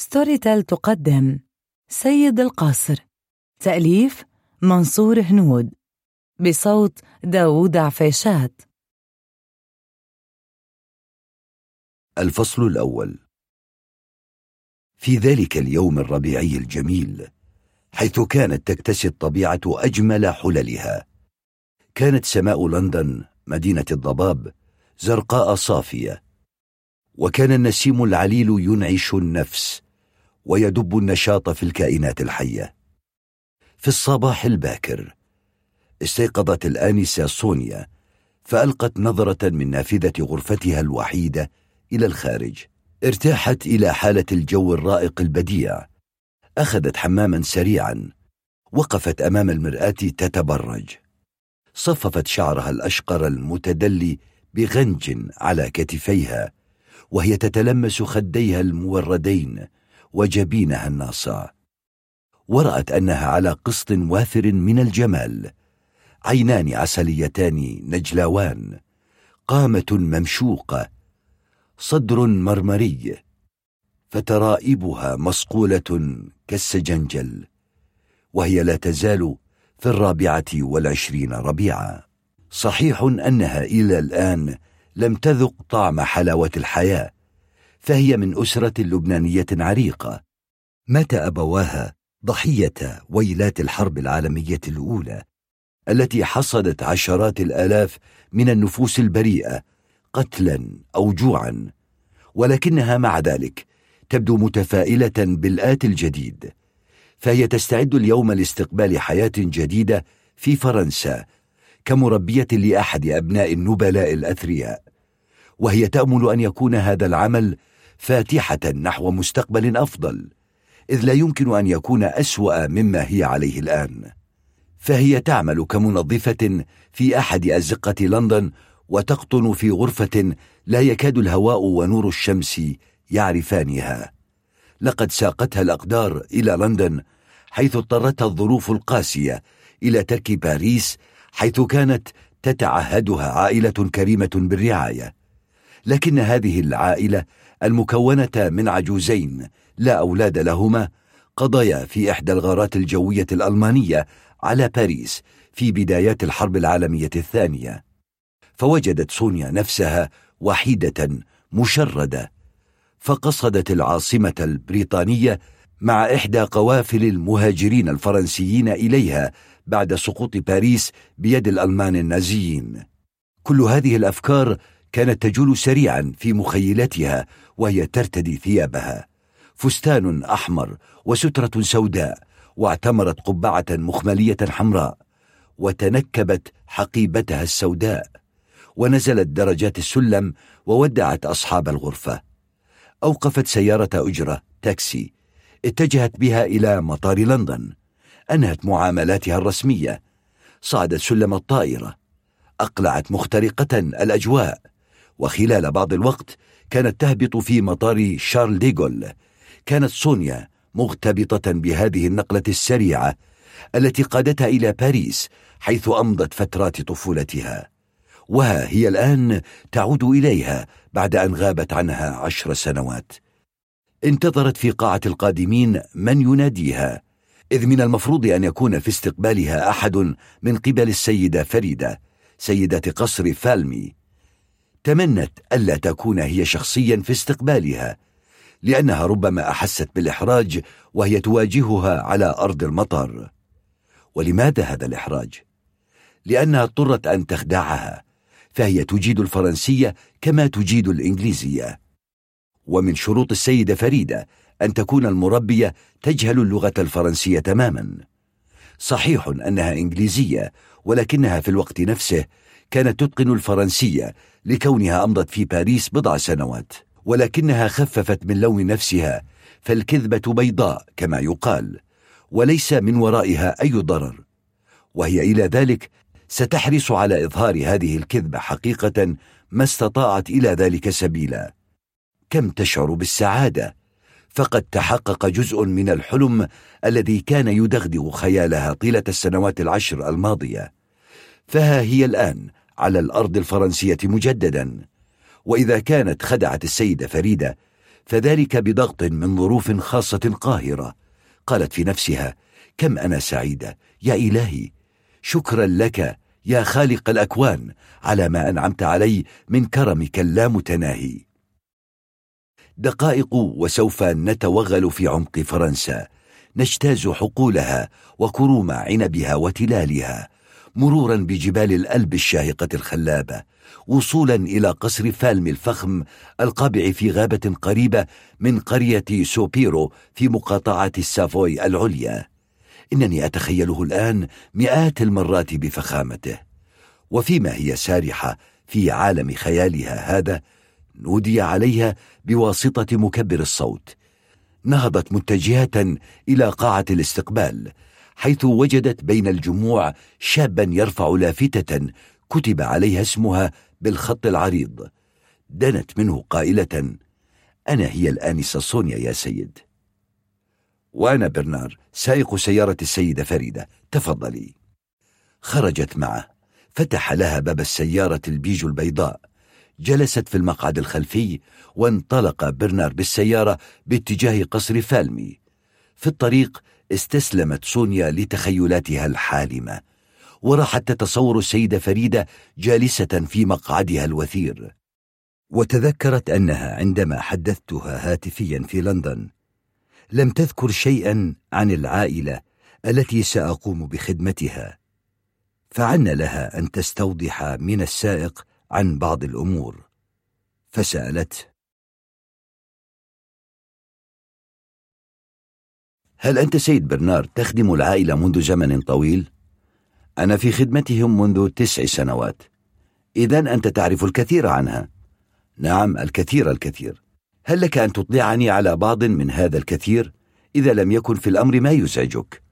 Storytel تقدم سيد القصر تأليف منصور هنود. بصوت داوود عفيشات. الفصل الأول. في ذلك اليوم الربيعي الجميل حيث كانت تكتسي الطبيعة أجمل حللها. كانت سماء لندن مدينة الضباب زرقاء صافية. وكان النسيم العليل ينعش النفس. ويدب النشاط في الكائنات الحية. في الصباح الباكر استيقظت الآنسة سونيا فألقت نظرة من نافذة غرفتها الوحيدة إلى الخارج. ارتاحت إلى حالة الجو الرائق البديع. أخذت حماما سريعا. وقفت أمام المرآة تتبرج. صففت شعرها الأشقر المتدلي بغنج على كتفيها وهي تتلمس خديها الموردين. وجبينها الناصع ورأت أنها على قسط واثر من الجمال. عينان عسليتان نجلاوان. قامة ممشوقة صدر مرمري. فترائبها مصقولة كالسجنجل. وهي لا تزال في الرابعة والعشرين ربيعا. صحيح أنها إلى الآن لم تذق طعم حلاوة الحياة. فهي من أسرة لبنانية عريقة. مات أبواها ضحية ويلات الحرب العالمية الأولى التي حصدت عشرات الآلاف من النفوس البريئة قتلا أو جوعا. ولكنها مع ذلك تبدو متفائلة بالآت الجديد فهي تستعد اليوم لاستقبال حياة جديدة في فرنسا كمربية لأحد أبناء النبلاء الأثرياء. وهي تأمل أن يكون هذا العمل فاتحة نحو مستقبل أفضل إذ لا يمكن أن يكون أسوأ مما هي عليه الآن. فهي تعمل كمنظفة في أحد أزقة لندن وتقطن في غرفة لا يكاد الهواء ونور الشمس يعرفانها. لقد ساقتها الأقدار إلى لندن حيث اضطرتها الظروف القاسية إلى ترك باريس حيث كانت تتعهدها عائلة كريمة بالرعاية. لكن هذه العائلة المكونة من عجوزين لا أولاد لهما قضيا في إحدى الغارات الجوية الألمانية على باريس في بدايات الحرب العالمية الثانية. فوجدت سونيا نفسها وحيدة مشردة فقصدت العاصمة البريطانية مع إحدى قوافل المهاجرين الفرنسيين إليها بعد سقوط باريس بيد الألمان النازيين. كل هذه الأفكار كانت تجول سريعا في مخيلتها وهي ترتدي ثيابها. فستان أحمر وسترة سوداء واعتمرت قبعة مخملية حمراء وتنكبت حقيبتها السوداء ونزلت درجات السلم وودعت أصحاب الغرفة. أوقفت سيارة أجرة تاكسي اتجهت بها إلى مطار لندن. أنهت معاملاتها الرسمية. صعدت سلم الطائرة. أقلعت مخترقة الأجواء. وخلال بعض الوقت كانت تهبط في مطار شارل ديغول. كانت سونيا مغتبطة بهذه النقلة السريعة التي قادتها إلى باريس حيث أمضت فترات طفولتها. وها هي الآن تعود إليها بعد أن غابت عنها عشر سنوات. انتظرت في قاعة القادمين من يناديها إذ من المفروض أن يكون في استقبالها أحد من قبل السيدة فريدة سيدة قصر فالمي. تمنت ألا تكون هي شخصيا في استقبالها لأنها ربما أحست بالإحراج وهي تواجهها على أرض المطر. ولماذا هذا الإحراج؟ لأنها اضطرت أن تخدعها فهي تجيد الفرنسية كما تجيد الإنجليزية. ومن شروط السيدة فريدة أن تكون المربية تجهل اللغة الفرنسية تماما. صحيح أنها إنجليزية ولكنها في الوقت نفسه كانت تتقن الفرنسية لكونها أمضت في باريس بضع سنوات ولكنها خففت من لون نفسها فالكذبة بيضاء كما يقال وليس من ورائها أي ضرر. وهي إلى ذلك ستحرص على إظهار هذه الكذبة حقيقة ما استطاعت إلى ذلك سبيلا. كم تشعر بالسعادة؟ فقد تحقق جزء من الحلم الذي كان يدغدغ خيالها طيلة السنوات العشر الماضية. فها هي الآن على الأرض الفرنسية مجددا. وإذا كانت خدعت السيدة فريدة فذلك بضغط من ظروف خاصة قاهرة. قالت في نفسها كم أنا سعيدة يا إلهي! شكرا لك يا خالق الأكوان على ما أنعمت علي من كرمك اللامتناهي دقائق وسوف نتوغل في عمق فرنسا. نجتاز حقولها وكروم عنبها وتلالها. مرورا بجبال الألب الشاهقة الخلابة وصولا إلى قصر فالم الفخم القابع في غابة قريبة من قرية سوبيرو في مقاطعة السافوي العليا. إنني أتخيله الآن مئات المرات بفخامته. وفيما هي سارحة في عالم خيالها هذا نودي عليها بواسطة مكبر الصوت. نهضت متجهة إلى قاعة الاستقبال حيث وجدت بين الجموع شابا يرفع لافتة كتب عليها اسمها بالخط العريض. دنت منه قائلة أنا هي الآنسة سونيا يا سيد. وأنا برنار سائق سيارة السيدة فريدة تفضلي. خرجت معه فتح لها باب السيارة البيج البيضاء. جلست في المقعد الخلفي وانطلق برنار بالسيارة باتجاه قصر فالمي. في الطريق استسلمت سونيا لتخيلاتها الحالمة وراحت تتصور السيدة فريدة جالسة في مقعدها الوثير وتذكرت أنها عندما حدثتها هاتفيا في لندن لم تذكر شيئا عن العائلة التي سأقوم بخدمتها فعن لها أن تستوضح من السائق عن بعض الأمور فسألته هل أنت سيد برنارد تخدم العائلة منذ زمن طويل؟ أنا في خدمتهم منذ تسع سنوات. إذا أنت تعرف الكثير عنها. نعم الكثير الكثير. هل لك أن تطلعني على بعض من هذا الكثير؟ إذا لم يكن في الأمر ما يزعجك.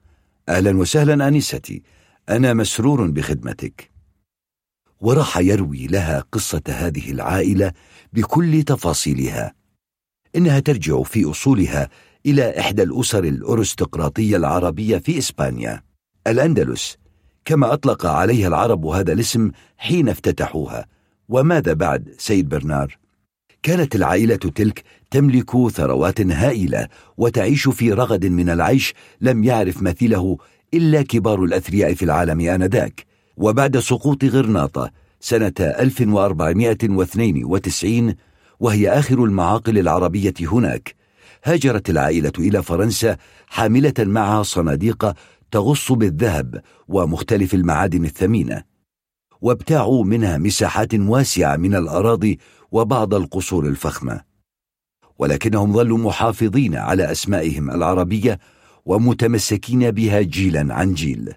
أهلا وسهلا آنستي. أنا مسرور بخدمتك. وراح يروي لها قصة هذه العائلة بكل تفاصيلها. إنها ترجع في أصولها إلى إحدى الأسر الأرستقراطية العربية في إسبانيا الأندلس. كما أطلق عليها العرب هذا الاسم حين افتتحوها. وماذا بعد سيد برنار؟ كانت العائلة تلك تملك ثروات هائلة وتعيش في رغد من العيش لم يعرف مثيله إلا كبار الأثرياء في العالم آنذاك. وبعد سقوط غرناطة سنة 1492 وهي آخر المعاقل العربية هناك هاجرت العائلة إلى فرنسا حاملة معها صناديق تغص بالذهب ومختلف المعادن الثمينة وابتاعوا منها مساحات واسعة من الأراضي وبعض القصور الفخمة. ولكنهم ظلوا محافظين على أسمائهم العربية ومتمسكين بها جيلا عن جيل.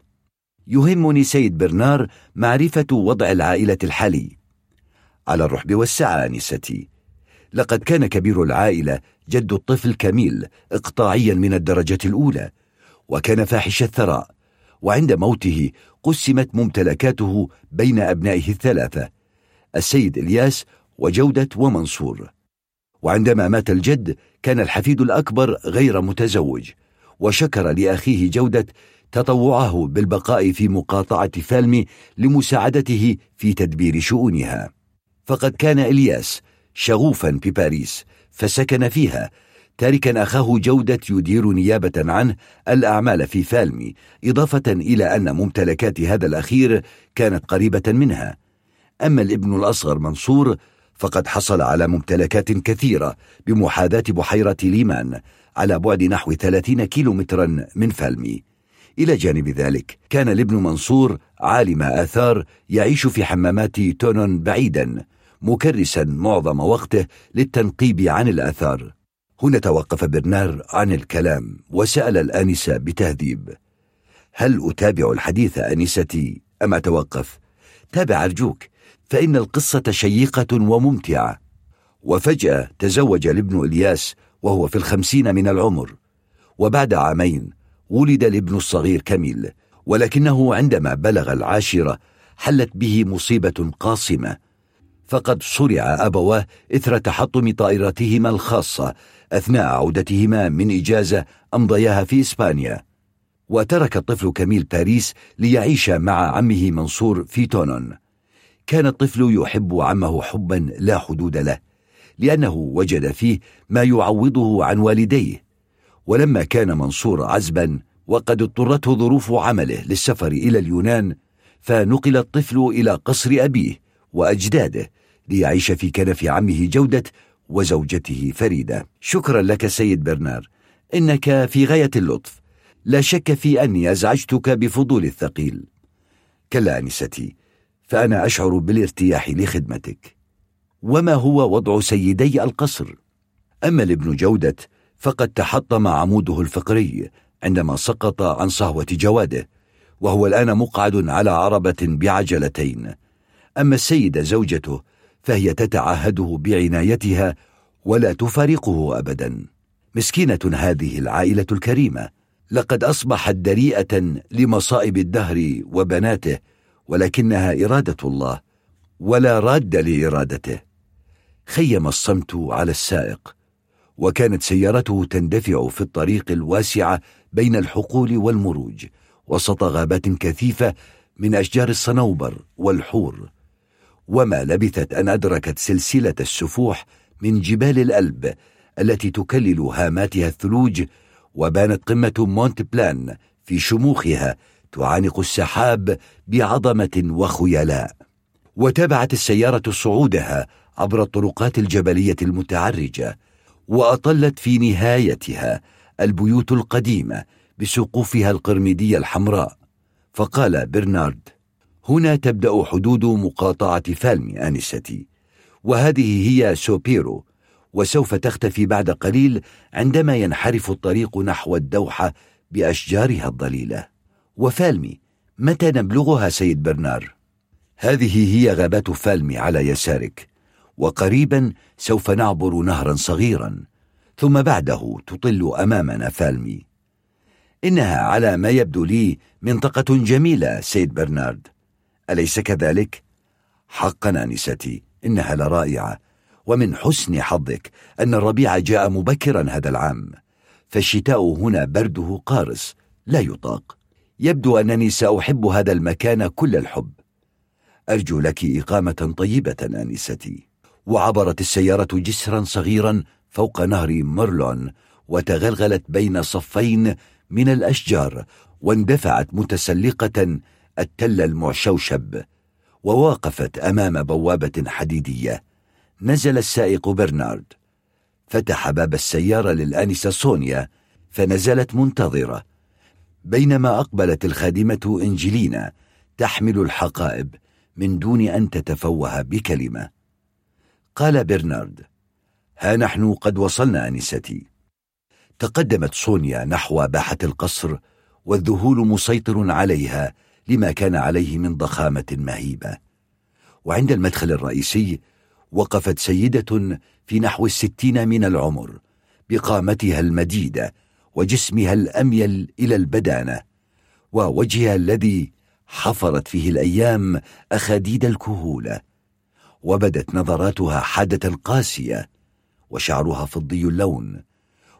يهمني سيد برنار معرفة وضع العائلة الحالي. على الرحب والسعة أنستي لقد كان كبير العائلة جد الطفل كميل إقطاعيا من الدرجة الأولى وكان فاحش الثراء وعند موته قسمت ممتلكاته بين أبنائه الثلاثة السيد إلياس وجودة ومنصور. وعندما مات الجد كان الحفيد الأكبر غير متزوج وشكر لأخيه جودة تطوعه بالبقاء في مقاطعة فالمي لمساعدته في تدبير شؤونها. فقد كان إلياس شغوفا بباريس فسكن فيها. تاركا أخاه جودة يدير نيابة عنه الأعمال في فالمي إضافة إلى أن ممتلكات هذا الأخير كانت قريبة منها. أما الابن الأصغر منصور فقد حصل على ممتلكات كثيرة بمحاذاة بحيرة ليمان على بعد نحو 30 كيلومترا من فالمي. إلى جانب ذلك كان الابن منصور عالم آثار يعيش في حمامات تونون بعيدا. مكرسا معظم وقته للتنقيب عن الآثار. هنا توقف برنار عن الكلام وسأل الآنسة بتهذيب. هل أتابع الحديث آنستي أم أتوقف؟ تابع أرجوك فإن القصة شيقة وممتعة. وفجأة تزوج الابن إلياس وهو في الخمسين من العمر. وبعد عامين ولد الابن الصغير كميل ولكنه عندما بلغ العاشرة حلت به مصيبة قاصمة. فقد صرع أبواه إثر تحطم طائرتهما الخاصة أثناء عودتهما من إجازة أمضياها في إسبانيا. وترك الطفل كميل باريس ليعيش مع عمه منصور في تونون. كان الطفل يحب عمه حبا لا حدود له لأنه وجد فيه ما يعوضه عن والديه. ولما كان منصور عزبا وقد اضطرته ظروف عمله للسفر إلى اليونان فنقل الطفل إلى قصر أبيه وأجداده ليعيش في كنف عمه جودة وزوجته فريدة. شكرا لك سيد برنار. إنك في غاية اللطف. لا شك في أني أزعجتك بفضول الثقيل. كلا أنستي فأنا أشعر بالارتياح لخدمتك. وما هو وضع سيدي القصر؟ أما الابن جودة فقد تحطم عموده الفقري عندما سقط عن صهوة جواده وهو الآن مقعد على عربة بعجلتين. أما السيدة زوجته فهي تتعهده بعنايتها ولا تفارقه أبدا. مسكينة هذه العائلة الكريمة. لقد أصبحت دريئة لمصائب الدهر وبناته ولكنها إرادة الله ولا راد لإرادته. خيم الصمت على السائق وكانت سيارته تندفع في الطريق الواسعة بين الحقول والمروج وسط غابات كثيفة من أشجار الصنوبر والحور. وما لبثت أن أدركت سلسلة السفوح من جبال الألب التي تكلل هاماتها الثلوج وبانت قمة مونت بلان في شموخها تعانق السحاب بعظمة وخيلاء. وتابعت السيارة صعودها عبر الطرقات الجبلية المتعرجة وأطلت في نهايتها البيوت القديمة بسقوفها القرميدية الحمراء. فقال برنارد هنا تبدأ حدود مقاطعة فالمي آنستي. وهذه هي سوبيرو وسوف تختفي بعد قليل عندما ينحرف الطريق نحو الدوحة بأشجارها الضليلة. وفالمي متى نبلغها سيد برنار؟ هذه هي غابات فالمي على يسارك وقريبا سوف نعبر نهرا صغيرا. ثم بعده تطل أمامنا فالمي. إنها على ما يبدو لي منطقة جميلة سيد برنارد. أليس كذلك؟ حقا أنستي إنها لرائعة. ومن حسن حظك أن الربيع جاء مبكرا هذا العام. فالشتاء هنا برده قارس لا يطاق. يبدو أنني سأحب هذا المكان كل الحب. أرجو لك إقامة طيبة آنستي. وعبرت السيارة جسرا صغيرا فوق نهر مرلون وتغلغلت بين صفين من الأشجار واندفعت متسلقة التل المعشوشب ووقفت أمام بوابة حديدية. نزل السائق برنارد. فتح باب السيارة للآنسة سونيا فنزلت منتظرة. بينما أقبلت الخادمة إنجلينا تحمل الحقائب من دون أن تتفوه بكلمة. قال برنارد ها نحن قد وصلنا أنستي. تقدمت سونيا نحو باحة القصر والذهول مسيطر عليها لما كان عليه من ضخامة مهيبة. وعند المدخل الرئيسي وقفت سيدة في نحو الستين من العمر بقامتها المديدة وجسمها الأميل إلى البدانة ووجهها الذي حفرت فيه الأيام أخاديد الكهولة. وبدت نظراتها حادة قاسية وشعرها فضي اللون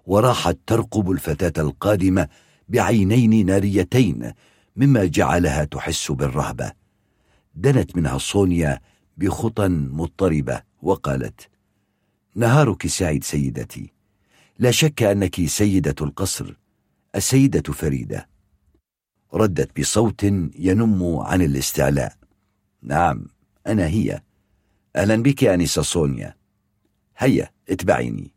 وراحت ترقب الفتاة القادمة بعينين ناريتين مما جعلها تحس بالرهبة. دنت منها صونيا بخطى مضطربة وقالت نهارك سعيد سيدتي. لا شك أنك سيدة القصر السيدة فريدة. ردت بصوت ينم عن الاستعلاء نعم أنا هي. أهلا بك أنسة صونيا. هيا اتبعيني.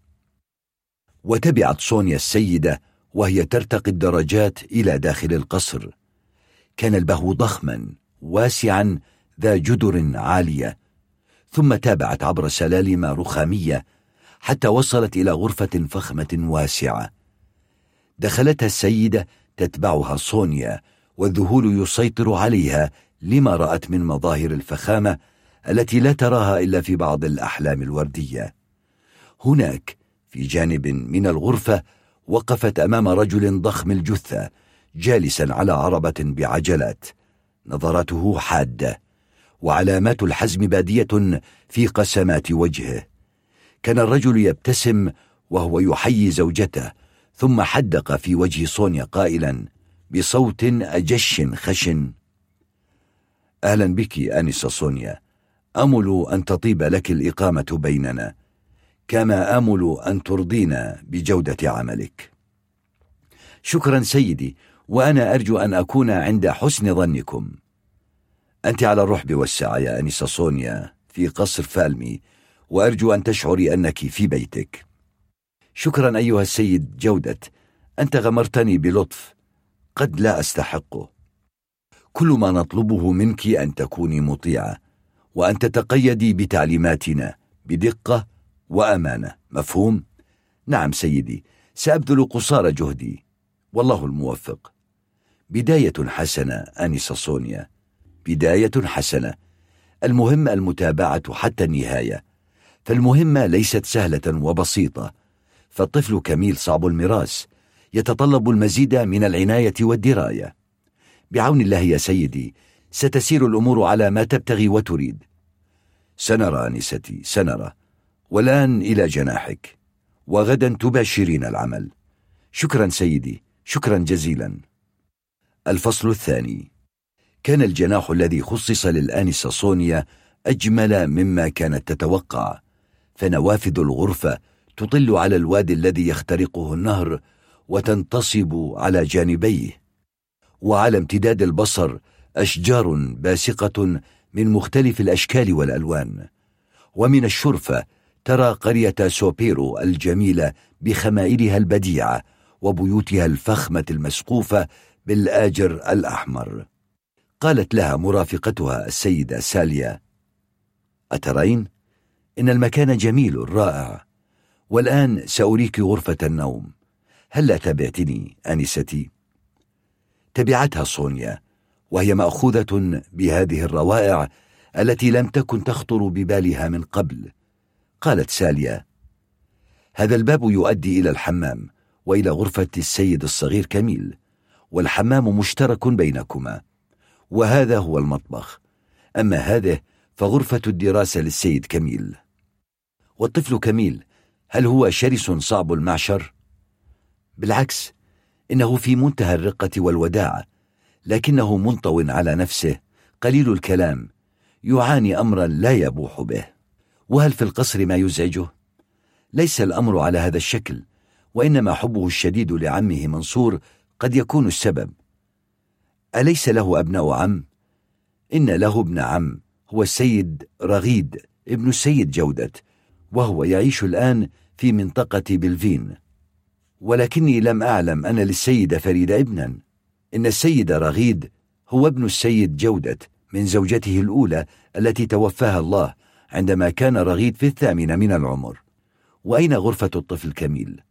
وتبعت صونيا السيدة وهي ترتقي الدرجات إلى داخل القصر. كان البهو ضخما واسعا ذا جدر عالية ثم تابعت عبر سلالم رخامية حتى وصلت إلى غرفة فخمة واسعة. دخلتها السيدة تتبعها صونيا والذهول يسيطر عليها لما رأت من مظاهر الفخامة التي لا تراها إلا في بعض الأحلام الوردية. هناك في جانب من الغرفة وقفت أمام رجل ضخم الجثة جالسا على عربة بعجلات. نظرته حادة. وعلامات الحزم بادية في قسمات وجهه. كان الرجل يبتسم وهو يحيي زوجته ثم حدق في وجه صونيا قائلا بصوت أجش خشن. أهلا بك آنسة صونيا. أمل أن تطيب لك الإقامة بيننا. كما آمل أن ترضينا بجودة عملك. شكرا سيدي. وأنا أرجو أن أكون عند حسن ظنكم. أنت على الرحب والسعة يا أنسة صونيا في قصر فالمي وأرجو أن تشعري أنك في بيتك. شكرا أيها السيد جودة أنت غمرتني بلطف قد لا أستحقه. كل ما نطلبه منك أن تكوني مطيعة وأن تتقيدي بتعليماتنا بدقة وأمانة مفهوم؟ نعم سيدي سأبذل قصارى جهدي والله الموفق. بداية حسنة أنسة صونيا. بداية حسنة. المهم المتابعة حتى النهاية. فالمهمة ليست سهلة وبسيطة. فالطفل كميل صعب المراس. يتطلب المزيد من العناية والدراية. بعون الله يا سيدي ستسير الأمور على ما تبتغي وتريد. سنرى أنستي سنرى. والآن إلى جناحك. وغدا تباشرين العمل. شكرا سيدي. شكرا جزيلا. الفصل الثاني. كان الجناح الذي خصص للآنسة صونيا أجمل مما كانت تتوقع. فنوافذ الغرفة تطل على الوادي الذي يخترقه النهر وتنتصب على جانبيه. وعلى امتداد البصر أشجار باسقة من مختلف الأشكال والألوان. ومن الشرفة ترى قرية سوبيرو الجميلة بخمائلها البديعة وبيوتها الفخمة المسقوفة بالآجر الأحمر قالت لها مرافقتها السيدة ساليا أترين؟ إن المكان جميل رائع والآن سأريك غرفة النوم هل تبعتني أنستي؟ تبعتها صونيا وهي مأخوذة بهذه الروائع التي لم تكن تخطر ببالها من قبل قالت ساليا هذا الباب يؤدي إلى الحمام وإلى غرفة السيد الصغير كميل والحمام مشترك بينكما وهذا هو المطبخ أما هذه فغرفة الدراسة للسيد كميل والطفل كميل هل هو شرس صعب المعشر؟ بالعكس إنه في منتهى الرقة والوداعة لكنه منطو على نفسه قليل الكلام يعاني أمرا لا يبوح به وهل في القصر ما يزعجه؟ ليس الأمر على هذا الشكل وإنما حبه الشديد لعمه منصور قد يكون السبب أليس له أبناء عم؟ إن له ابن عم هو السيد رغيد ابن السيد جودة وهو يعيش الآن في منطقة بلفين ولكني لم أعلم أن للسيدة فريدة ابنا إن السيد رغيد هو ابن السيد جودة من زوجته الأولى التي توفاها الله عندما كان رغيد في الثامنة من العمر وأين غرفة الطفل كميل؟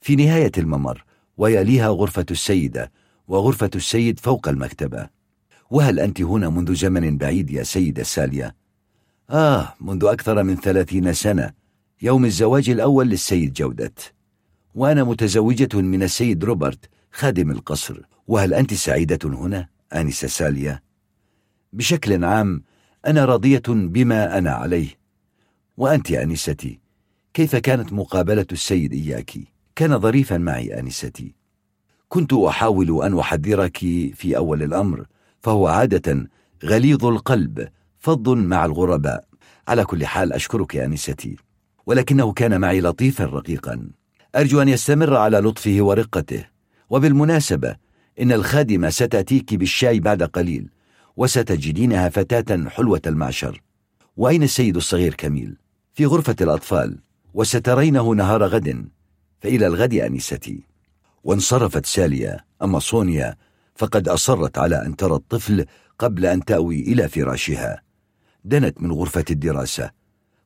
في نهاية الممر ويليها غرفة السيدة وغرفة السيد فوق المكتبة وهل أنت هنا منذ زمن بعيد يا سيدة ساليا؟ آه منذ أكثر من ثلاثين سنة يوم الزواج الأول للسيد جودة وأنا متزوجة من السيد روبرت خادم القصر وهل أنت سعيدة هنا آنسة ساليا؟ بشكل عام أنا راضية بما أنا عليه وأنت آنستي كيف كانت مقابلة السيد إياك؟ كان ظريفا معي آنستي. كنت أحاول أن أحذرك في أول الأمر فهو عادة غليظ القلب فض مع الغرباء. على كل حال أشكرك يا أنستي. ولكنه كان معي لطيفا رقيقا. أرجو أن يستمر على لطفه ورقته. وبالمناسبة إن الخادمة ستأتيك بالشاي بعد قليل وستجدينها فتاة حلوة المعشر. وأين السيد الصغير كميل؟ في غرفة الأطفال وسترينه نهار غد. فإلى الغد أنستي وانصرفت ساليا أما صونيا فقد أصرت على أن ترى الطفل قبل أن تأوي إلى فراشها. دنت من غرفة الدراسة.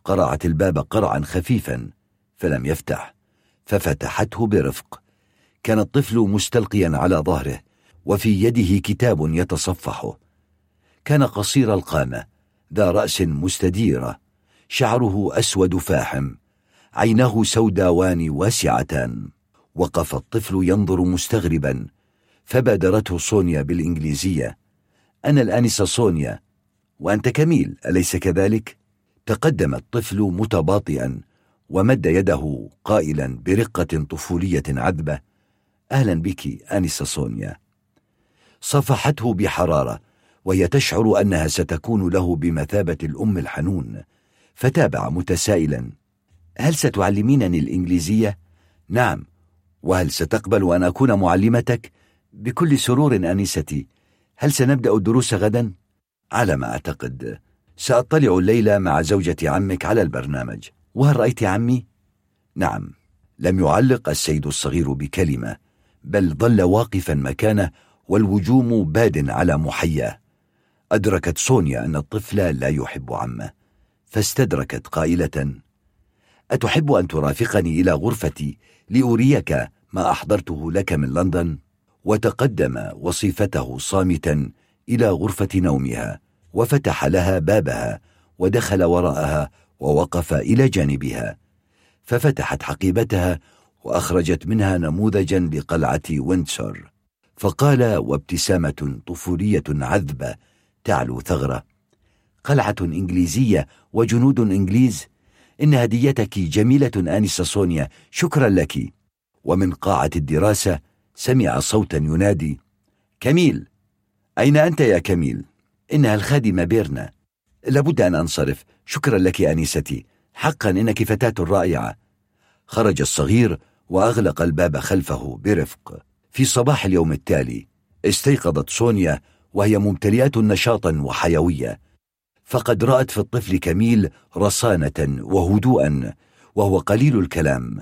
قرعت الباب قرعا خفيفا فلم يفتح. ففتحته برفق. كان الطفل مستلقيا على ظهره وفي يده كتاب يتصفحه. كان قصير القامة ذا رأس مستديرة. شعره أسود فاحم. عيناه سوداوان واسعتان. وقف الطفل ينظر مستغربا فبادرته صونيا بالإنجليزية. أنا الآنسة صونيا وأنت كميل أليس كذلك؟ تقدم الطفل متباطئا ومد يده قائلا برقة طفولية عذبة. أهلا بك آنسة صونيا صفحته بحرارة وهي تشعر أنها ستكون له بمثابة الأم الحنون. فتابع متسائلا. هل ستعلمينني الإنجليزية؟ نعم وهل ستقبل أن أكون معلمتك؟ بكل سرور أنستي هل سنبدأ الدروس غدا؟ على ما أعتقد سأطلع الليلة مع زوجة عمك على البرنامج وهل رأيت عمي؟ نعم لم يعلق السيد الصغير بكلمة بل ظل واقفا مكانه والوجوم باد على محياه أدركت سونيا أن الطفل لا يحب عمه فاستدركت قائلة أتحب أن ترافقني إلى غرفتي لأريك ما أحضرته لك من لندن؟ وتقدم وصيفته صامتا إلى غرفة نومها وفتح لها بابها ودخل وراءها ووقف إلى جانبها. ففتحت حقيبتها وأخرجت منها نموذجا لقلعة وينسور فقال وابتسامة طفولية عذبة تعلو ثغرة. قلعة إنجليزية وجنود إنجليز إن هديتك جميلة آنسة سونيا شكرا لك. ومن قاعة الدراسة سمع صوتا ينادي كميل. أين أنت يا كميل؟ إنها الخادمة بيرنا. لابد أن أنصرف. شكرا لك أنيستي حقا إنك فتاة رائعة. خرج الصغير وأغلق الباب خلفه برفق. في صباح اليوم التالي استيقظت سونيا وهي ممتلئة نشاطا وحيوية. فقد رأت في الطفل كميل رصانة وهدوءا وهو قليل الكلام.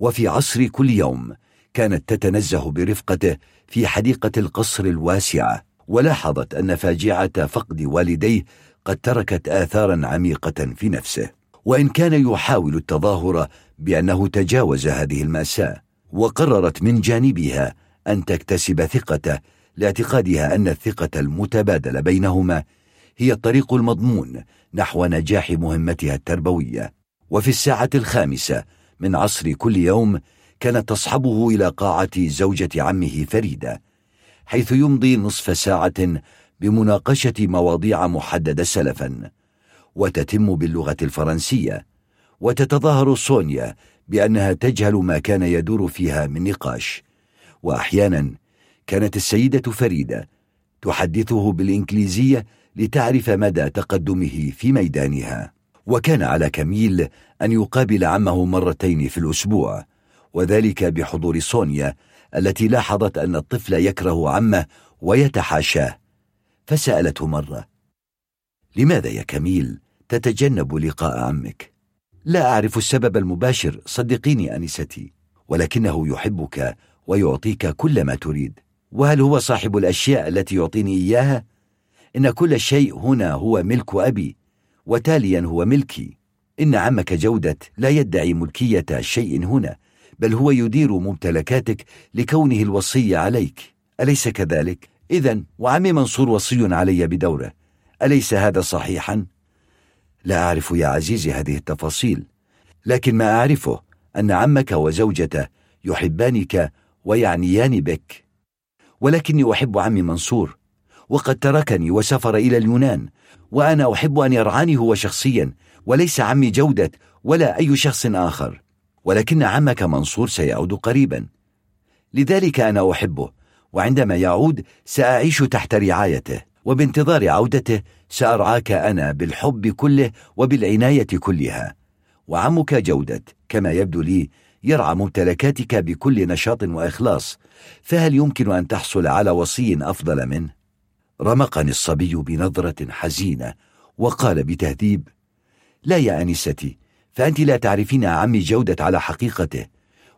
وفي عصر كل يوم كانت تتنزه برفقته في حديقة القصر الواسعة ولاحظت أن فاجعة فقد والديه قد تركت آثارا عميقة في نفسه. وإن كان يحاول التظاهر بأنه تجاوز هذه المأساة وقررت من جانبها أن تكتسب ثقته لاعتقادها أن الثقة المتبادلة بينهما هي الطريق المضمون نحو نجاح مهمتها التربوية. وفي الساعة الخامسة من عصر كل يوم كانت تصحبه إلى قاعة زوجة عمه فريدة حيث يمضي نصف ساعة بمناقشة مواضيع محددة سلفا. وتتم باللغة الفرنسية. وتتظاهر سونيا بأنها تجهل ما كان يدور فيها من نقاش. وأحيانا كانت السيدة فريدة تحدثه بالإنجليزية لتعرف مدى تقدمه في ميدانها وكان على كميل أن يقابل عمه مرتين في الأسبوع وذلك بحضور سونيا التي لاحظت أن الطفل يكره عمه ويتحاشاه فسألته مرة لماذا يا كميل تتجنب لقاء عمك؟ لا أعرف السبب المباشر صدقيني أنستي ولكنه يحبك ويعطيك كل ما تريد وهل هو صاحب الأشياء التي يعطيني إياها؟ إن كل شيء هنا هو ملك أبي وتاليا هو ملكي إن عمك جودة لا يدعي ملكية شيء هنا بل هو يدير ممتلكاتك لكونه الوصي عليك أليس كذلك؟ إذا وعمي منصور وصي علي بدوره أليس هذا صحيحا؟ لا أعرف يا عزيزي هذه التفاصيل لكن ما أعرفه أن عمك وزوجته يحبانك ويعنيان بك ولكني أحب عمي منصور وقد تركني وسافر إلى اليونان وأنا أحب أن يرعاني هو شخصيا وليس عمي جودة ولا أي شخص آخر. ولكن عمك منصور سيعود قريبا. لذلك أنا أحبه وعندما يعود سأعيش تحت رعايته وبانتظار عودته سأرعاك أنا بالحب كله وبالعناية كلها. وعمك جودة كما يبدو لي يرعى ممتلكاتك بكل نشاط وإخلاص فهل يمكن أن تحصل على وصي أفضل منه؟ رمقني الصبي بنظرة حزينة وقال بتهذيب لا يا أنستي فأنت لا تعرفين عمي جودة على حقيقته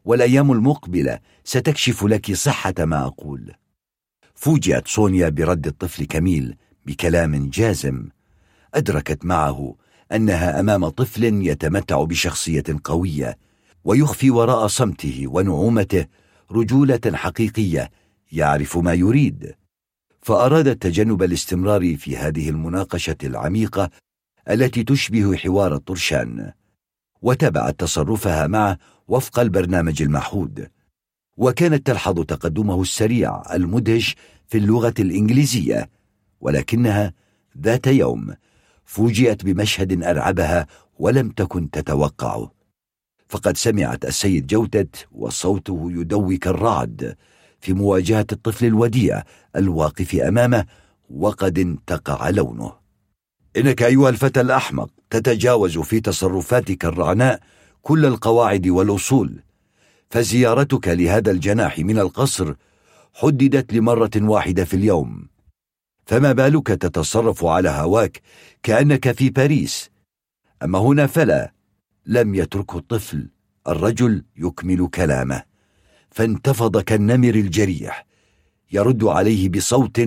والأيام المقبلة ستكشف لك صحة ما أقول. فوجئت سونيا برد الطفل كميل بكلام جازم أدركت معه أنها أمام طفل يتمتع بشخصية قوية ويخفي وراء صمته ونعومته رجولة حقيقية يعرف ما يريد. فأرادت تجنب الاستمرار في هذه المناقشة العميقة التي تشبه حوار الطرشان وتبعت تصرفها معه وفق البرنامج المعهود وكانت تلحظ تقدمه السريع المدهش في اللغة الإنجليزية ولكنها ذات يوم فوجئت بمشهد أرعبها ولم تكن تتوقعه فقد سمعت السيد جوتت وصوته يدوي كالرعد في مواجهة الطفل الوديع الواقف أمامه وقد انتقع لونه. إنك أيها الفتى الأحمق تتجاوز في تصرفاتك الرعناء كل القواعد والأصول. فزيارتك لهذا الجناح من القصر حددت لمرة واحدة في اليوم. فما بالك تتصرف على هواك كأنك في باريس؟ أما هنا فلا. لم يتركه الطفل. الرجل يكمل كلامه. فانتفض كالنمر الجريح. يرد عليه بصوت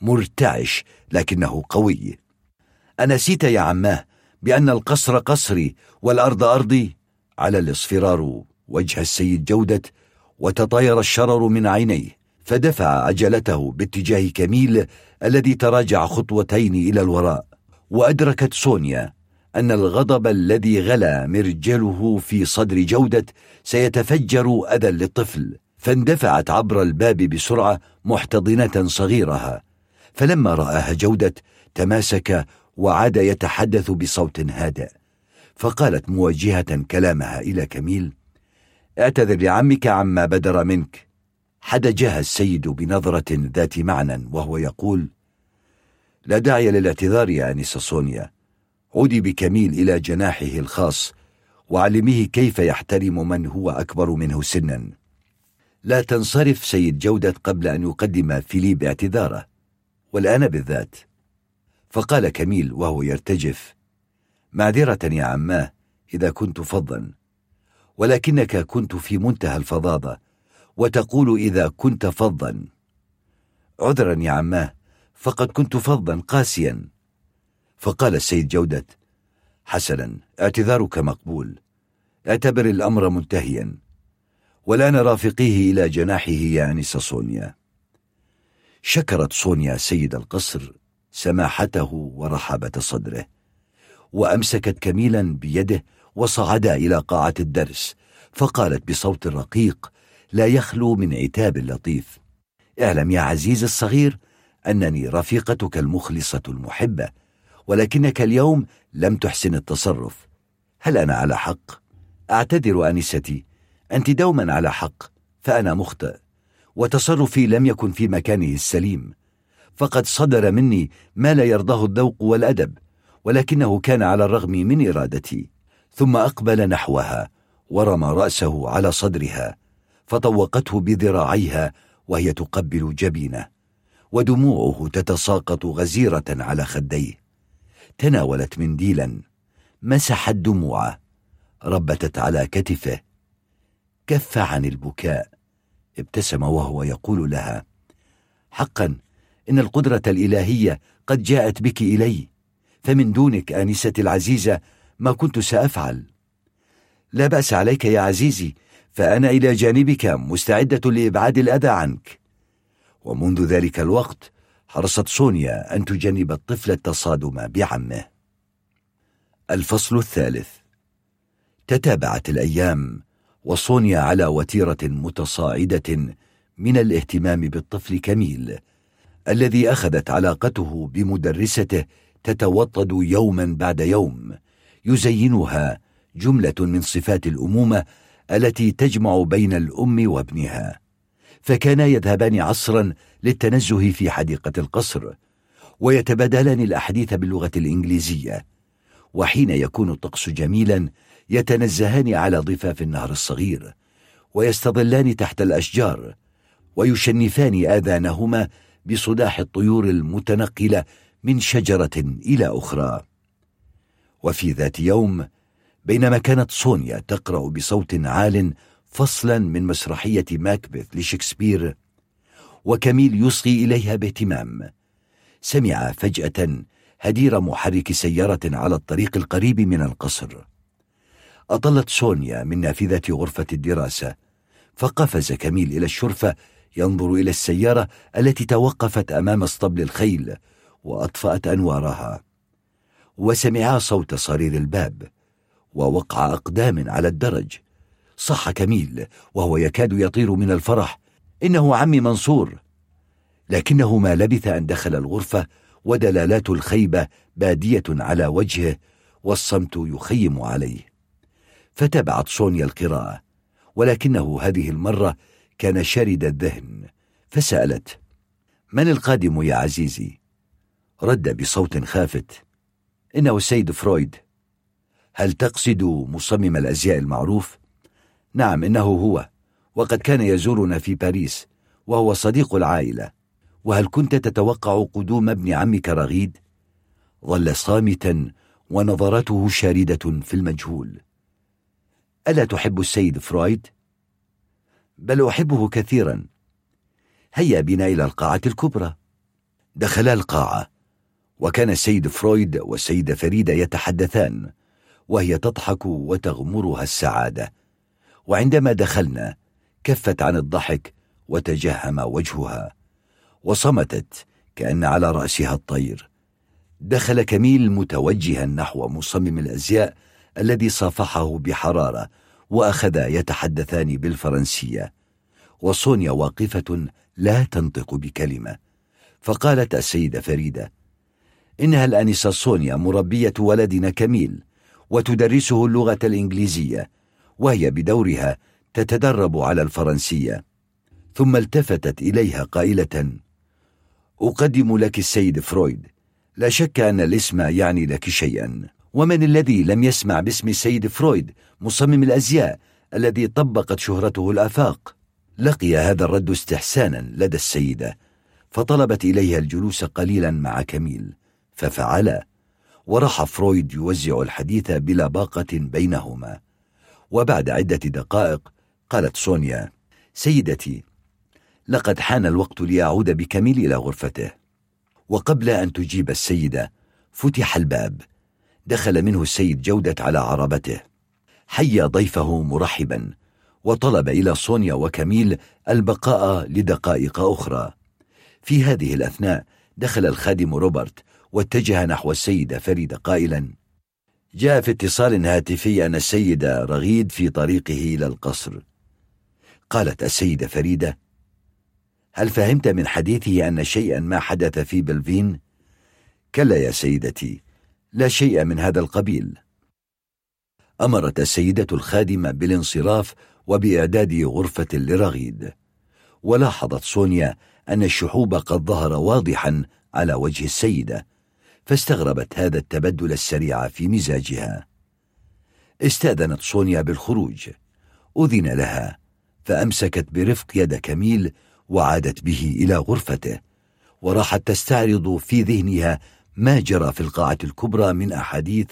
مرتعش لكنه قوي. أنسيت يا عماه بأن القصر قصري والأرض أرضي. على الاصفرار وجه السيد جودة وتطاير الشرر من عينيه فدفع عجلته باتجاه كميل الذي تراجع خطوتين إلى الوراء وأدركت سونيا أن الغضب الذي غلا مرجله في صدر جودة سيتفجر أذى للطفل فاندفعت عبر الباب بسرعة محتضنة صغيرها. فلما رآها جودة تماسك وعاد يتحدث بصوت هادئ. فقالت موجهة كلامها إلى كميل اعتذر لعمك عما بدر منك. حدجها السيد بنظرة ذات معنى وهو يقول لا داعي للاعتذار يا أنسة سونيا. عودي بكميل إلى جناحه الخاص وعلميه كيف يحترم من هو أكبر منه سنا. لا تنصرف سيد جودة قبل أن يقدم فيليب اعتذاره والآن بالذات. فقال كميل وهو يرتجف معذرة يا عماه إذا كنت فظا ولكنك كنت في منتهى الفظاظة وتقول إذا كنت فظا. عذرا يا عماه فقد كنت فظا قاسيا. فقال السيد جودة حسنا اعتذارك مقبول. اعتبر الأمر منتهيا. ولا نرافقيه إلى جناحه يا أنسة سونيا. شكرت سونيا سيد القصر سماحته ورحابة صدره وأمسكت كميلا بيده وصعدا إلى قاعة الدرس فقالت بصوت رقيق لا يخلو من عتاب لطيف. اعلم يا عزيز الصغير أنني رفيقتك المخلصة المحبة. ولكنك اليوم لم تحسن التصرف. هل أنا على حق؟ أعتذر أنستي أنت دوما على حق فأنا مخطئ وتصرفي لم يكن في مكانه السليم. فقد صدر مني ما لا يرضاه الذوق والأدب ولكنه كان على الرغم من إرادتي. ثم أقبل نحوها ورمى رأسه على صدرها فطوقته بذراعيها وهي تقبل جبينه ودموعه تتساقط غزيرة على خديه. تناولت منديلا. مسحت دموعه ربتت على كتفه. كف عن البكاء. ابتسم وهو يقول لها حقا إن القدرة الإلهية قد جاءت بك إلي. فمن دونك آنستي العزيزة ما كنت سأفعل. لا بأس عليك يا عزيزي فأنا إلى جانبك مستعدة لإبعاد الأذى عنك. ومنذ ذلك الوقت حرصت سونيا أن تجنب الطفل التصادم بعمه. الفصل الثالث. تتابعت الأيام وصونيا على وتيرة متصاعدة من الاهتمام بالطفل كميل الذي أخذت علاقته بمدرسته تتوطد يوما بعد يوم يزينها جملة من صفات الأمومة التي تجمع بين الأم وابنها. فكانا يذهبان عصرا للتنزه في حديقة القصر ويتبادلان الأحاديث باللغة الإنجليزية. وحين يكون الطقس جميلا يتنزهان على ضفاف النهر الصغير ويستظلان تحت الأشجار ويشنفان آذانهما بصداح الطيور المتنقلة من شجرة إلى أخرى. وفي ذات يوم بينما كانت سونيا تقرأ بصوت عال فصلا من مسرحية ماكبث لشكسبير وكميل يصغي إليها باهتمام. سمع فجأة هدير محرك سيارة على الطريق القريب من القصر. أطلت سونيا من نافذة غرفة الدراسة فقفز كميل إلى الشرفة ينظر إلى السيارة التي توقفت أمام اسطبل الخيل وأطفأت أنوارها. وسمعا صوت صرير الباب ووقع أقدام على الدرج. صح كميل وهو يكاد يطير من الفرح إنه عمي منصور لكنه ما لبث أن دخل الغرفة ودلالات الخيبة بادية على وجهه والصمت يخيم عليه فتبعت سونيا القراءة ولكنه هذه المرة كان شارد الذهن فسألت من القادم يا عزيزي؟ رد بصوت خافت إنه السيد فرويد هل تقصد مصمم الأزياء المعروف؟ نعم إنه هو. وقد كان يزورنا في باريس وهو صديق العائلة. وهل كنت تتوقع قدوم ابن عمك رغيد؟ ظل صامتا ونظرته شاردة في المجهول. ألا تحب السيد فرويد؟ بل أحبه كثيرا. هيا بنا إلى القاعة الكبرى. دخلا القاعة وكان السيد فرويد والسيدة فريدة يتحدثان وهي تضحك وتغمرها السعادة. وعندما دخلنا كفت عن الضحك وتجهم وجهها وصمتت كأن على رأسها الطير. دخل كميل متوجها نحو مصمم الأزياء الذي صافحه بحرارة وأخذا يتحدثان بالفرنسية. وصونيا واقفة لا تنطق بكلمة. فقالت السيدة فريدة إنها الأنسة صونيا مربية ولدنا كميل وتدرسه اللغة الإنجليزية وهي بدورها تتدرب على الفرنسية. ثم التفتت إليها قائلة أقدم لك السيد فرويد. لا شك أن الاسم يعني لك شيئا. ومن الذي لم يسمع باسم السيد فرويد مصمم الأزياء الذي طبقت شهرته الآفاق؟ لقي هذا الرد استحسانا لدى السيدة فطلبت إليها الجلوس قليلا مع كميل ففعل وراح فرويد يوزع الحديث بلا باقة بينهما. وبعد عدة دقائق قالت سونيا سيدتي لقد حان الوقت ليعود بكميل إلى غرفته وقبل أن تجيب السيدة فتح الباب دخل منه السيد جودة على عربته حيا ضيفه مرحبا وطلب إلى سونيا وكميل البقاء لدقائق أخرى. في هذه الأثناء دخل الخادم روبرت واتجه نحو السيدة فريدة قائلا جاء في اتصال هاتفي أن السيد رغيد في طريقه إلى القصر. قالت السيدة فريدة هل فهمت من حديثه أن شيئا ما حدث في بلفين؟ كلا يا سيدتي لا شيء من هذا القبيل. أمرت السيدة الخادمة بالانصراف وبإعداد غرفة لرغيد. ولاحظت سونيا أن الشحوب قد ظهر واضحا على وجه السيدة. فاستغربت هذا التبدل السريع في مزاجها. استأذنت سونيا بالخروج. أذن لها فأمسكت برفق يد كميل وعادت به إلى غرفته. وراحت تستعرض في ذهنها ما جرى في القاعة الكبرى من أحاديث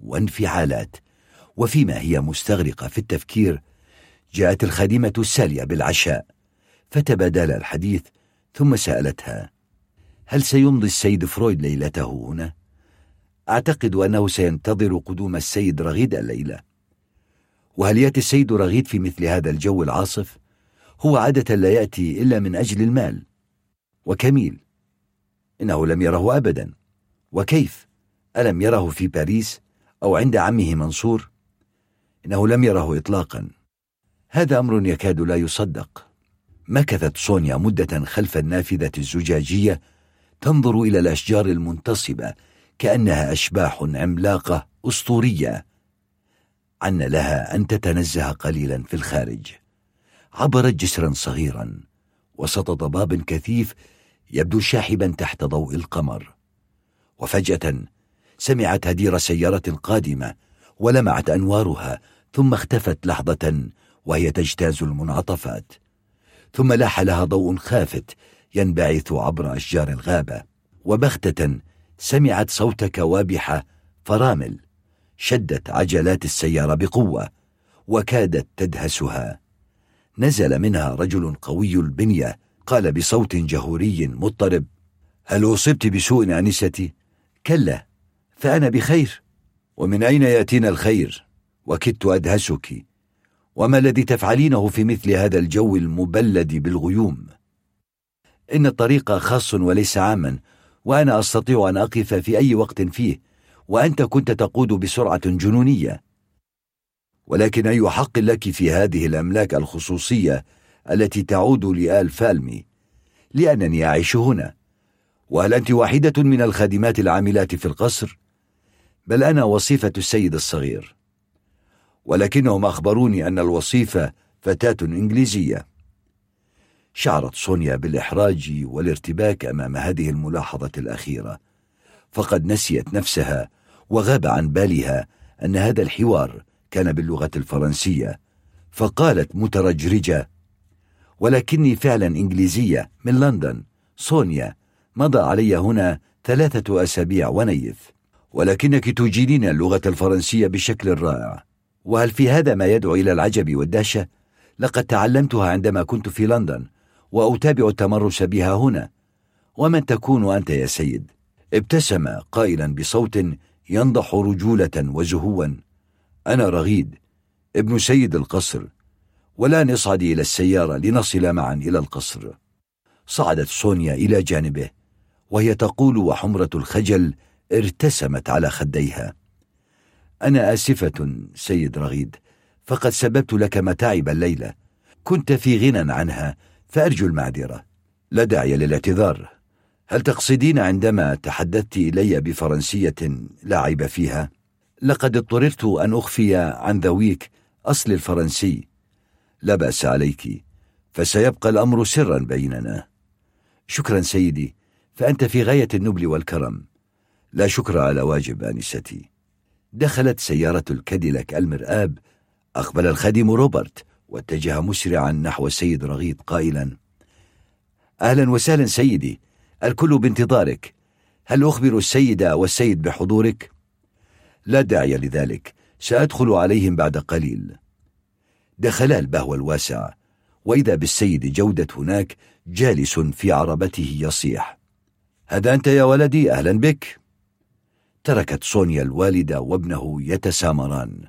وانفعالات. وفيما هي مستغرقة في التفكير جاءت الخادمة السالية بالعشاء فتبادل الحديث ثم سألتها هل سيمضي السيد فرويد ليلته هنا؟ أعتقد أنه سينتظر قدوم السيد رغيد الليلة وهل يأتي السيد رغيد في مثل هذا الجو العاصف؟ هو عادة لا يأتي إلا من أجل المال وكميل إنه لم يره أبدا وكيف؟ ألم يره في باريس أو عند عمه منصور؟ إنه لم يره إطلاقا هذا أمر يكاد لا يصدق مكثت سونيا مدة خلف النافذة الزجاجية تنظر إلى الأشجار المنتصبة كأنها أشباح عملاقة أسطورية. عن لها أن تتنزه قليلا في الخارج. عبرت جسرا صغيرا وسط ضباب كثيف يبدو شاحبا تحت ضوء القمر. وفجأة سمعت هدير سيارة قادمة ولمعت أنوارها ثم اختفت لحظة وهي تجتاز المنعطفات. ثم لاح لها ضوء خافت ينبعث عبر أشجار الغابة وبغتة سمعت صوت كوابح فرامل شدت عجلات السيارة بقوة وكادت تدهسها نزل منها رجل قوي البنية قال بصوت جهوري مضطرب هل أصبت بسوء أنستي؟ كلا فأنا بخير ومن أين يأتينا الخير؟ وكدت أدهسك وما الذي تفعلينه في مثل هذا الجو المبلد بالغيوم؟ إن الطريق خاص وليس عاما وأنا أستطيع أن أقف في أي وقت فيه وأنت كنت تقود بسرعة جنونية. ولكن أي حق لك في هذه الأملاك الخصوصية التي تعود لآل فالمي؟ لأنني أعيش هنا. وهل أنت واحدة من الخادمات العاملات في القصر؟ بل أنا وصيفة السيد الصغير. ولكنهم أخبروني أن الوصيفة فتاة إنجليزية. شعرت سونيا بالإحراج والارتباك أمام هذه الملاحظة الأخيرة. فقد نسيت نفسها وغاب عن بالها أن هذا الحوار كان باللغة الفرنسية. فقالت مترجرجة ولكني فعلا إنجليزية من لندن. سونيا مضى علي هنا ثلاثة أسابيع ونيف. ولكنك تجيدين اللغة الفرنسية بشكل رائع. وهل في هذا ما يدعو إلى العجب والدهشة؟ لقد تعلمتها عندما كنت في لندن. وأتابع التمرس بها هنا. ومن تكون أنت يا سيد؟ ابتسم قائلا بصوت ينضح رجولة وزهوا. أنا رغيد. ابن سيد القصر. ولا نصعد إلى السيارة لنصل معا إلى القصر. صعدت سونيا إلى جانبه. وهي تقول وحمرة الخجل ارتسمت على خديها. أنا آسفة سيد رغيد. فقد سببت لك متاعب الليلة. كنت في غنى عنها. فأرجو المعذرة. لا داعي للاعتذار. هل تقصدين عندما تحدثت إلي بفرنسية لا عيب فيها؟ لقد اضطررت أن أخفي عن ذويك أصل الفرنسي. لا بأس عليك فسيبقى الأمر سرا بيننا. شكرا سيدي فأنت في غاية النبل والكرم. لا شكر على واجب آنستي. دخلت سيارة الكاديلاك المرآب أقبل الخادم روبرت. واتجه مسرعا نحو السيد رغيد قائلا أهلا وسهلا سيدي الكل بانتظارك. هل أخبر السيد والسيد بحضورك؟ لا داعي لذلك سأدخل عليهم بعد قليل. دخلا البهو الواسع وإذا بالسيد جودة هناك جالس في عربته يصيح هذا أنت يا ولدي أهلا بك؟ تركت سونيا الوالدة وابنه يتسامران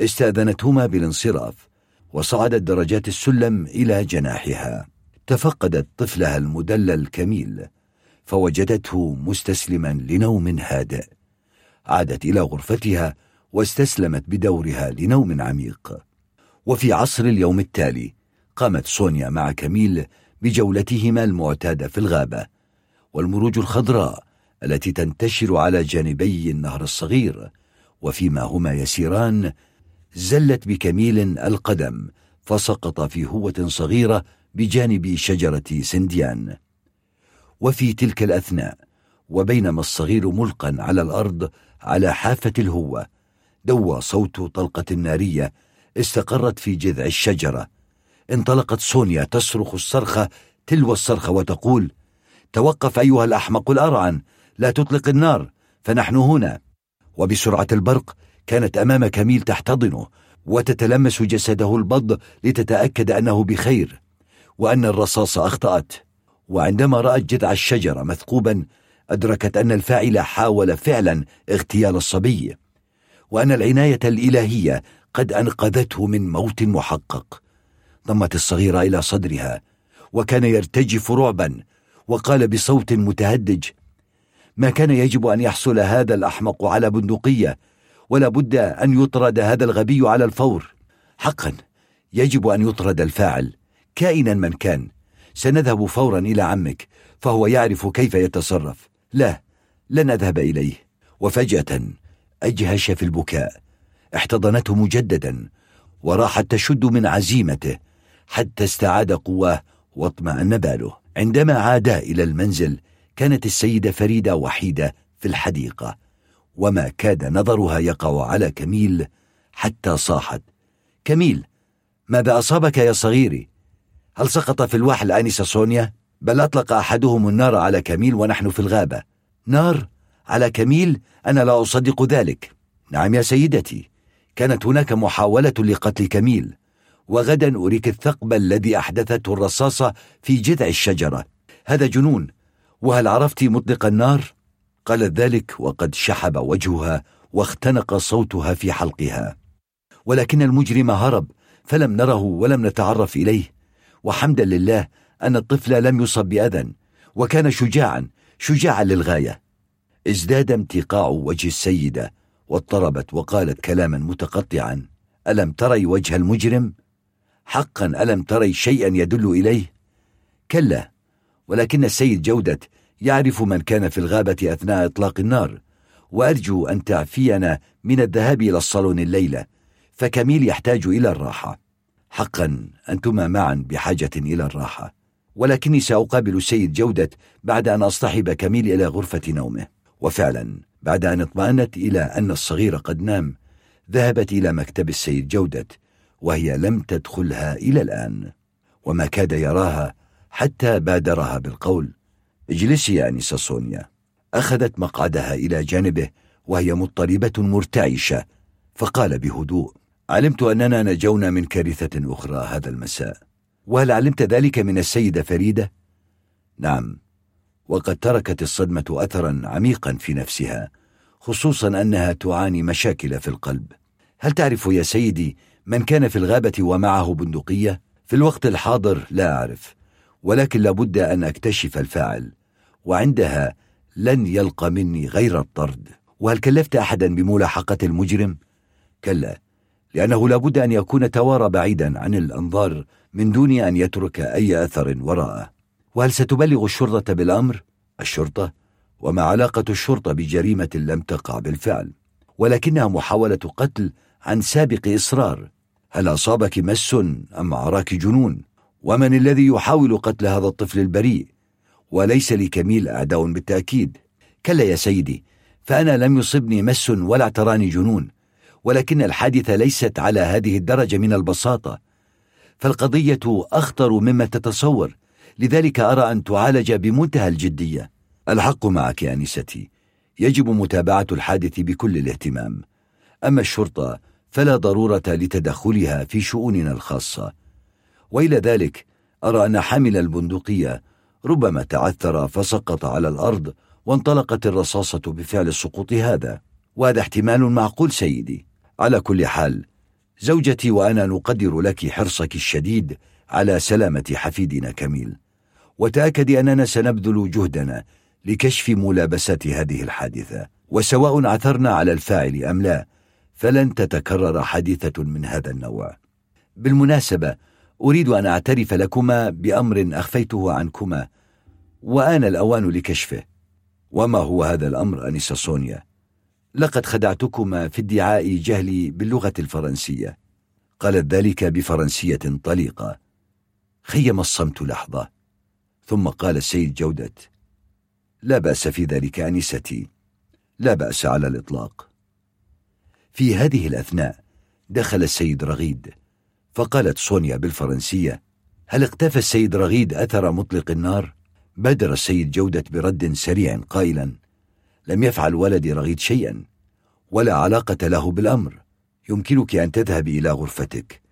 استأذنتهما بالانصراف وصعدت درجات السلم إلى جناحها. تفقدت طفلها المدلل كميل فوجدته مستسلما لنوم هادئ. عادت إلى غرفتها واستسلمت بدورها لنوم عميق. وفي عصر اليوم التالي قامت سونيا مع كميل بجولتهما المعتادة في الغابة والمروج الخضراء التي تنتشر على جانبي النهر الصغير وفيما هما يسيران زلت بكميل القدم فسقط في هوة صغيرة بجانب شجرة سنديان. وفي تلك الأثناء وبينما الصغير ملقا على الأرض على حافة الهوة دوى صوت طلقة نارية استقرت في جذع الشجرة. انطلقت سونيا تصرخ الصرخة تلو الصرخة وتقول توقف أيها الأحمق الأرعن لا تطلق النار فنحن هنا. وبسرعة البرق كانت أمام كميل تحتضنه وتتلمس جسده البض لتتأكد أنه بخير وأن الرصاص أخطأت. وعندما رأت جذع الشجرة مثقوبا أدركت أن الفاعل حاول فعلا اغتيال الصبي وأن العناية الإلهية قد أنقذته من موت محقق. ضمت الصغيرة إلى صدرها وكان يرتجف رعبا وقال بصوت متهدج ما كان يجب أن يحصل هذا الأحمق على بندقية؟ ولا بد أن يطرد هذا الغبي على الفور. حقا يجب أن يطرد الفاعل كائنا من كان. سنذهب فورا إلى عمك فهو يعرف كيف يتصرف. لا لن أذهب إليه. وفجأة أجهش في البكاء. احتضنته مجددا وراحت تشد من عزيمته حتى استعاد قواه واطمأن باله. عندما عادا إلى المنزل كانت السيدة فريدة وحيدة في الحديقة. وما كاد نظرها يقع على كميل حتى صاحت كميل ماذا أصابك يا صغيري؟ هل سقط في الوحل آنسة سونيا؟ بل أطلق أحدهم النار على كميل ونحن في الغابة نار؟ على كميل؟ أنا لا أصدق ذلك نعم يا سيدتي كانت هناك محاولة لقتل كميل وغدا أريك الثقب الذي أحدثته الرصاصة في جذع الشجرة هذا جنون وهل عرفت مطلق النار؟ قالت ذلك وقد شحب وجهها واختنق صوتها في حلقها ولكن المجرم هرب فلم نره ولم نتعرف إليه وحمدا لله أن الطفل لم يصب بأذى وكان شجاعا شجاعا للغاية ازداد امتقاع وجه السيدة واضطربت وقالت كلاما متقطعا ألم تري وجه المجرم؟ حقا ألم تري شيئا يدل إليه؟ كلا ولكن السيد جودة يعرف من كان في الغابة أثناء إطلاق النار وأرجو أن تعفينا من الذهاب إلى الصالون الليلة فكميل يحتاج إلى الراحة. حقا أنتما معا بحاجة إلى الراحة ولكني سأقابل السيد جودة بعد أن أصطحب كميل إلى غرفة نومه. وفعلا بعد أن اطمأنت إلى أن الصغير قد نام ذهبت إلى مكتب السيد جودة وهي لم تدخلها إلى الآن. وما كاد يراها حتى بادرها بالقول اجلسي يا أنسة سونيا. أخذت مقعدها إلى جانبه وهي مضطربة مرتعشة فقال بهدوء علمت أننا نجونا من كارثة أخرى هذا المساء. وهل علمت ذلك من السيدة فريدة؟ نعم. وقد تركت الصدمة أثرا عميقا في نفسها خصوصا أنها تعاني مشاكل في القلب. هل تعرف يا سيدي من كان في الغابة ومعه بندقية؟ في الوقت الحاضر لا أعرف. ولكن لابد أن أكتشف الفاعل وعندها لن يلقى مني غير الطرد وهل كلفت أحدا بملاحقة المجرم؟ كلا لأنه لابد أن يكون توارى بعيدا عن الأنظار من دون أن يترك أي أثر وراءه وهل ستبلغ الشرطة بالأمر؟ الشرطة؟ وما علاقة الشرطة بجريمة لم تقع بالفعل؟ ولكنها محاولة قتل عن سابق إصرار هل أصابك مس أم عراك جنون؟ ومن الذي يحاول قتل هذا الطفل البريء؟ وليس لكميل أعداء بالتأكيد. كلا يا سيدي فأنا لم يصبني مس ولا اعتراني جنون ولكن الحادثة ليست على هذه الدرجة من البساطة. فالقضية أخطر مما تتصور لذلك أرى أن تعالج بمنتهى الجدية. الحق معك يا أنستي يجب متابعة الحادث بكل الاهتمام. أما الشرطة فلا ضرورة لتدخلها في شؤوننا الخاصة. وإلى ذلك أرى أن حامل البندقية ربما تعثر فسقط على الأرض وانطلقت الرصاصة بفعل السقوط هذا. وهذا احتمال معقول سيدي. على كل حال زوجتي وأنا نقدر لك حرصك الشديد على سلامة حفيدنا كميل. وتأكدي أننا سنبذل جهدنا لكشف ملابسات هذه الحادثة. وسواء عثرنا على الفاعل أم لا فلن تتكرر حادثة من هذا النوع. بالمناسبة أريد أن أعترف لكما بأمر أخفيته عنكما وآن الأوان لكشفه. وما هو هذا الأمر أنسة سونيا؟ لقد خدعتكما في ادعاء جهلي باللغة الفرنسية. قالت ذلك بفرنسية طليقة. خيم الصمت لحظة. ثم قال السيد جودة لا بأس في ذلك أنستي لا بأس على الإطلاق. في هذه الأثناء دخل السيد رغيد. فقالت سونيا بالفرنسية هل اقتفى السيد رغيد أثر مطلق النار؟ بادر السيد جودة برد سريع قائلا لم يفعل ولدي رغيد شيئا ولا علاقة له بالأمر. يمكنك أن تذهبي إلى غرفتك.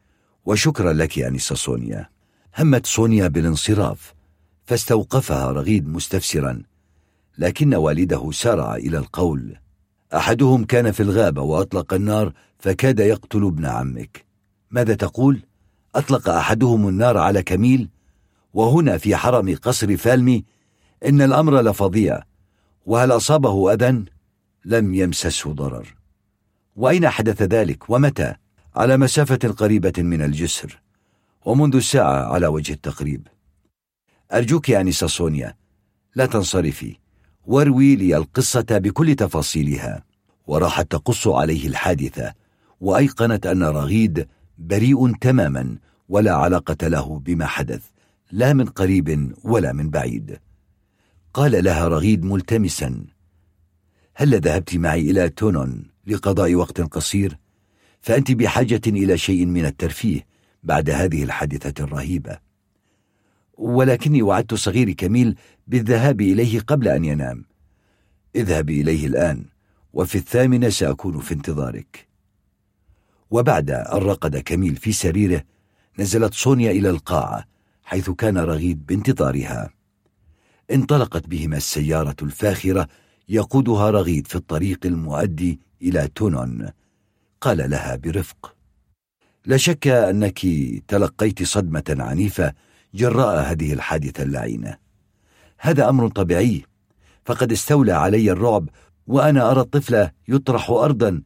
وشكرا لك أنسة سونيا. همت سونيا بالانصراف فاستوقفها رغيد مستفسرا لكن والده سارع إلى القول أحدهم كان في الغابة وأطلق النار فكاد يقتل ابن عمك. ماذا تقول؟ أطلق أحدهم النار على كميل وهنا في حرم قصر فالمي إن الأمر لفظيع وهل أصابه أذى؟ لم يمسسه ضرر وأين حدث ذلك ومتى؟ على مسافة قريبة من الجسر ومنذ ساعة على وجه التقريب أرجوك يا أنسة سونيا لا تنصرفي واروي لي القصة بكل تفاصيلها وراحت تقص عليه الحادثة وأيقنت أن رغيد بريء تماما ولا علاقة له بما حدث لا من قريب ولا من بعيد. قال لها رغيد ملتمسا هل ذهبت معي إلى تونون لقضاء وقت قصير؟ فأنت بحاجة إلى شيء من الترفيه بعد هذه الحادثة الرهيبة. ولكني وعدت صغيري كميل بالذهاب إليه قبل أن ينام. اذهبي إليه الآن وفي الثامنة سأكون في انتظارك. وبعد أن رقد كميل في سريره نزلت سونيا إلى القاعة حيث كان رغيد بانتظارها. انطلقت بهما السيارة الفاخرة يقودها رغيد في الطريق المؤدي إلى تونون. قال لها برفق لا شك أنك تلقيت صدمة عنيفة جراء هذه الحادثة اللعينة. هذا أمر طبيعي فقد استولى علي الرعب وأنا أرى الطفل يطرح أرضا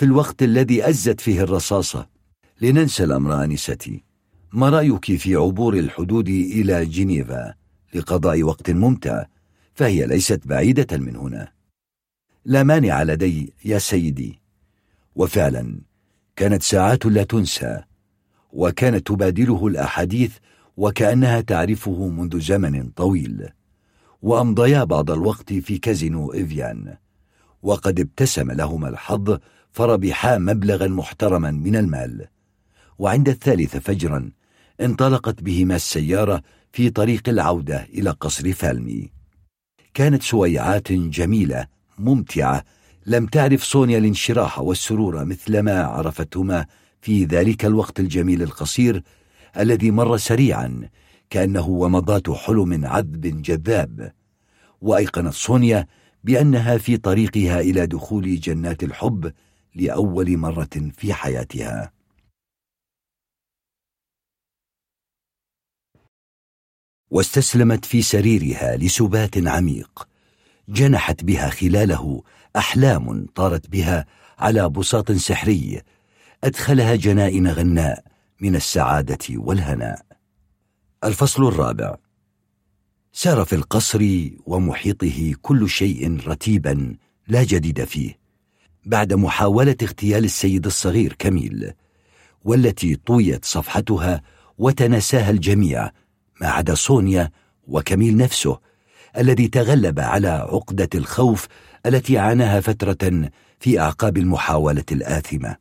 في الوقت الذي أزت فيه الرصاصة. لننسى الأمر آنستي. ما رأيك في عبور الحدود إلى جنيفا لقضاء وقت ممتع فهي ليست بعيدة من هنا. لا مانع لدي يا سيدي. وفعلا كانت ساعات لا تنسى وكانت تبادله الأحاديث وكأنها تعرفه منذ زمن طويل. وأمضيا بعض الوقت في كازينو إفيان وقد ابتسم لهما الحظ فربحا مبلغا محترما من المال. وعند الثالثة فجرا انطلقت بهما السيارة في طريق العودة إلى قصر فالمي. كانت سويعات جميلة ممتعة. لم تعرف سونيا الانشراح والسرور مثلما عرفتهما في ذلك الوقت الجميل القصير الذي مر سريعا كأنه ومضات حلم عذب جذاب. وأيقنت سونيا بأنها في طريقها إلى دخول جنات الحب لأول مرة في حياتها. واستسلمت في سريرها لسبات عميق. جنحت بها خلاله أحلام طارت بها على بساط سحري. أدخلها جنائن غناء من السعادة والهناء. الفصل الرابع. سار في القصر ومحيطه كل شيء رتيبا لا جديد فيه. بعد محاولة اغتيال السيد الصغير كميل والتي طويت صفحتها وتنساها الجميع ما عدا سونيا وكميل نفسه الذي تغلب على عقدة الخوف التي عاناها فترة في أعقاب المحاولة الآثمة.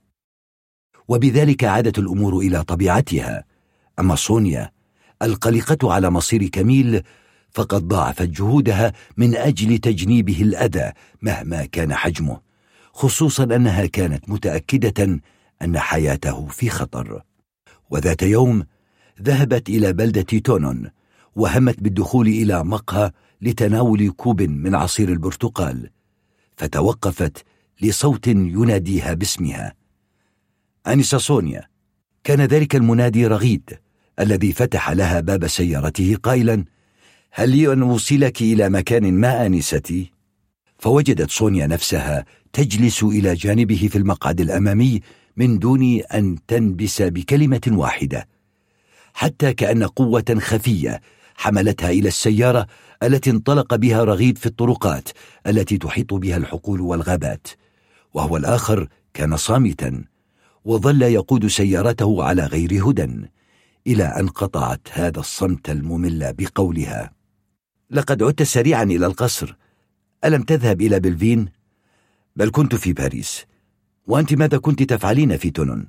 وبذلك عادت الأمور إلى طبيعتها. أما سونيا القلقة على مصير كميل فقد ضاعفت جهودها من أجل تجنيبه الأذى مهما كان حجمه. خصوصا أنها كانت متأكدة أن حياته في خطر وذات يوم ذهبت إلى بلدة تونون وهمت بالدخول إلى مقهى لتناول كوب من عصير البرتقال فتوقفت لصوت يناديها باسمها أنسة سونيا كان ذلك المنادي رغيد الذي فتح لها باب سيارته قائلا هل لي أن أوصلك إلى مكان ما آنستي؟ فوجدت سونيا نفسها تجلس إلى جانبه في المقعد الأمامي من دون أن تنبس بكلمة واحدة. حتى كأن قوة خفية حملتها إلى السيارة التي انطلق بها رغيد في الطرقات التي تحيط بها الحقول والغابات. وهو الآخر كان صامتا وظل يقود سيارته على غير هدى إلى أن قطعت هذا الصمت الممل بقولها. لقد عدت سريعا إلى القصر ألم تذهب إلى بلفين؟ بل كنت في باريس وأنت ماذا كنت تفعلين في تونون؟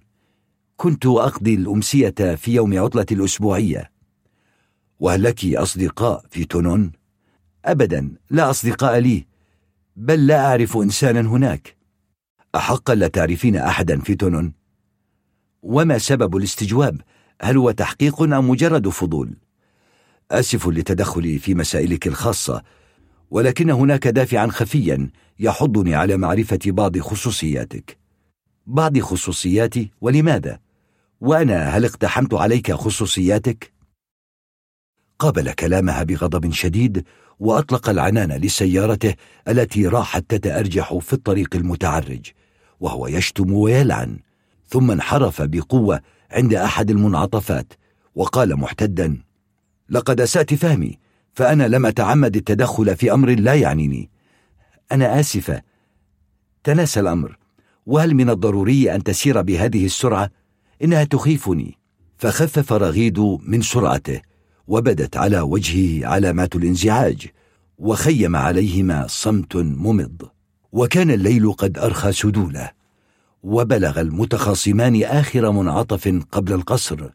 كنت أقضي الأمسية في يوم عطلة الأسبوعية وهل لك أصدقاء في تونون؟ أبدا لا أصدقاء لي بل لا أعرف إنسانا هناك أحقا لا تعرفين أحدا في تونون؟ وما سبب الاستجواب؟ هل هو تحقيق أم مجرد فضول؟ آسف لتدخلي في مسائلك الخاصة ولكن هناك دافعا خفيا يحضني على معرفة بعض خصوصياتك بعض خصوصياتي ولماذا؟ وأنا هل اقتحمت عليك خصوصياتك؟ قابل كلامها بغضب شديد وأطلق العنان لسيارته التي راحت تتأرجح في الطريق المتعرج وهو يشتم ويلعن ثم انحرف بقوة عند أحد المنعطفات وقال محتدا لقد أسأت فهمي فأنا لم أتعمد التدخل في أمر لا يعنيني. أنا آسفة. تناسى الأمر. وهل من الضروري أن تسير بهذه السرعة؟ إنها تخيفني. فخفف رغيد من سرعته وبدت على وجهه علامات الانزعاج وخيم عليهما صمت ممض. وكان الليل قد أرخى سدوله وبلغ المتخاصمان آخر منعطف قبل القصر.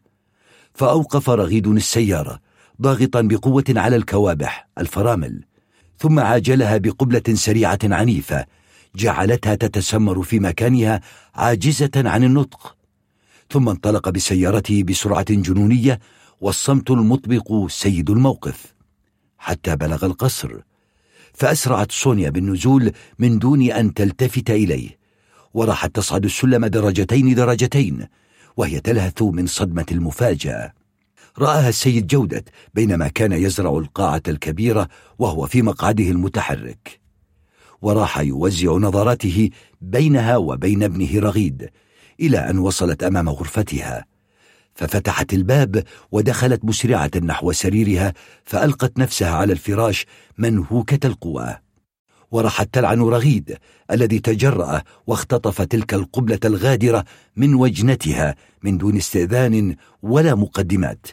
فأوقف رغيد السيارة ضاغطا بقوة على الكوابح الفرامل. ثم عاجلها بقبلة سريعة عنيفة. جعلتها تتسمر في مكانها عاجزة عن النطق. ثم انطلق بسيارته بسرعة جنونية والصمت المطبق سيد الموقف. حتى بلغ القصر. فأسرعت سونيا بالنزول من دون أن تلتفت إليه. وراحت تصعد السلم درجتين درجتين وهي تلهث من صدمة المفاجأة. رآها السيد جودة بينما كان يزرع القاعة الكبيرة وهو في مقعده المتحرك. وراح يوزع نظراته بينها وبين ابنه رغيد إلى أن وصلت أمام غرفتها. ففتحت الباب ودخلت مسرعة نحو سريرها فألقت نفسها على الفراش منهوكة القوى. وراحت تلعن رغيد الذي تجرأ واختطف تلك القبلة الغادرة من وجنتها من دون استئذان ولا مقدمات.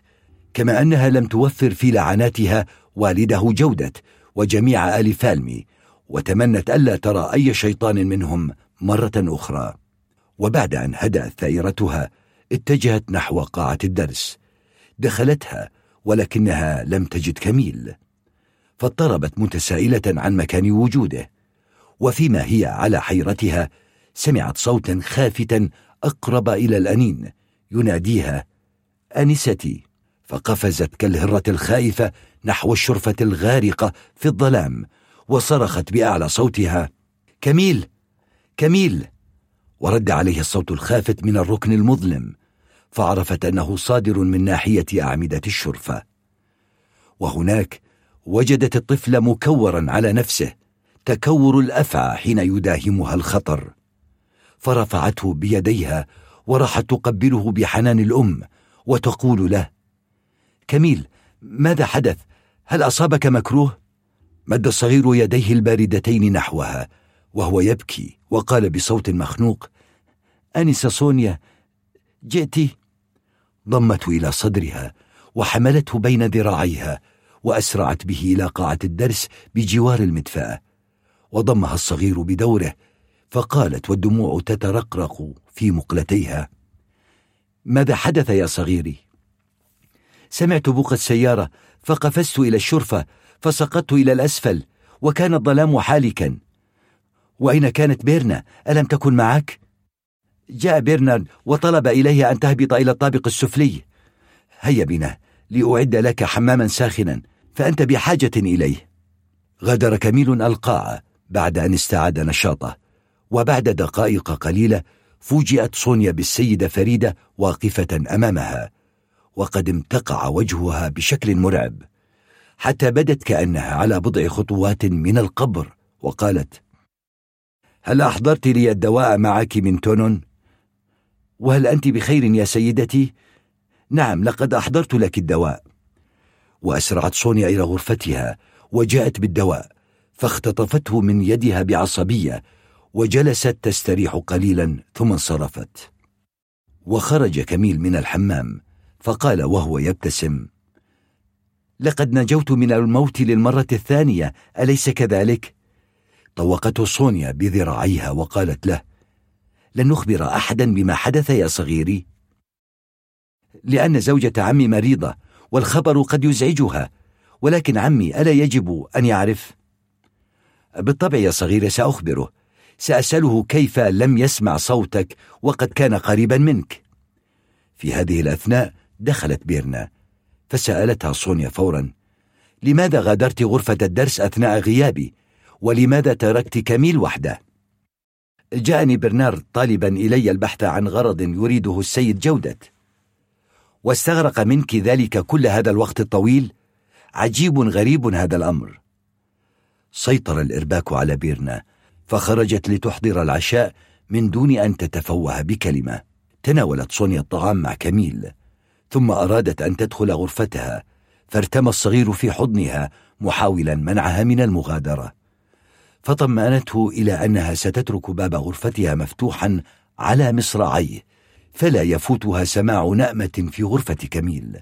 كما أنها لم توفر في لعناتها والده جودة وجميع آل فالمي وتمنت ألا ترى أي شيطان منهم مرة أخرى. وبعد أن هدأت ثائرتها اتجهت نحو قاعة الدرس. دخلتها ولكنها لم تجد كميل. فاضطربت متسائلة عن مكان وجوده. وفيما هي على حيرتها سمعت صوتا خافتا أقرب إلى الأنين يناديها أنستي؟ فقفزت كالهرة الخائفة نحو الشرفة الغارقة في الظلام وصرخت بأعلى صوتها كميل كميل! ورد عليه الصوت الخافت من الركن المظلم فعرفت أنه صادر من ناحية أعمدة الشرفة. وهناك وجدت الطفل مكورا على نفسه تكور الأفعى حين يداهمها الخطر. فرفعته بيديها وراحت تقبله بحنان الأم وتقول له كميل ماذا حدث؟ هل أصابك مكروه؟ مد الصغير يديه الباردتين نحوها وهو يبكي وقال بصوت مخنوق أنسة سونيا جئت ضمته إلى صدرها وحملته بين ذراعيها وأسرعت به إلى قاعة الدرس بجوار المدفأة وضمها الصغير بدوره فقالت والدموع تترقرق في مقلتيها ماذا حدث يا صغيري سمعت بوق السيارة فقفزت إلى الشرفة فسقطت إلى الأسفل وكان الظلام حالكا. وأين كانت بيرنا؟ ألم تكن معك؟ جاء بيرنارد وطلب إلي أن تهبط إلى الطابق السفلي. هيا بنا لأعد لك حماما ساخنا فأنت بحاجة إليه. غادر كميل القاعة بعد أن استعاد نشاطه. وبعد دقائق قليلة فوجئت صونيا بالسيدة فريدة واقفة أمامها. وقد امتقع وجهها بشكل مرعب حتى بدت كأنها على بضع خطوات من القبر وقالت هل أحضرت لي الدواء معك من تونون؟ وهل أنت بخير يا سيدتي؟ نعم لقد أحضرت لك الدواء وأسرعت صونيا إلى غرفتها وجاءت بالدواء فاختطفته من يدها بعصبية وجلست تستريح قليلا ثم انصرفت وخرج كميل من الحمام فقال وهو يبتسم لقد نجوت من الموت للمرة الثانية أليس كذلك؟ طوقته صونيا بذراعيها وقالت له لن نخبر أحدا بما حدث يا صغيري لأن زوجة عمي مريضة والخبر قد يزعجها ولكن عمي ألا يجب أن يعرف؟ بالطبع يا صغيري سأخبره سأسأله كيف لم يسمع صوتك وقد كان قريبا منك في هذه الأثناء دخلت بيرنا. فسألتها صونيا فورا لماذا غادرت غرفة الدرس أثناء غيابي؟ ولماذا تركت كميل وحده؟ جاءني برنارد طالبا إلي البحث عن غرض يريده السيد جودة. واستغرق منك ذلك كل هذا الوقت الطويل؟ عجيب غريب هذا الأمر. سيطر الإرباك على بيرنا فخرجت لتحضر العشاء من دون أن تتفوه بكلمة. تناولت صونيا الطعام مع كميل. ثم أرادت أن تدخل غرفتها فارتمى الصغير في حضنها محاولا منعها من المغادرة. فطمأنته إلى أنها ستترك باب غرفتها مفتوحا على مصراعيه فلا يفوتها سماع نأمة في غرفة كميل.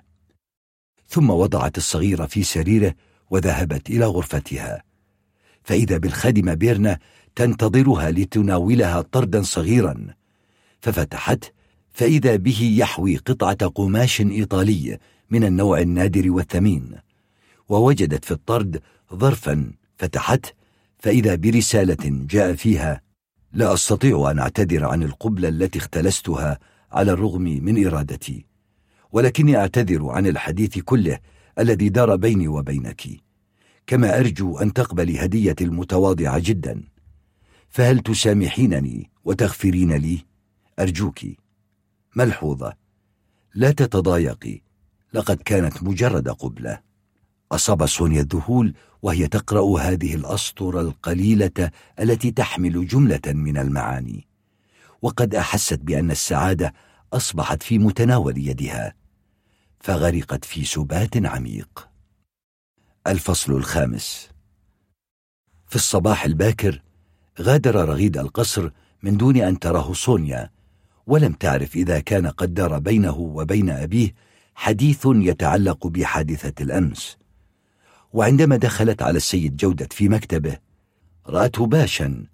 ثم وضعت الصغير في سريره وذهبت إلى غرفتها. فإذا بالخادمة بيرنا تنتظرها لتناولها طردا صغيرا ففتحت فإذا به يحوي قطعة قماش إيطالي من النوع النادر والثمين ووجدت في الطرد ظرفا فتحت فإذا برسالة جاء فيها لا أستطيع أن أعتذر عن القبلة التي اختلستها على الرغم من إرادتي ولكني أعتذر عن الحديث كله الذي دار بيني وبينك كما أرجو أن تقبلي هديتي المتواضعة جدا فهل تسامحينني وتغفرين لي؟ أرجوك. ملحوظة. لا تتضايقي. لقد كانت مجرد قبلة. أصاب سونيا الذهول وهي تقرأ هذه الأسطر القليلة التي تحمل جملة من المعاني. وقد أحست بأن السعادة أصبحت في متناول يدها. فغرقت في سبات عميق. الفصل الخامس. في الصباح الباكر غادر رغيد القصر من دون أن تراه صونيا ولم تعرف إذا كان قد دار بينه وبين أبيه حديث يتعلق بحادثة الأمس. وعندما دخلت على السيد جودة في مكتبه رأته باشا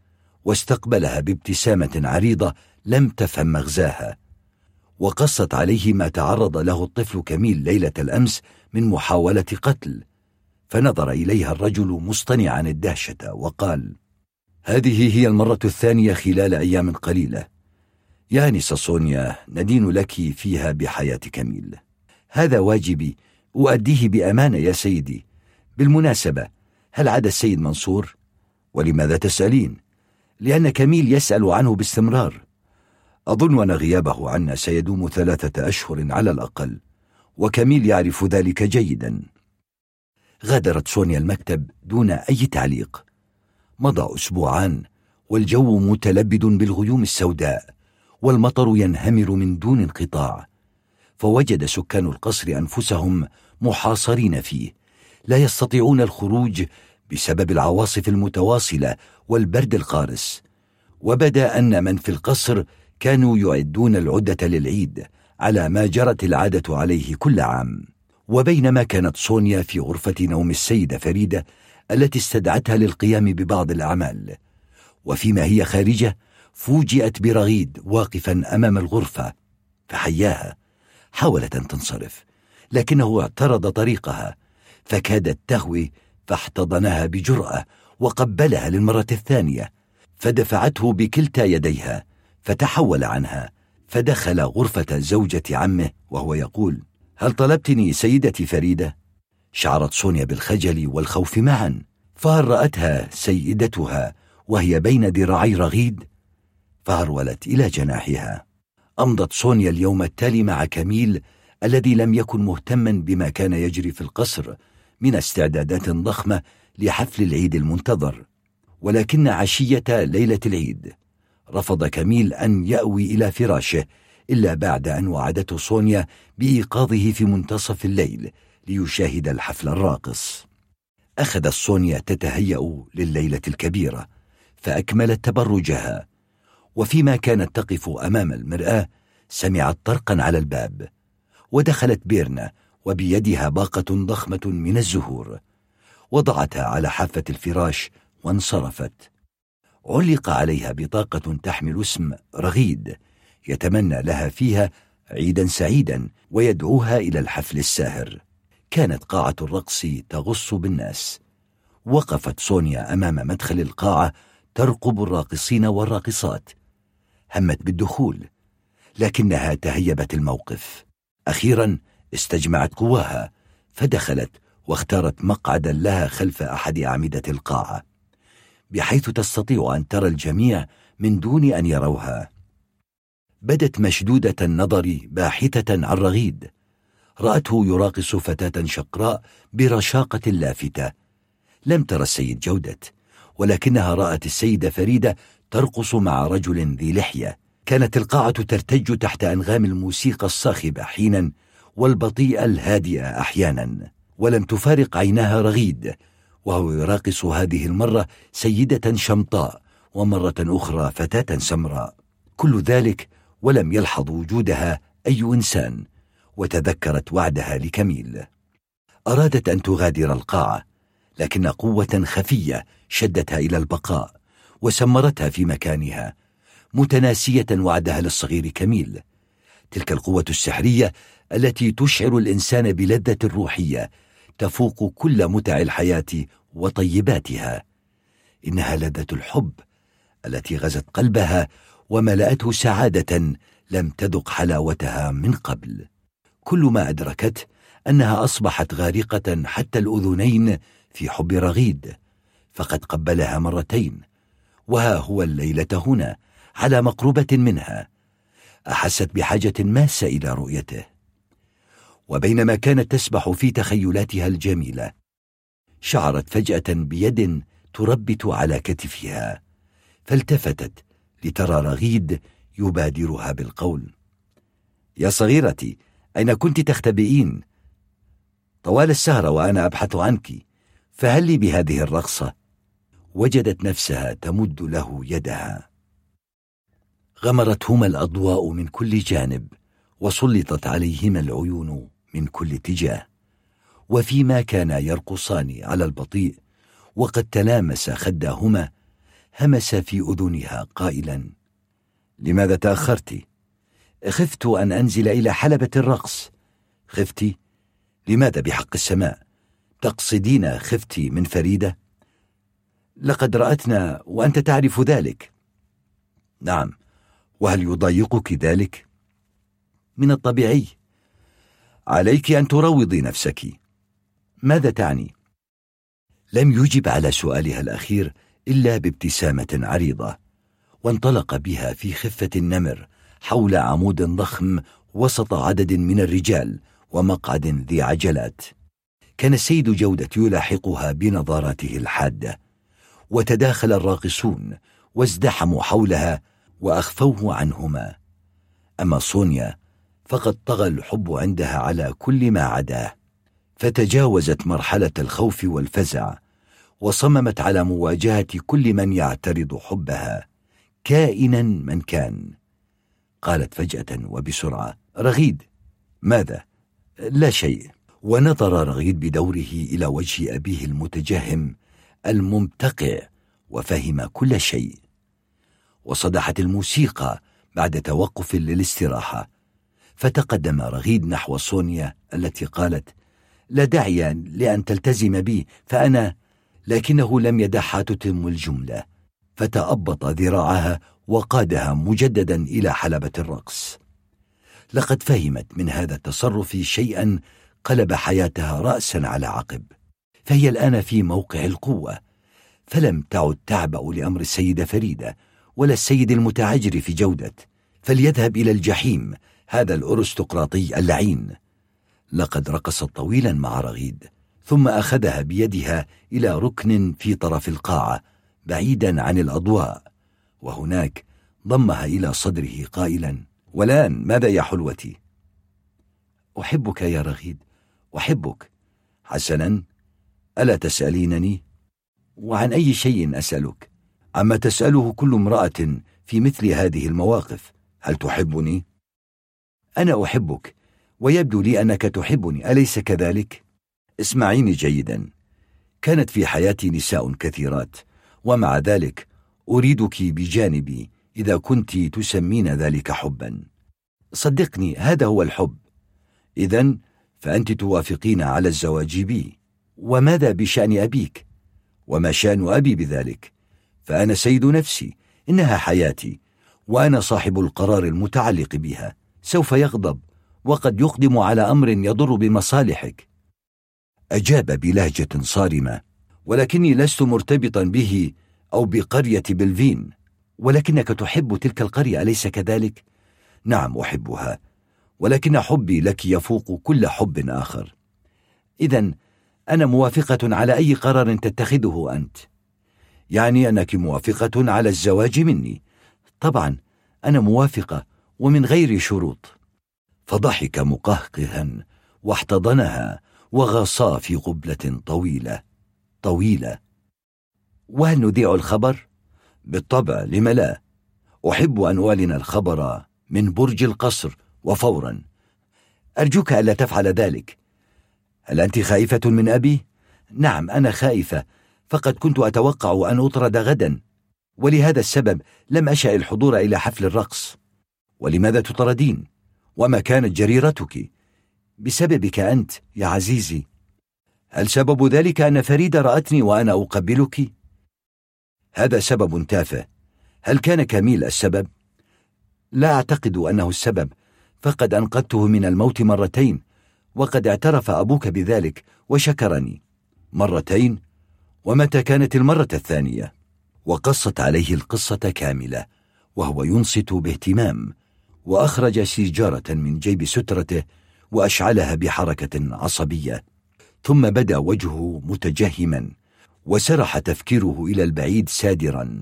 واستقبلها بابتسامة عريضة لم تفهم مغزاها. وقصت عليه ما تعرض له الطفل كميل ليلة الأمس من محاولة قتل. فنظر إليها الرجل مصطنعا الدهشة وقال هذه هي المرة الثانية خلال أيام قليلة. يا نس صونيا ندين لك فيها بحياة كميل. هذا واجبي أؤديه بأمانة يا سيدي. بالمناسبة هل عاد السيد منصور؟ ولماذا تسألين؟ لأن كميل يسأل عنه باستمرار. أظن أن غيابه عنا سيدوم ثلاثة أشهر على الأقل وكميل يعرف ذلك جيدا. غادرت سونيا المكتب دون أي تعليق. مضى أسبوعان والجو متلبد بالغيوم السوداء. والمطر ينهمر من دون انقطاع. فوجد سكان القصر أنفسهم محاصرين فيه. لا يستطيعون الخروج بسبب العواصف المتواصلة والبرد القارس. وبدا أن من في القصر كانوا يعدون العدة للعيد على ما جرت العادة عليه كل عام. وبينما كانت سونيا في غرفة نوم السيدة فريدة التي استدعتها للقيام ببعض الأعمال. وفيما هي خارجة فوجئت برغيد واقفا أمام الغرفة فحياها حاولت أن تنصرف لكنه اعترض طريقها فكادت تهوي فاحتضنها بجرأة وقبلها للمرة الثانية فدفعته بكلتا يديها فتحول عنها فدخل غرفة زوجة عمه وهو يقول هل طلبتني سيدتي فريدة؟ شعرت سونيا بالخجل والخوف معا فهل رأتها سيدتها وهي بين ذراعي رغيد؟ فهرولت إلى جناحها. أمضت سونيا اليوم التالي مع كميل الذي لم يكن مهتما بما كان يجري في القصر من استعدادات ضخمة لحفل العيد المنتظر. ولكن عشية ليلة العيد رفض كميل أن يأوي إلى فراشه إلا بعد أن وعدته سونيا بإيقاظه في منتصف الليل ليشاهد الحفل الراقص. أخذت سونيا تتهيأ لليلة الكبيرة فأكملت تبرجها. وفيما كانت تقف أمام المرآة سمعت طرقا على الباب ودخلت بيرنا وبيدها باقة ضخمة من الزهور وضعتها على حافة الفراش وانصرفت. علق عليها بطاقة تحمل اسم رغيد يتمنى لها فيها عيدا سعيدا ويدعوها إلى الحفل الساهر. كانت قاعة الرقص تغص بالناس. وقفت سونيا أمام مدخل القاعة ترقب الراقصين والراقصات. همت بالدخول لكنها تهيبت الموقف. أخيرا استجمعت قواها فدخلت واختارت مقعدا لها خلف أحد أعمدة القاعة بحيث تستطيع أن ترى الجميع من دون أن يروها. بدت مشدودة النظر باحثة عن رغيد رأته يراقص فتاة شقراء برشاقة لافتة. لم ترى السيد جودة ولكنها رأت السيدة فريدة ترقص مع رجل ذي لحية. كانت القاعة ترتج تحت أنغام الموسيقى الصاخبة حينا والبطيئة الهادئة أحيانا. ولم تفارق عيناها رغيد وهو يراقص هذه المرة سيدة شمطاء ومرة أخرى فتاة سمراء. كل ذلك ولم يلحظ وجودها أي إنسان وتذكرت وعدها لكميل. أرادت أن تغادر القاعة لكن قوة خفية شدتها إلى البقاء. وسمرتها في مكانها متناسية وعدها للصغير كميل. تلك القوة السحرية التي تشعر الإنسان بلذة روحية تفوق كل متع الحياة وطيباتها. إنها لذة الحب التي غزت قلبها وملأته سعادة لم تذق حلاوتها من قبل. كل ما أدركت أنها أصبحت غارقة حتى الأذنين في حب رغيد فقد قبلها مرتين. وها هو الليلة هنا على مقربة منها أحست بحاجة ماسة إلى رؤيته وبينما كانت تسبح في تخيلاتها الجميلة شعرت فجأة بيد تربت على كتفها فالتفتت لترى رغيد يبادرها بالقول يا صغيرتي أين كنت تختبئين؟ طوال السهرة وأنا أبحث عنك فهل لي بهذه الرقصة؟ وجدت نفسها تمد له يدها غمرتهما الأضواء من كل جانب وسلطت عليهما العيون من كل اتجاه وفيما كانا يرقصان على البطيء وقد تلامس خداهما همس في أذنها قائلا لماذا تأخرت؟ خفت أن أنزل إلى حلبة الرقص خفت؟ لماذا بحق السماء؟ تقصدين خفت من فريدة؟ لقد رأتنا وأنت تعرف ذلك. نعم. وهل يضايقك ذلك؟ من الطبيعي. عليك أن تروضي نفسك. ماذا تعني؟ لم يجب على سؤالها الأخير إلا بابتسامة عريضة وانطلق بها في خفة النمر حول عمود ضخم وسط عدد من الرجال ومقعد ذي عجلات. كان السيد جودة يلاحقها بنظاراته الحادة. وتداخل الراقصون وازدحموا حولها وأخفوه عنهما. أما صونيا فقد طغى الحب عندها على كل ما عداه. فتجاوزت مرحلة الخوف والفزع وصممت على مواجهة كل من يعترض حبها كائنا من كان. قالت فجأة وبسرعة رغيد ماذا؟ لا شيء. ونظر رغيد بدوره إلى وجه أبيه المتجهم الممتقع وفهم كل شيء. وصدحت الموسيقى بعد توقف للاستراحة فتقدم رغيد نحو صونيا التي قالت لا داعي لأن تلتزم بي فأنا لكنه لم يدعها تتم الجملة. فتأبط ذراعها وقادها مجددا إلى حلبة الرقص. لقد فهمت من هذا التصرف شيئا قلب حياتها رأسا على عقب. فهي الآن في موقع القوة. فلم تعد تعبأ لأمر السيدة فريدة ولا السيد المتعجر في جودة. فليذهب إلى الجحيم هذا الأرستقراطي اللعين. لقد رقصت طويلا مع رغيد ثم أخذها بيدها إلى ركن في طرف القاعة بعيدا عن الأضواء. وهناك ضمها إلى صدره قائلا والآن ماذا يا حلوتي؟ أحبك يا رغيد أحبك. حسنا. ألا تسألينني؟ وعن أي شيء أسألك؟ عما تسأله كل امرأة في مثل هذه المواقف هل تحبني؟ أنا أحبك ويبدو لي أنك تحبني أليس كذلك؟ اسمعيني جيدا كانت في حياتي نساء كثيرات ومع ذلك أريدك بجانبي إذا كنت تسمين ذلك حبا صدقني هذا هو الحب إذا فأنت توافقين على الزواج بي وماذا بشأن أبيك؟ وما شأن أبي بذلك؟ فأنا سيد نفسي إنها حياتي وأنا صاحب القرار المتعلق بها سوف يغضب وقد يقدم على أمر يضر بمصالحك. أجاب بلهجة صارمة ولكني لست مرتبطا به أو بقرية بلفين ولكنك تحب تلك القرية أليس كذلك؟ نعم أحبها ولكن حبي لك يفوق كل حب آخر. إذا أنا موافقة على أي قرار تتخذه أنت. يعني أنك موافقة على الزواج مني. طبعا أنا موافقة ومن غير شروط. فضحك مقهقها واحتضنها وغصا في قبلة طويلة. طويلة. وهل نذيع الخبر؟ بالطبع لم لا. أحب أن أعلن الخبر من برج القصر وفورا. أرجوك ألا تفعل ذلك. هل أنت خائفة من أبي؟ نعم أنا خائفة فقد كنت أتوقع أن أطرد غدا ولهذا السبب لم أشأ الحضور إلى حفل الرقص ولماذا تطردين؟ وما كانت جريرتك؟ بسببك أنت يا عزيزي هل سبب ذلك أن فريدة رأتني وأنا أقبلك؟ هذا سبب تافه هل كان كميل السبب؟ لا أعتقد أنه السبب فقد أنقذته من الموت مرتين وقد اعترف أبوك بذلك وشكرني مرتين ومتى كانت المرة الثانية؟ وقصت عليه القصة كاملة وهو ينصت باهتمام وأخرج سيجارة من جيب سترته وأشعلها بحركة عصبية ثم بدا وجهه متجهما وسرح تفكيره إلى البعيد سادرا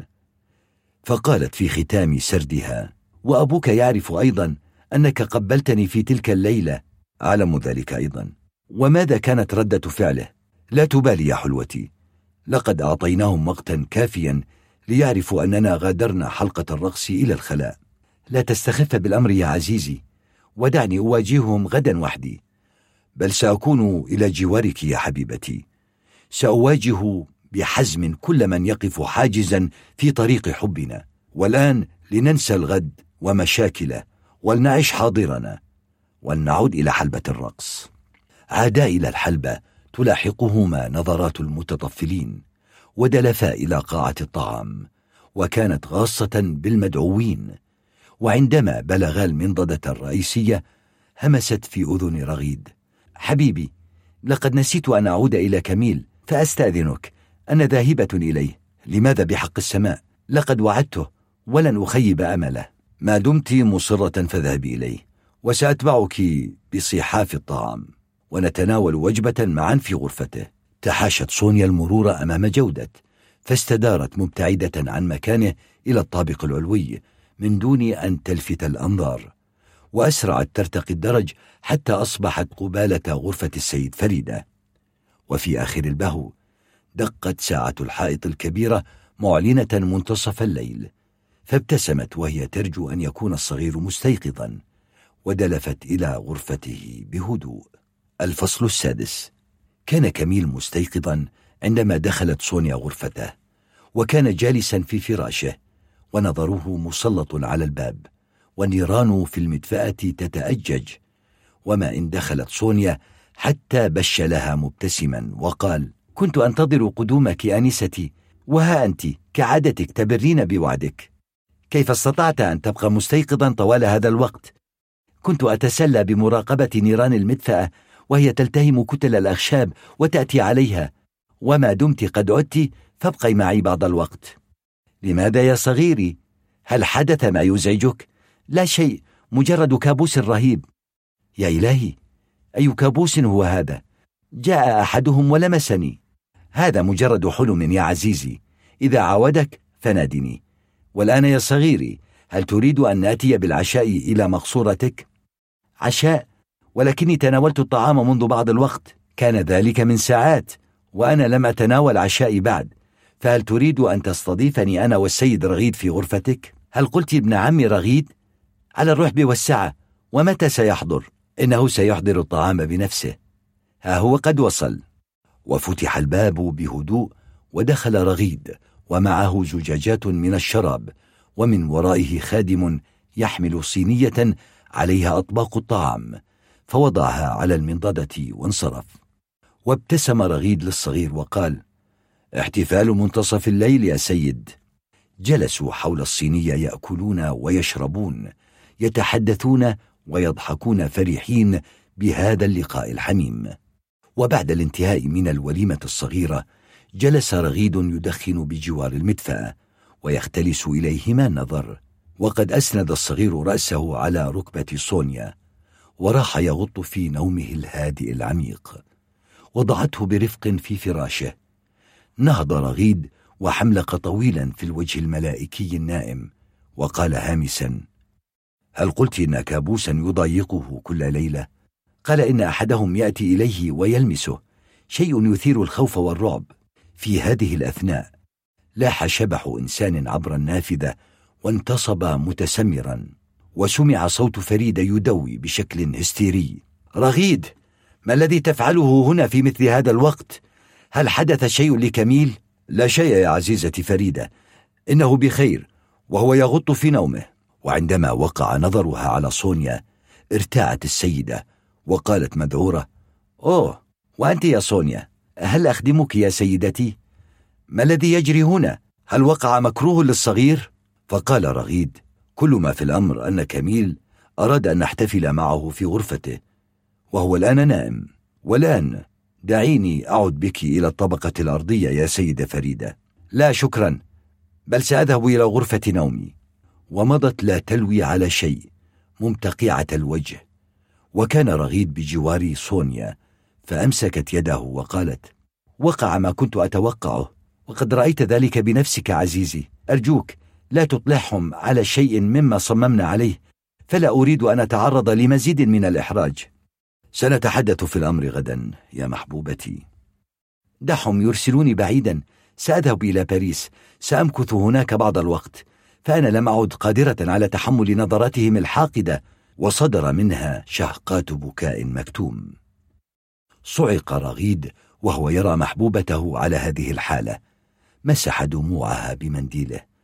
فقالت في ختام سردها وأبوك يعرف أيضا أنك قبلتني في تلك الليلة أعلم ذلك أيضا. وماذا كانت ردة فعله؟ لا تبالي يا حلوتي. لقد أعطيناهم وقتا كافيا ليعرفوا أننا غادرنا حلقة الرقص إلى الخلاء. لا تستخف بالأمر يا عزيزي. ودعني أواجههم غدا وحدي. بل سأكون إلى جوارك يا حبيبتي. سأواجه بحزم كل من يقف حاجزا في طريق حبنا. والآن لننسى الغد ومشاكل ولنعش حاضرنا. ولنعود إلى حلبة الرقص. عادا إلى الحلبة تلاحقهما نظرات المتطفلين ودلفا إلى قاعة الطعام وكانت غاصة بالمدعوين وعندما بلغا المنضدة الرئيسية همست في أذن رغيد. حبيبي لقد نسيت أن أعود إلى كميل فأستأذنك. أنا ذاهبة إليه. لماذا بحق السماء؟ لقد وعدته ولن أخيب أمله. ما دمت مصرة فاذهبي إليه. وسأتبعك بصحاف الطعام ونتناول وجبة معا في غرفته. تحاشت سونيا المرور أمام جودة فاستدارت مبتعدة عن مكانه إلى الطابق العلوي من دون أن تلفت الأنظار وأسرعت ترتقي الدرج حتى أصبحت قبالة غرفة السيد فريدة. وفي آخر البهو دقت ساعة الحائط الكبيرة معلنة منتصف الليل فابتسمت وهي ترجو أن يكون الصغير مستيقظا. ودلفت إلى غرفته بهدوء. الفصل السادس. كان كميل مستيقظا عندما دخلت سونيا غرفته وكان جالسا في فراشه ونظره مسلط على الباب والنيران في المدفأة تتأجج. وما إن دخلت سونيا حتى بش لها مبتسما وقال كنت أنتظر قدومك أنستي وها أنت؟ كعادتك تبرين بوعدك. كيف استطعت أن تبقى مستيقظا طوال هذا الوقت؟ كنت أتسلى بمراقبة نيران المدفأة وهي تلتهم كتل الأخشاب وتأتي عليها وما دمت قد عدت فابقي معي بعض الوقت لماذا يا صغيري؟ هل حدث ما يزعجك؟ لا شيء مجرد كابوس رهيب يا إلهي أي كابوس هو هذا؟ جاء أحدهم ولمسني هذا مجرد حلم يا عزيزي إذا عودك فنادني والآن يا صغيري هل تريد أن نأتي بالعشاء إلى مقصورتك؟ عشاء ولكني تناولت الطعام منذ بعض الوقت كان ذلك من ساعات وأنا لم أتناول عشائي بعد فهل تريد أن تستضيفني أنا والسيد رغيد في غرفتك؟ هل قلت ابن عمي رغيد؟ على الرحب والسعة ومتى سيحضر؟ إنه سيحضر الطعام بنفسه ها هو قد وصل وفتح الباب بهدوء ودخل رغيد ومعه زجاجات من الشراب ومن ورائه خادم يحمل صينية عليها أطباق الطعام فوضعها على المنضدة وانصرف. وابتسم رغيد للصغير وقال احتفال منتصف الليل يا سيد. جلسوا حول الصينية يأكلون ويشربون يتحدثون ويضحكون فرحين بهذا اللقاء الحميم. وبعد الانتهاء من الوليمة الصغيرة جلس رغيد يدخن بجوار المدفأة ويختلس إليهما النظر وقد أسند الصغير رأسه على ركبة سونيا وراح يغط في نومه الهادئ العميق. وضعته برفق في فراشه. نهض رغيد وحملق طويلا في الوجه الملائكي النائم وقال هامسا هل قلت إن كابوسا يضايقه كل ليلة؟ قال إن أحدهم يأتي إليه ويلمسه. شيء يثير الخوف والرعب في هذه الأثناء. لاح شبح إنسان عبر النافذة وانتصب متسمرا وسمع صوت فريدة يدوي بشكل هستيري رغيد ما الذي تفعله هنا في مثل هذا الوقت؟ هل حدث شيء لكميل؟ لا شيء يا عزيزتي فريدة إنه بخير وهو يغط في نومه وعندما وقع نظرها على صونيا ارتاعت السيدة وقالت مذعورة أوه وأنت يا صونيا هل أخدمك يا سيدتي؟ ما الذي يجري هنا؟ هل وقع مكروه للصغير؟ فقال رغيد كل ما في الأمر أن كميل أراد أن نحتفل معه في غرفته وهو الآن نائم. والآن دعيني أعد بك إلى الطبقة الأرضية يا سيدة فريدة. لا شكرا بل سأذهب إلى غرفة نومي. ومضت لا تلوي على شيء ممتقعة الوجه. وكان رغيد بجوار صونيا فأمسكت يده وقالت وقع ما كنت أتوقعه وقد رأيت ذلك بنفسك عزيزي. أرجوك لا تطلعهم على شيء مما صممنا عليه فلا أريد أن أتعرض لمزيد من الإحراج. سنتحدث في الأمر غدا يا محبوبتي. دعهم يرسلوني بعيدا. سأذهب إلى باريس. سأمكث هناك بعض الوقت. فأنا لم أعد قادرة على تحمل نظراتهم الحاقدة وصدر منها شهقات بكاء مكتوم. صعق رغيد وهو يرى محبوبته على هذه الحالة. مسح دموعها بمنديله.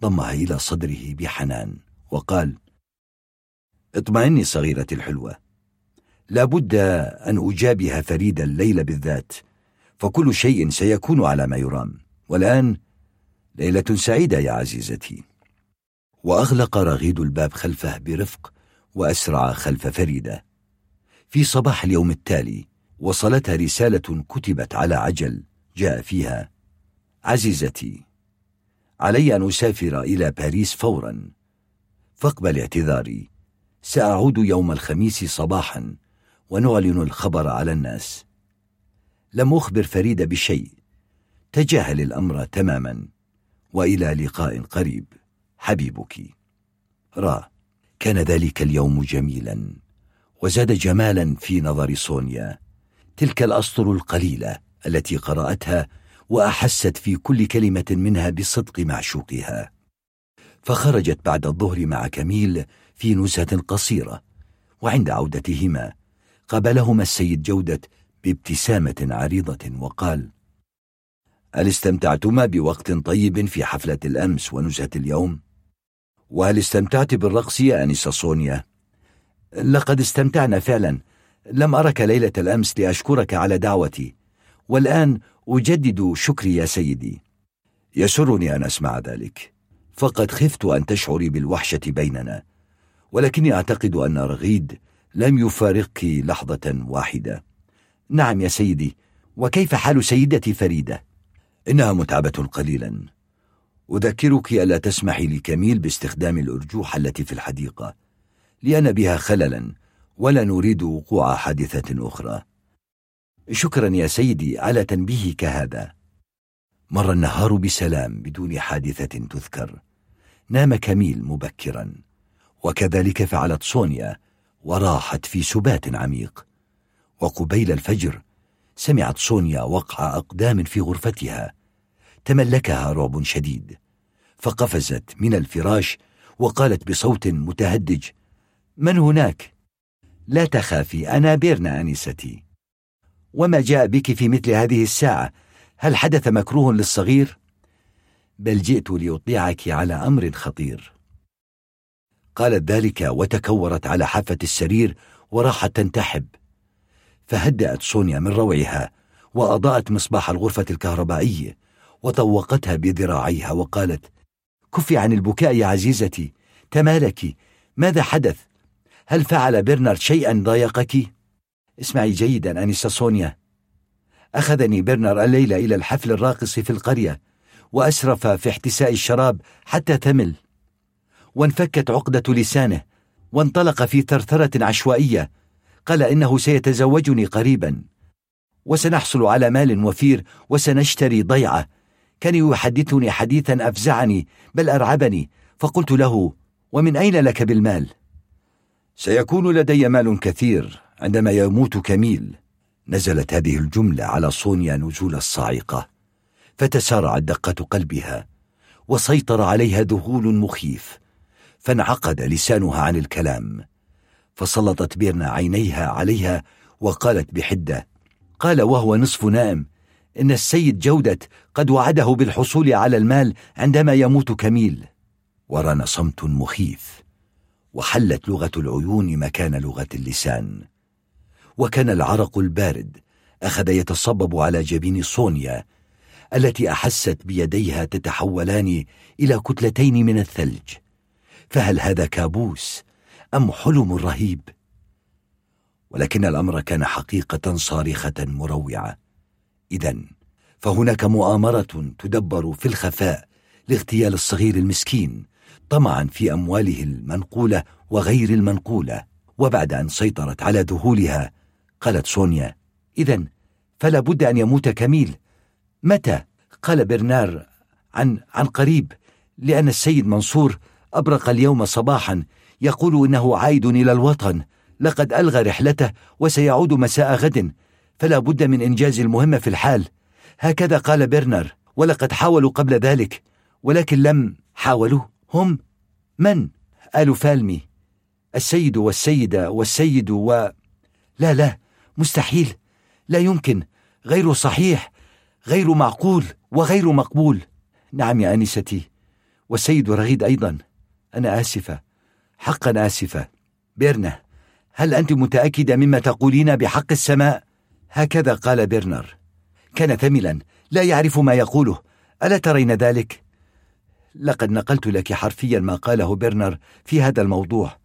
ضمها إلى صدره بحنان وقال اطمئني صغيرتي الحلوة. لابد أن أجابه فريدا الليلة بالذات فكل شيء سيكون على ما يرام. والآن ليلة سعيدة يا عزيزتي. وأغلق رغيد الباب خلفه برفق وأسرع خلف فريدة. في صباح اليوم التالي وصلتها رسالة كتبت على عجل جاء فيها عزيزتي علي أن أسافر إلى باريس فورا. فاقبل اعتذاري. سأعود يوم الخميس صباحا ونعلن الخبر على الناس. لم أخبر فريدة بشيء. تجاهل الأمر تماما. وإلى لقاء قريب. حبيبك. را. كان ذلك اليوم جميلا. وزاد جمالا في نظر سونيا. تلك الأسطر القليلة التي قرأتها وأحست في كل كلمة منها بصدق معشوقها فخرجت بعد الظهر مع كميل في نزهة قصيرة وعند عودتهما قبلهما السيد جودة بابتسامة عريضة وقال هل استمتعتما بوقت طيب في حفلة الأمس ونزهة اليوم؟ وهل استمتعت بالرقص يا أنسة صونيا؟ لقد استمتعنا فعلا لم أرك ليلة الأمس لأشكرك على دعوتي والآن أجدد شكري يا سيدي. يسرني أن أسمع ذلك. فقد خفت أن تشعري بالوحشة بيننا ولكني أعتقد أن رغيد لم يفارقك لحظة واحدة. نعم يا سيدي وكيف حال سيدتي فريدة؟ إنها متعبة قليلا. أذكرك ألا تسمحي لكميل باستخدام الأرجوحة التي في الحديقة لأن بها خللا ولا نريد وقوع حادثة أخرى. شكرا يا سيدي على تنبيهك هذا. مر النهار بسلام بدون حادثة تذكر. نام كميل مبكرا. وكذلك فعلت سونيا وراحت في سبات عميق. وقبيل الفجر سمعت سونيا وقع أقدام في غرفتها. تملكها رعب شديد. فقفزت من الفراش وقالت بصوت متهدج من هناك؟ لا تخافي أنا بيرنا أنستي. وما جاء بك في مثل هذه الساعة؟ هل حدث مكروه للصغير؟ بل جئت لأطلعك على أمر خطير. قالت ذلك وتكورت على حافة السرير وراحت تنتحب. فهدأت سونيا من روعها وأضاءت مصباح الغرفة الكهربائية وطوقتها بذراعيها وقالت كفي عن البكاء يا عزيزتي تمالك ماذا حدث؟ هل فعل برنارد شيئا ضايقك؟ اسمعي جيدا أنسة سونيا أخذني برنر الليلة إلى الحفل الراقص في القرية وأسرف في احتساء الشراب حتى تمل. وانفكت عقدة لسانه وانطلق في ثرثرة عشوائية. قال إنه سيتزوجني قريبا. وسنحصل على مال وفير وسنشتري ضيعة. كان يحدثني حديثا أفزعني بل أرعبني. فقلت له ومن أين لك بالمال؟ سيكون لدي مال كثير. عندما يموت كميل نزلت هذه الجملة على صونيا نزول الصاعقة فتسارعت دقة قلبها وسيطر عليها ذهول مخيف فانعقد لسانها عن الكلام فسلطت بيرنا عينيها عليها وقالت بحدة قال وهو نصف نائم إن السيد جودة قد وعده بالحصول على المال عندما يموت كميل. وران صمت مخيف وحلت لغة العيون مكان لغة اللسان. وكان العرق البارد أخذ يتصبب على جبين صونيا التي أحست بيديها تتحولان إلى كتلتين من الثلج فهل هذا كابوس أم حلم رهيب؟ ولكن الأمر كان حقيقة صارخة مروعة إذا فهناك مؤامرة تدبر في الخفاء لاغتيال الصغير المسكين طمعا في أمواله المنقولة وغير المنقولة وبعد أن سيطرت على ذهولها قالت سونيا. إذا فلا بد أن يموت كميل. متى؟ قال برنار عن عن قريب لأن السيد منصور أبرق اليوم صباحا يقول إنه عائد إلى الوطن. لقد ألغى رحلته وسيعود مساء غد. فلا بد من إنجاز المهمة في الحال. هكذا قال برنر ولقد حاولوا قبل ذلك ولكن لم حاولوا. هم من؟ آل فالمي السيد والسيدة والسيد و لا لا مستحيل. لا يمكن. غير صحيح غير معقول وغير مقبول. نعم يا أنستي. والسيد رغيد أيضا. أنا آسفة. حقا آسفة. بيرنا هل أنت متأكدة مما تقولين بحق السماء؟ هكذا قال بيرنر. كان ثملا. لا يعرف ما يقوله. ألا ترين ذلك؟ لقد نقلت لك حرفيا ما قاله بيرنر في هذا الموضوع.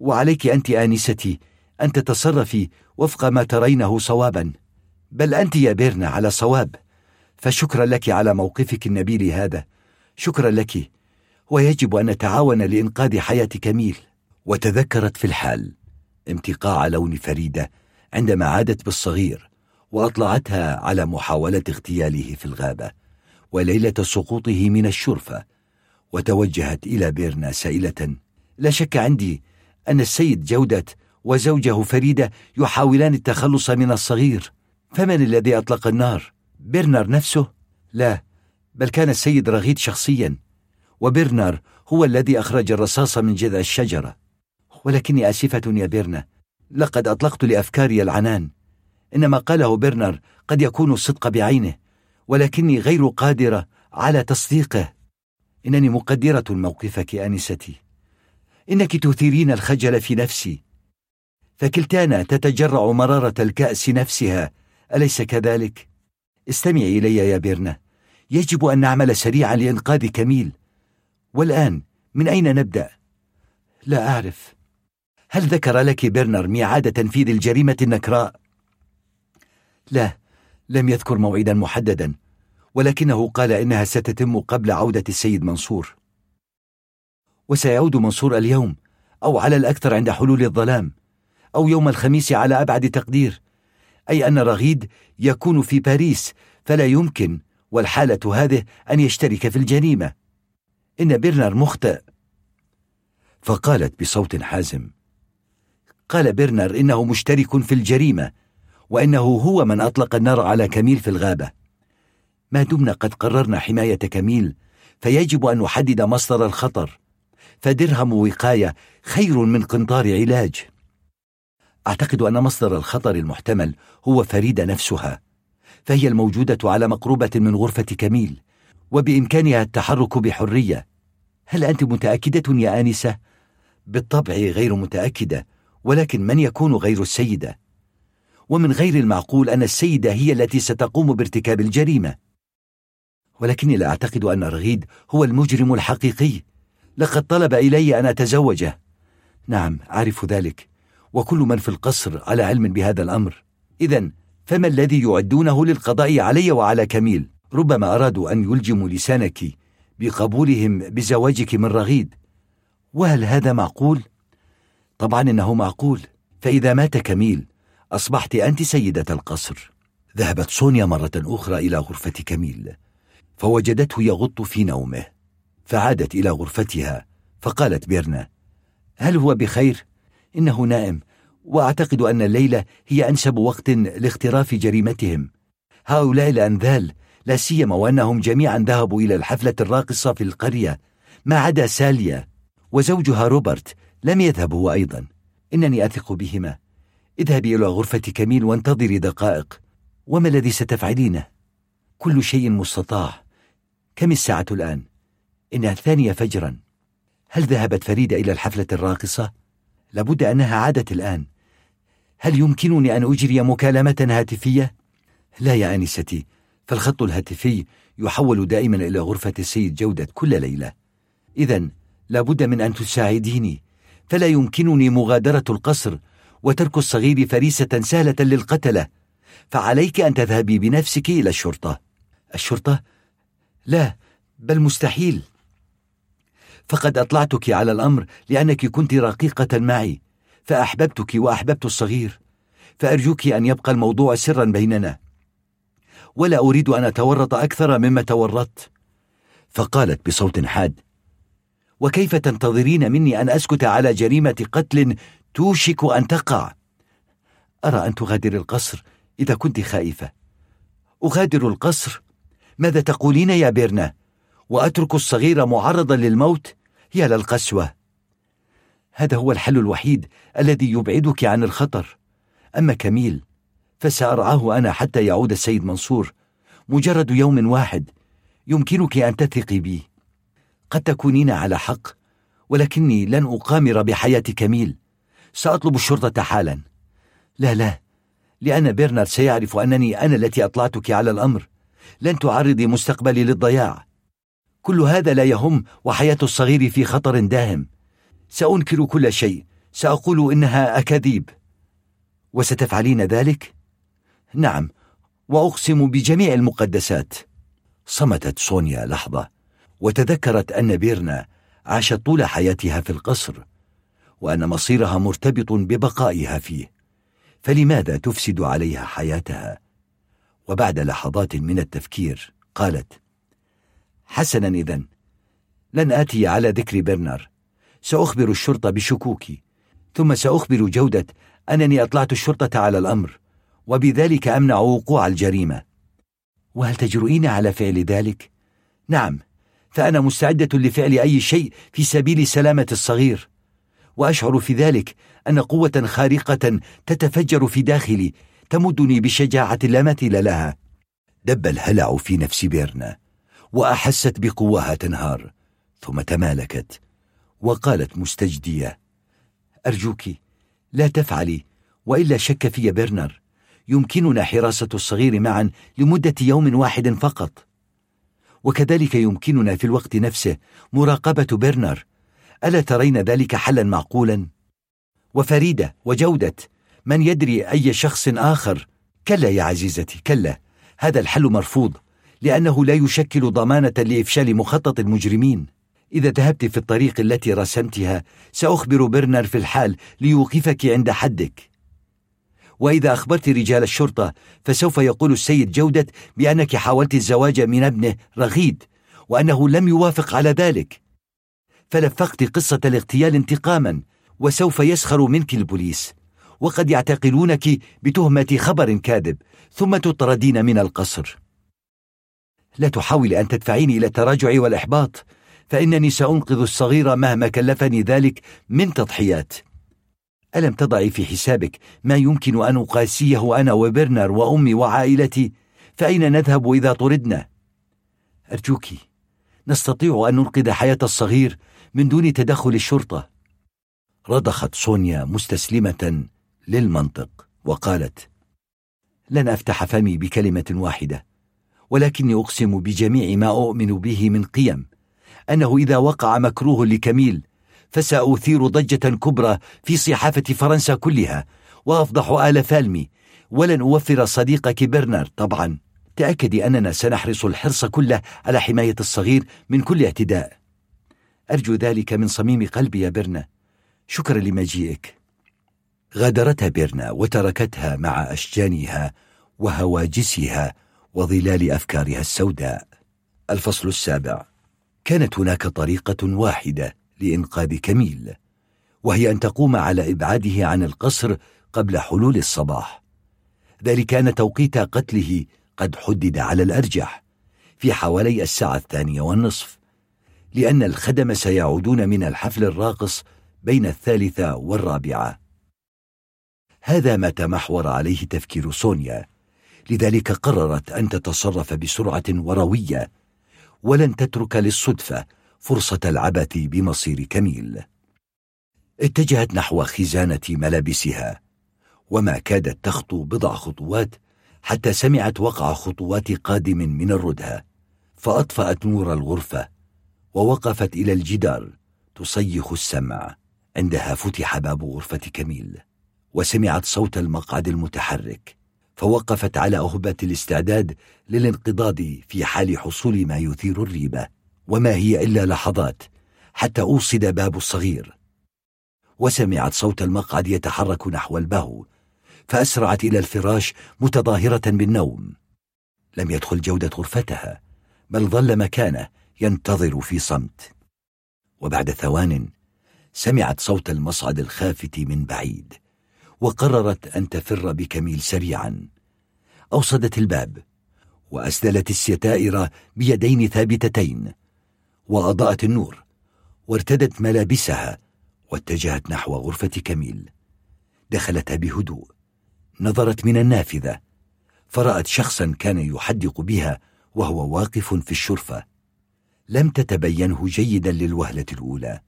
وعليك أنت آنستي أن تتصرفي وفق ما ترينه صوابا. بل أنت يا بيرنا على صواب. فشكرا لك على موقفك النبيل هذا. شكرا لك. ويجب أن نتعاون لإنقاذ حياة كميل وتذكرت في الحال امتقاع لون فريدة عندما عادت بالصغير وأطلعتها على محاولة اغتياله في الغابة وليلة سقوطه من الشرفة. وتوجهت إلى بيرنا سائلة. لا شك عندي أن السيد جودة وزوجه فريدة يحاولان التخلص من الصغير. فمن الذي أطلق النار؟ بيرنر نفسه؟ لا بل كان السيد رغيد شخصيا. وبرنر هو الذي أخرج الرصاص من جذع الشجرة. ولكني آسفة يا بيرنا لقد أطلقت لأفكاري العنان. إن ما قاله برنر قد يكون الصدق بعينه ولكني غير قادرة على تصديقه. إنني مقدرة موقفك آنستي إنك تثيرين الخجل في نفسي. فكلتانا تتجرع مرارة الكأس نفسها. أليس كذلك؟ استمعي إلي يا بيرنا. يجب أن نعمل سريعا لإنقاذ كميل. والآن من أين نبدأ؟ لا أعرف. هل ذكر لك برنر ميعاد تنفيذ الجريمة النكراء؟ لا لم يذكر موعدا محددا. ولكنه قال إنها ستتم قبل عودة السيد منصور. وسيعود منصور اليوم أو على الأكثر عند حلول الظلام. أو يوم الخميس على أبعد تقدير. أي أن رغيد يكون في باريس فلا يمكن والحالة هذه أن يشترك في الجريمة. إن بيرنر مخطئ. فقالت بصوت حازم. قال بيرنر إنه مشترك في الجريمة وإنه هو من أطلق النار على كميل في الغابة. ما دمنا قد قررنا حماية كميل فيجب أن نحدد مصدر الخطر. فدرهم وقاية خير من قنطار علاج. أعتقد أن مصدر الخطر المحتمل هو فريدة نفسها فهي الموجودة على مقربة من غرفة كميل وبإمكانها التحرك بحرية. هل أنت متأكدة يا آنسة؟ بالطبع غير متأكدة ولكن من يكون غير السيدة؟ ومن غير المعقول أن السيدة هي التي ستقوم بارتكاب الجريمة. ولكني لا أعتقد أن رغيد هو المجرم الحقيقي. لقد طلب إلي أن أتزوجه. نعم أعرف ذلك. وكل من في القصر على علم بهذا الأمر. إذا فما الذي يعدونه للقضاء علي وعلى كميل؟ ربما أرادوا أن يلجموا لسانك بقبولهم بزواجك من رغيد. وهل هذا معقول؟ طبعا إنه معقول. فإذا مات كميل أصبحت أنت سيدة القصر. ذهبت سونيا مرة أخرى إلى غرفة كميل فوجدته يغط في نومه. فعادت إلى غرفتها فقالت بيرنا هل هو بخير؟ إنه نائم. وأعتقد أن الليلة هي أنسب وقت لاختراف جريمتهم. هؤلاء الأنذال لا سيما وأنهم جميعا ذهبوا إلى الحفلة الراقصة في القرية ما عدا ساليا وزوجها روبرت لم يذهب هو أيضا. إنني أثق بهما. اذهبي إلى غرفة كميل وانتظري دقائق. وما الذي ستفعلينه؟ كل شيء مستطاع. كم الساعة الآن؟ إنها الثانية فجرا. هل ذهبت فريدة إلى الحفلة الراقصة؟ لابد أنها عادت الآن. هل يمكنني أن أجري مكالمة هاتفية؟ لا يا آنستي فالخط الهاتفي يحول دائما إلى غرفة السيد جودة كل ليلة. إذا لابد من أن تساعديني. فلا يمكنني مغادرة القصر وترك الصغير فريسة سهلة للقتلة. فعليك أن تذهبي بنفسك إلى الشرطة. الشرطة؟ لا بل مستحيل. فقد أطلعتك على الأمر لأنك كنت رقيقة معي. فأحببتك وأحببت الصغير فأرجوك أن يبقى الموضوع سرا بيننا. ولا أريد أن أتورط أكثر مما تورطت. فقالت بصوت حاد وكيف تنتظرين مني أن أسكت على جريمة قتل توشك أن تقع؟ أرى أن تغادر القصر إذا كنت خائفة. أغادر القصر؟ ماذا تقولين يا بيرنا؟ وأترك الصغير معرضا للموت؟ يا للقسوة هذا هو الحل الوحيد الذي يبعدك عن الخطر. أما كميل فسأرعاه أنا حتى يعود السيد منصور. مجرد يوم واحد يمكنك أن تثقي بي. قد تكونين على حق ولكني لن أقامر بحياة كميل. سأطلب الشرطة حالا. لا لا لأن برنر سيعرف أنني أنا التي أطلعتك على الأمر. لن تعرضي مستقبلي للضياع. كل هذا لا يهم وحياة الصغير في خطر داهم. سأنكر كل شيء. سأقول إنها أكاذيب. وستفعلين ذلك؟ نعم. وأقسم بجميع المقدسات. صمتت سونيا لحظة وتذكرت أن بيرنا عاشت طول حياتها في القصر وأن مصيرها مرتبط ببقائها فيه. فلماذا تفسد عليها حياتها؟ وبعد لحظات من التفكير قالت حسنا إذن لن آتي على ذكر برنر سأخبر الشرطة بشكوكي ثم سأخبر جودة أنني أطلعت الشرطة على الأمر وبذلك أمنع وقوع الجريمة. وهل تجرؤين على فعل ذلك؟ نعم فأنا مستعدة لفعل أي شيء في سبيل سلامة الصغير. وأشعر في ذلك أن قوة خارقة تتفجر في داخلي تمدني بشجاعة لا مثيل لها. دب الهلع في نفس بيرنا وأحست بقواها تنهار ثم تمالكت. وقالت مستجدية أرجوك لا تفعلي وإلا شك في برنر يمكننا حراسة الصغير معا لمدة يوم واحد فقط. وكذلك يمكننا في الوقت نفسه مراقبة برنر ألا ترين ذلك حلا معقولا؟ وفريدة وجودة من يدري أي شخص آخر؟ كلا يا عزيزتي كلا هذا الحل مرفوض لأنه لا يشكل ضمانة لإفشال مخطط المجرمين. إذا ذهبت في الطريق التي رسمتها سأخبر برنر في الحال ليوقفك عند حدك. وإذا أخبرت رجال الشرطة فسوف يقول السيد جودة بأنك حاولت الزواج من ابنه رغيد وأنه لم يوافق على ذلك. فلفقت قصة الاغتيال انتقاما وسوف يسخر منك البوليس. وقد يعتقلونك بتهمة خبر كاذب ثم تطردين من القصر. لا تحاولي أن تدفعيني إلى التراجع والإحباط. فإنني سأنقذ الصغير مهما كلفني ذلك من تضحيات. ألم تضعي في حسابك ما يمكن أن أقاسيه أنا وبرنر وأمي وعائلتي؟ فأين نذهب إذا طردنا؟ أرجوك نستطيع أن ننقذ حياة الصغير من دون تدخل الشرطة. رضخت سونيا مستسلمة للمنطق وقالت لن أفتح فمي بكلمة واحدة ولكني أقسم بجميع ما أؤمن به من قيم. أنه إذا وقع مكروه لكميل فسأثير ضجة كبرى في صحافة فرنسا كلها وأفضح آل فالمي. ولن أوفر صديقك برنارد طبعا. تأكدي أننا سنحرص الحرص كله على حماية الصغير من كل اعتداء. أرجو ذلك من صميم قلبي يا برنا شكرا لمجيئك. غادرتها بيرنا وتركتها مع أشجانها وهواجسها وظلال أفكارها السوداء. الفصل السابع. كانت هناك طريقة واحدة لإنقاذ كميل وهي أن تقوم على إبعاده عن القصر قبل حلول الصباح. ذلك أن توقيت قتله قد حدد على الأرجح في حوالي الساعة الثانية والنصف لأن الخدم سيعودون من الحفل الراقص بين الثالثة والرابعة. هذا ما تمحور عليه تفكير سونيا لذلك قررت أن تتصرف بسرعة وروية ولن تترك للصدفة فرصة العبث بمصير كميل. اتجهت نحو خزانة ملابسها وما كادت تخطو بضع خطوات حتى سمعت وقع خطوات قادم من الردهة فأطفأت نور الغرفة ووقفت إلى الجدار تصيخ السمع عندها فتح باب غرفة كميل وسمعت صوت المقعد المتحرك. فوقفت على أهبة الاستعداد للانقضاض في حال حصول ما يثير الريبة وما هي إلا لحظات حتى أوصد باب الصغير. وسمعت صوت المقعد يتحرك نحو البهو فأسرعت إلى الفراش متظاهرة بالنوم. لم يدخل جودة غرفتها بل ظل مكانه ينتظر في صمت. وبعد ثوان سمعت صوت المصعد الخافت من بعيد. وقررت أن تفر بكميل سريعا. أوصدت الباب وأسدلت الستائر بيدين ثابتتين وأضاءت النور وارتدت ملابسها واتجهت نحو غرفة كميل. دخلتها بهدوء نظرت من النافذة فرأت شخصا كان يحدق بها وهو واقف في الشرفة. لم تتبينه جيدا للوهلة الأولى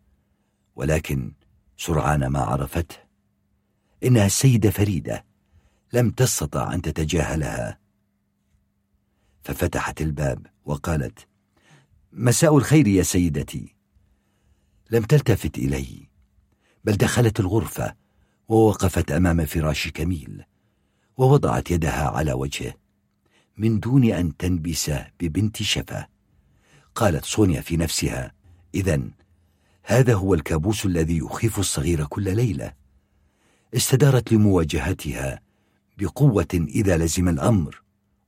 ولكن سرعان ما عرفته. إنها السيدة فريدة لم تستطع أن تتجاهلها. ففتحت الباب وقالت مساء الخير يا سيدتي. لم تلتفت إلي بل دخلت الغرفة ووقفت أمام فراش كميل ووضعت يدها على وجهه من دون أن تنبس ببنت شفا. قالت سونيا في نفسها إذا هذا هو الكابوس الذي يخيف الصغير كل ليلة. استدارت لمواجهتها بقوة إذا لزم الأمر.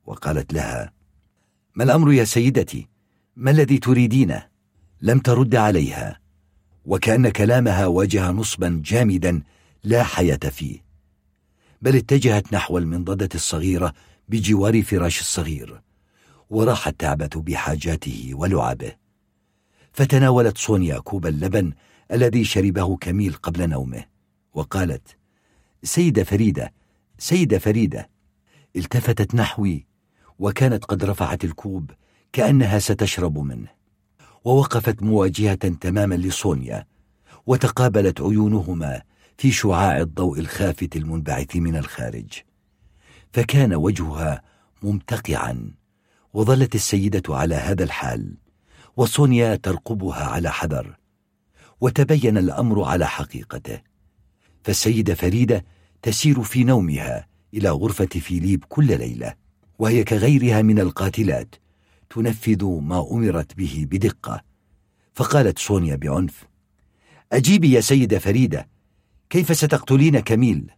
وقالت لها ما الأمر يا سيدتي؟ ما الذي تريدينه؟ لم ترد عليها. وكأن كلامها واجه نصبا جامدا لا حياة فيه. بل اتجهت نحو المنضدة الصغيرة بجوار فراش الصغير. وراحت تعبة بحاجاته ولعبه. فتناولت سونيا كوب اللبن الذي شربه كميل قبل نومه. وقالت سيدة فريدة سيدة فريدة. التفتت نحوي وكانت قد رفعت الكوب كأنها ستشرب منه. ووقفت مواجهة تماما لسونيا وتقابلت عيونهما في شعاع الضوء الخافت المنبعث من الخارج. فكان وجهها ممتقعا وظلت السيدة على هذا الحال وسونيا ترقبها على حذر وتبين الأمر على حقيقته. فالسيدة فريدة تسير في نومها إلى غرفة فيليب كل ليلة وهي كغيرها من القاتلات تنفذ ما أمرت به بدقة فقالت سونيا بعنف أجيبي يا سيدة فريدة كيف ستقتلين كميل؟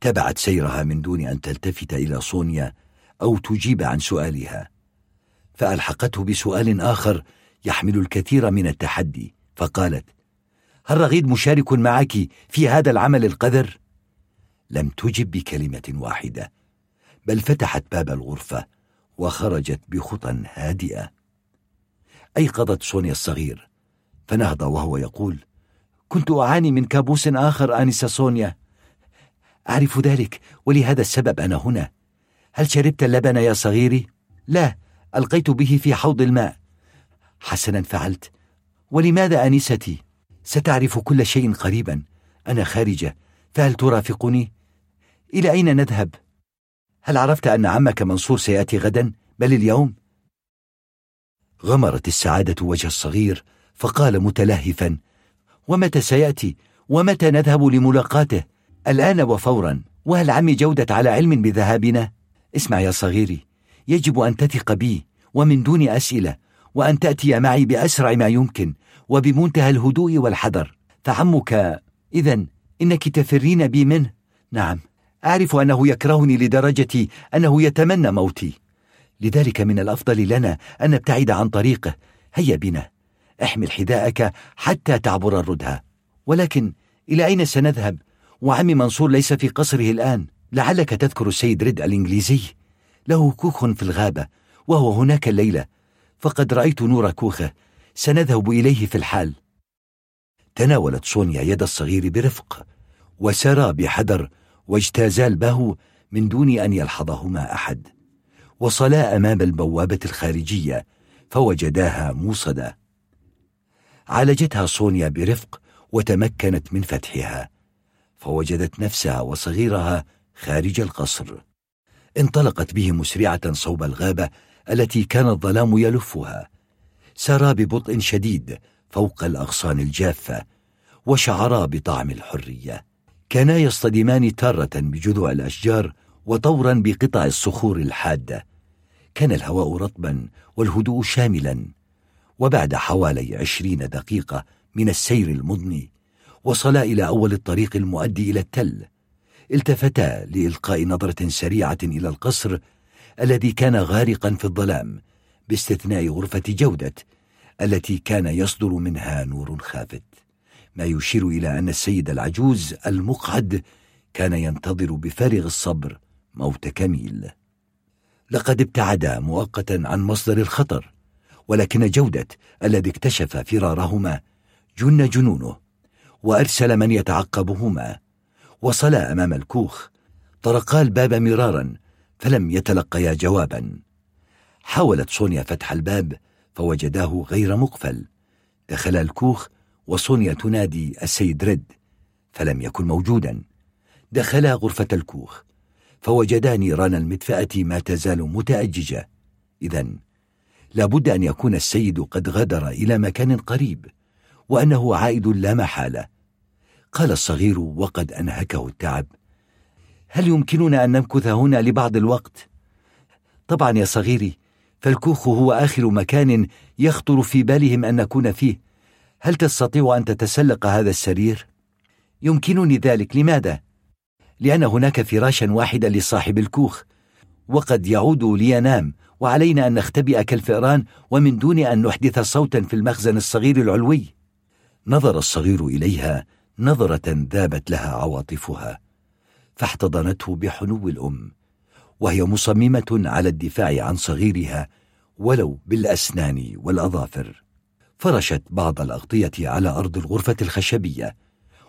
تبعت سيرها من دون أن تلتفت إلى سونيا أو تجيب عن سؤالها فألحقته بسؤال آخر يحمل الكثير من التحدي فقالت هل رغيد مشارك معك في هذا العمل القذر؟ لم تجب بكلمة واحدة بل فتحت باب الغرفة وخرجت بخطى هادئة أيقظت سونيا الصغير فنهض وهو يقول كنت أعاني من كابوس آخر آنسة سونيا أعرف ذلك ولهذا السبب أنا هنا هل شربت اللبن يا صغيري؟ لا ألقيت به في حوض الماء حسنا فعلت ولماذا آنستي؟ ستعرف كل شيء قريبا أنا خارجة فهل ترافقني؟ إلى أين نذهب؟ هل عرفت أن عمك منصور سيأتي غدا بل اليوم؟ غمرت السعادة وجه الصغير فقال متلهفا ومتى سيأتي؟ ومتى نذهب لملاقاته؟ الآن وفورا وهل عمي جودة على علم بذهابنا؟ اسمع يا صغيري يجب أن تثق بي ومن دون أسئلة وأن تأتي معي بأسرع ما يمكن وبمنتهى الهدوء والحذر. فعمك إذا إنك تفرين بي منه؟ نعم. أعرف أنه يكرهني لدرجة أنه يتمنى موتي. لذلك من الأفضل لنا أن نبتعد عن طريقه. هيا بنا. احمل حذاءك حتى تعبر الردهة ولكن إلى أين سنذهب؟ وعمي منصور ليس في قصره الآن. لعلك تذكر السيد ريد الإنجليزي. له كوخ في الغابة وهو هناك الليلة. فقد رأيت نور كوخه. سنذهب إليه في الحال. تناولت سونيا يد الصغير برفق وسرى بحذر واجتازا البهو من دون أن يلحظهما أحد. وصلا أمام البوابة الخارجية فوجداها موصدة. عالجتها سونيا برفق وتمكنت من فتحها. فوجدت نفسها وصغيرها خارج القصر. انطلقت به مسرعة صوب الغابة التي كان الظلام يلفها. سارا ببطء شديد فوق الأغصان الجافة وشعرا بطعم الحرية. كانا يصطدمان تارة بجذوع الأشجار وطورا بقطع الصخور الحادة. كان الهواء رطبا والهدوء شاملا. وبعد حوالي عشرين دقيقة من السير المضني وصلا إلى أول الطريق المؤدي إلى التل. التفتا لإلقاء نظرة سريعة إلى القصر الذي كان غارقا في الظلام باستثناء غرفة جودة التي كان يصدر منها نور خافت. ما يشير إلى أن السيد العجوز المقعد كان ينتظر بفارغ الصبر موت كميل. لقد ابتعد مؤقتا عن مصدر الخطر ولكن جودة الذي اكتشف فرارهما جن جنونه وأرسل من يتعقبهما. وصلا أمام الكوخ طرقا الباب مرارا فلم يتلقيا جوابا. حاولت سونيا فتح الباب فوجداه غير مقفل. دخل الكوخ وسونيا تنادي السيد ريد فلم يكن موجودا. دخلا غرفة الكوخ فوجدا نيران المدفأة ما تزال متأججة. إذا لابد أن يكون السيد قد غادر إلى مكان قريب وأنه عائد لا محالة. قال الصغير وقد أنهكه التعب هل يمكننا أن نمكث هنا لبعض الوقت؟ طبعا يا صغيري فالكوخ هو آخر مكان يخطر في بالهم أن نكون فيه هل تستطيع أن تتسلق هذا السرير؟ يمكنني ذلك لماذا؟ لأن هناك فراشا واحدا لصاحب الكوخ وقد يعود لينام وعلينا أن نختبئ كالفئران ومن دون أن نحدث صوتا في المخزن الصغير العلوي نظر الصغير إليها نظرة ذابت لها عواطفها فاحتضنته بحنو الأم وهي مصممة على الدفاع عن صغيرها ولو بالأسنان والأظافر. فرشت بعض الأغطية على أرض الغرفة الخشبية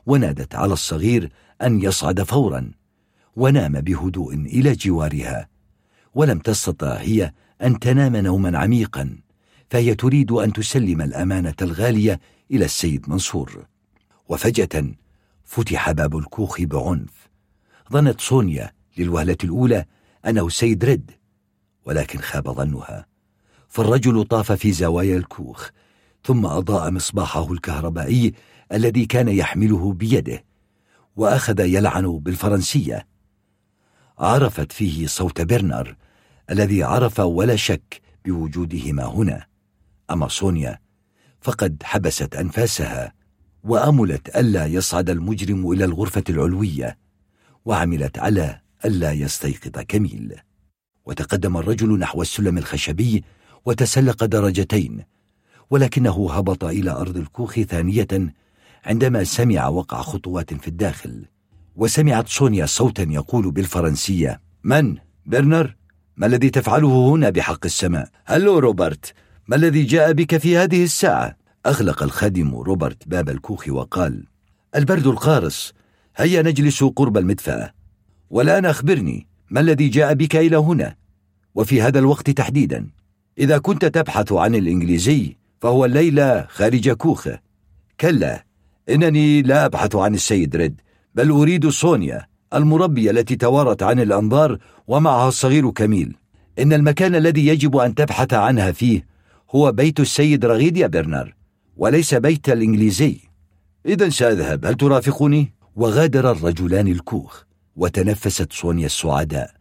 ونادت على الصغير أن يصعد فورا ونام بهدوء إلى جوارها. ولم تستطع هي أن تنام نوما عميقا فهي تريد أن تسلم الأمانة الغالية إلى السيد منصور. وفجأة فتح باب الكوخ بعنف. ظنت سونيا للوهلة الأولى أنه السيد رد ولكن خاب ظنها. فالرجل طاف في زوايا الكوخ ثم أضاء مصباحه الكهربائي الذي كان يحمله بيده وأخذ يلعن بالفرنسية. عرفت فيه صوت برنر الذي عرف ولا شك بوجودهما هنا. أما سونيا فقد حبست أنفاسها وأملت ألا يصعد المجرم إلى الغرفة العلوية وعملت على ألا يستيقظ كميل وتقدم الرجل نحو السلم الخشبي وتسلق درجتين ولكنه هبط إلى أرض الكوخ ثانية عندما سمع وقع خطوات في الداخل وسمعت سونيا صوتا يقول بالفرنسية من؟ برنر؟ ما الذي تفعله هنا بحق السماء؟ هلو روبرت ما الذي جاء بك في هذه الساعة؟ أغلق الخادم روبرت باب الكوخ وقال البرد القارس هيا نجلس قرب المدفأة والآن أخبرني ما الذي جاء بك إلى هنا. وفي هذا الوقت تحديدا إذا كنت تبحث عن الإنجليزي فهو الليلة خارج كوخة. كلا إنني لا أبحث عن السيد ريد بل أريد سونيا المربية التي توارت عن الأنظار ومعها الصغير كميل. إن المكان الذي يجب أن تبحث عنها فيه هو بيت السيد رغيد يا برنر وليس بيت الإنجليزي. إذا سأذهب هل ترافقني؟ وغادر الرجلان الكوخ. وتنفست سونيا السعداء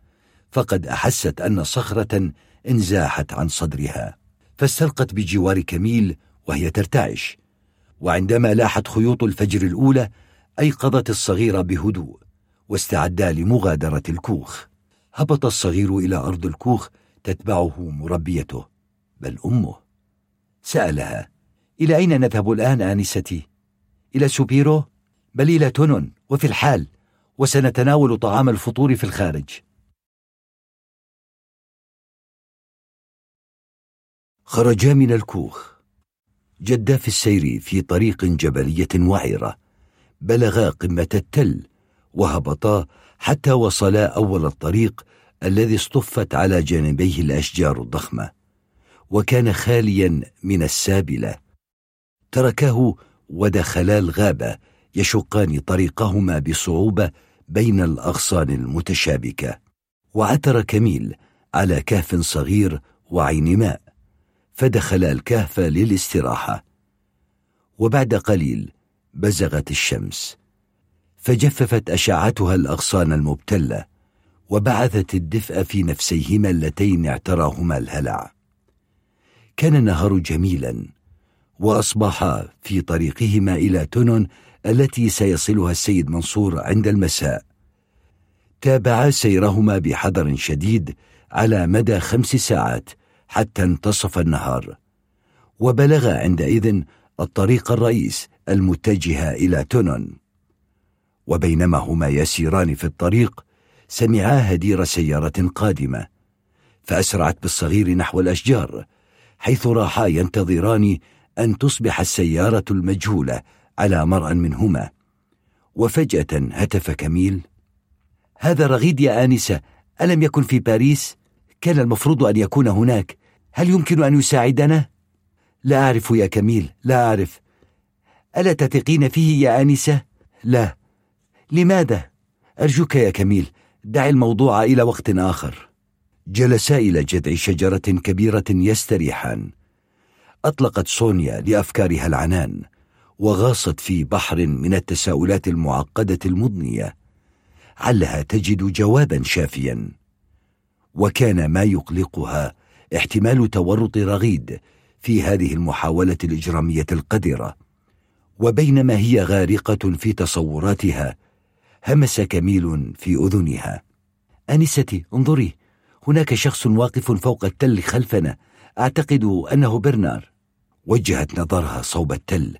فقد أحست أن صخرة انزاحت عن صدرها فاستلقت بجوار كميل وهي ترتعش وعندما لاحت خيوط الفجر الأولى أيقظت الصغير بهدوء واستعدا لمغادرة الكوخ هبط الصغير إلى أرض الكوخ تتبعه مربيته بل أمه سألها إلى أين نذهب الآن آنستي؟ إلى سوبيرو؟ بل إلى تونون وفي الحال وسنتناول طعام الفطور في الخارج. خرجا من الكوخ. جدا في السير في طريق جبلية وعرة. بلغا قمة التل وهبطا حتى وصلا أول الطريق الذي اصطفت على جانبيه الأشجار الضخمة. وكان خاليا من السابلة. تركاه ودخلا الغابة يشقان طريقهما بصعوبة بين الأغصان المتشابكة وعثر كميل على كهف صغير وعين ماء فدخل الكهف للاستراحة. وبعد قليل بزغت الشمس فجففت أشعتها الأغصان المبتلة وبعثت الدفء في نفسيهما اللتين اعتراهما الهلع. كان النهار جميلا وأصبحا في طريقهما إلى تونون التي سيصلها السيد منصور عند المساء. تابعا سيرهما بحذر شديد على مدى خمس ساعات حتى انتصف النهار. وبلغا عندئذ الطريق الرئيس المتجه إلى تونون. وبينما هما يسيران في الطريق سمعا هدير سيارة قادمة. فأسرعت بالصغير نحو الأشجار حيث راحا ينتظران أن تصبح السيارة المجهولة على مرأى منهما وفجأة هتف كميل هذا رغيد يا آنسة ألم يكن في باريس؟ كان المفروض أن يكون هناك هل يمكن أن يساعدنا؟ لا أعرف يا كميل لا أعرف ألا تثقين فيه يا آنسة؟ لا لماذا؟ أرجوك يا كميل دع الموضوع إلى وقت آخر جلسا إلى جذع شجرة كبيرة يستريحان أطلقت سونيا لأفكارها العنان وغاصت في بحر من التساؤلات المعقدة المضنية. علها تجد جوابا شافيا. وكان ما يقلقها احتمال تورط رغيد في هذه المحاولة الإجرامية القذرة وبينما هي غارقة في تصوراتها همس كميل في أذنها. أنستي انظري هناك شخص واقف فوق التل خلفنا. أعتقد أنه برنار. وجهت نظرها صوب التل.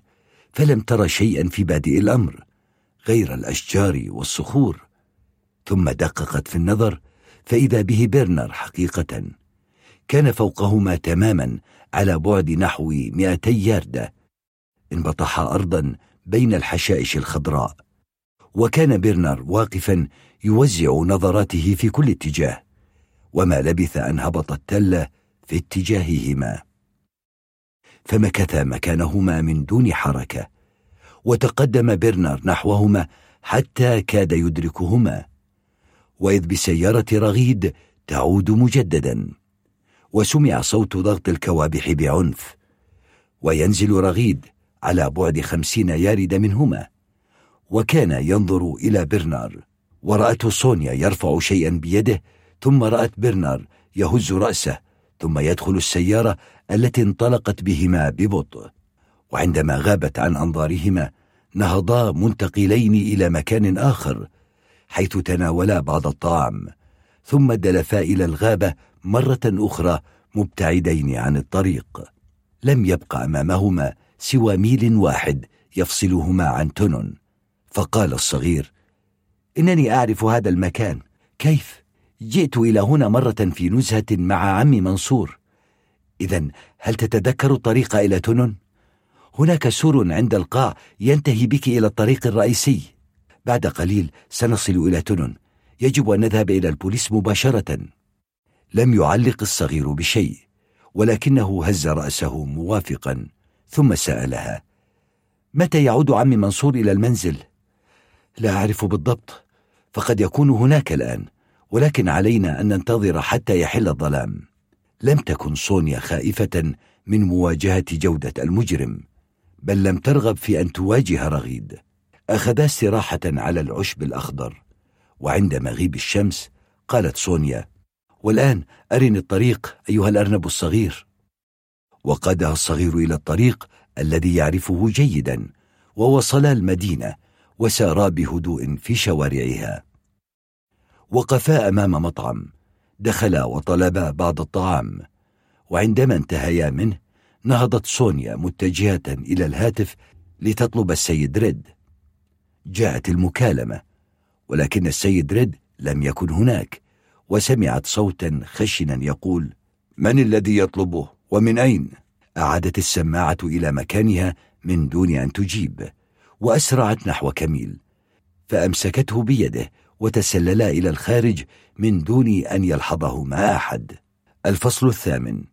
فلم ترى شيئا في بادئ الأمر غير الأشجار والصخور. ثم دققت في النظر فإذا به برنر حقيقة. كان فوقهما تماما على بعد نحو مئتي ياردة. انبطح أرضا بين الحشائش الخضراء. وكان برنر واقفا يوزع نظراته في كل اتجاه. وما لبث أن هبط التل في اتجاههما. فمكثا مكانهما من دون حركة وتقدم برنر نحوهما حتى كاد يدركهما وإذ بسيارة رغيد تعود مجددا وسمع صوت ضغط الكوابح بعنف وينزل رغيد على بعد خمسين يارد منهما وكان ينظر إلى برنار ورأته سونيا يرفع شيئا بيده ثم رأت برنار يهز رأسه ثم يدخل السيارة التي انطلقت بهما ببطء وعندما غابت عن أنظارهما نهضا منتقلين إلى مكان آخر حيث تناولا بعض الطعام ثم دلفا إلى الغابة مرة أخرى مبتعدين عن الطريق. لم يبق أمامهما سوى ميل واحد يفصلهما عن تنن. فقال الصغير إنني أعرف هذا المكان. كيف؟ جئت إلى هنا مرة في نزهة مع عمي منصور. إذا هل تتذكر الطريق إلى تنن؟ هناك سور عند القاع ينتهي بك إلى الطريق الرئيسي بعد قليل سنصل إلى تنن يجب أن نذهب إلى البوليس مباشرة لم يعلق الصغير بشيء ولكنه هز رأسه موافقا ثم سألها متى يعود عمي منصور إلى المنزل؟ لا أعرف بالضبط فقد يكون هناك الآن ولكن علينا أن ننتظر حتى يحل الظلام لم تكن صونيا خائفة من مواجهة جودة المجرم بل لم ترغب في أن تواجه رغيد. أخذا استراحة على العشب الأخضر وعند مغيب الشمس قالت صونيا والآن أرني الطريق أيها الأرنب الصغير. وقادها الصغير إلى الطريق الذي يعرفه جيدا ووصلا المدينة وسارا بهدوء في شوارعها. وقفا أمام مطعم دخلا وطلبا بعض الطعام. وعندما انتهيا منه نهضت سونيا متجهة إلى الهاتف لتطلب السيد ريد. جاءت المكالمة ولكن السيد ريد لم يكن هناك وسمعت صوتا خشنا يقول من الذي يطلبه؟ ومن أين؟ أعادت السماعة إلى مكانها من دون أن تجيب وأسرعت نحو كميل فأمسكته بيده وتسللا إلى الخارج من دون أن يلحظهما أحد. الفصل الثامن.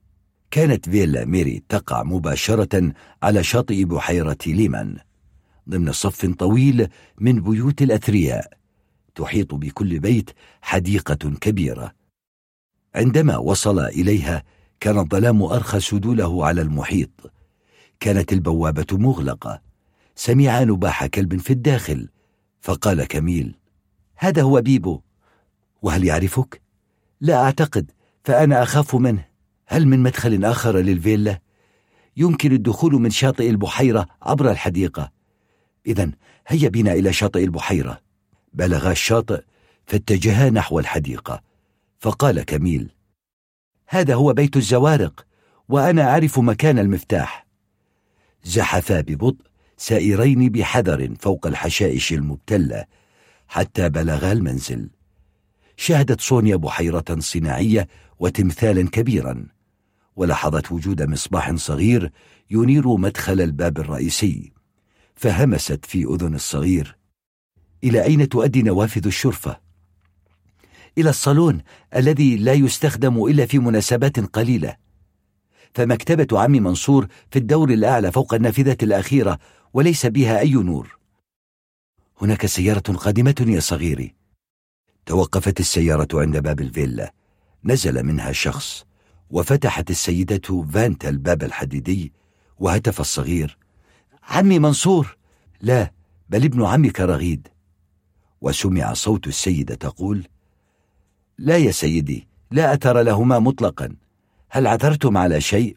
كانت فيلا ميري تقع مباشرة على شاطئ بحيرة ليمان. ضمن صف طويل من بيوت الأثرياء. تحيط بكل بيت حديقة كبيرة. عندما وصل إليها كان الظلام أرخى سدوله على المحيط. كانت البوابة مغلقة. سمع نباح كلب في الداخل. فقال كميل هذا هو بيبو. وهل يعرفك؟ لا أعتقد فأنا أخاف منه. هل من مدخل آخر للفيلا؟ يمكن الدخول من شاطئ البحيرة عبر الحديقة. إذا هيا بنا إلى شاطئ البحيرة. بلغا الشاطئ فاتجها نحو الحديقة. فقال كميل هذا هو بيت الزوارق وأنا أعرف مكان المفتاح. زحفا ببطء سائرين بحذر فوق الحشائش المبتلة. حتى بلغا المنزل. شاهدت سونيا بحيرة صناعية وتمثالا كبيرا. ولاحظت وجود مصباح صغير ينير مدخل الباب الرئيسي. فهمست في أذن الصغير إلى أين تؤدي نوافذ الشرفة؟ إلى الصالون الذي لا يستخدم إلا في مناسبات قليلة. فمكتبة عمي منصور في الدور الأعلى فوق النافذة الأخيرة وليس بها أي نور. هناك سيارة قادمة يا صغيري. توقفت السيارة عند باب الفيلا. نزل منها شخص وفتحت السيدة فانتا الباب الحديدي وهتف الصغير. عمي منصور! لا بل ابن عمك رغيد. وسمع صوت السيدة تقول لا يا سيدي لا أثر لهما مطلقا. هل عثرتم على شيء؟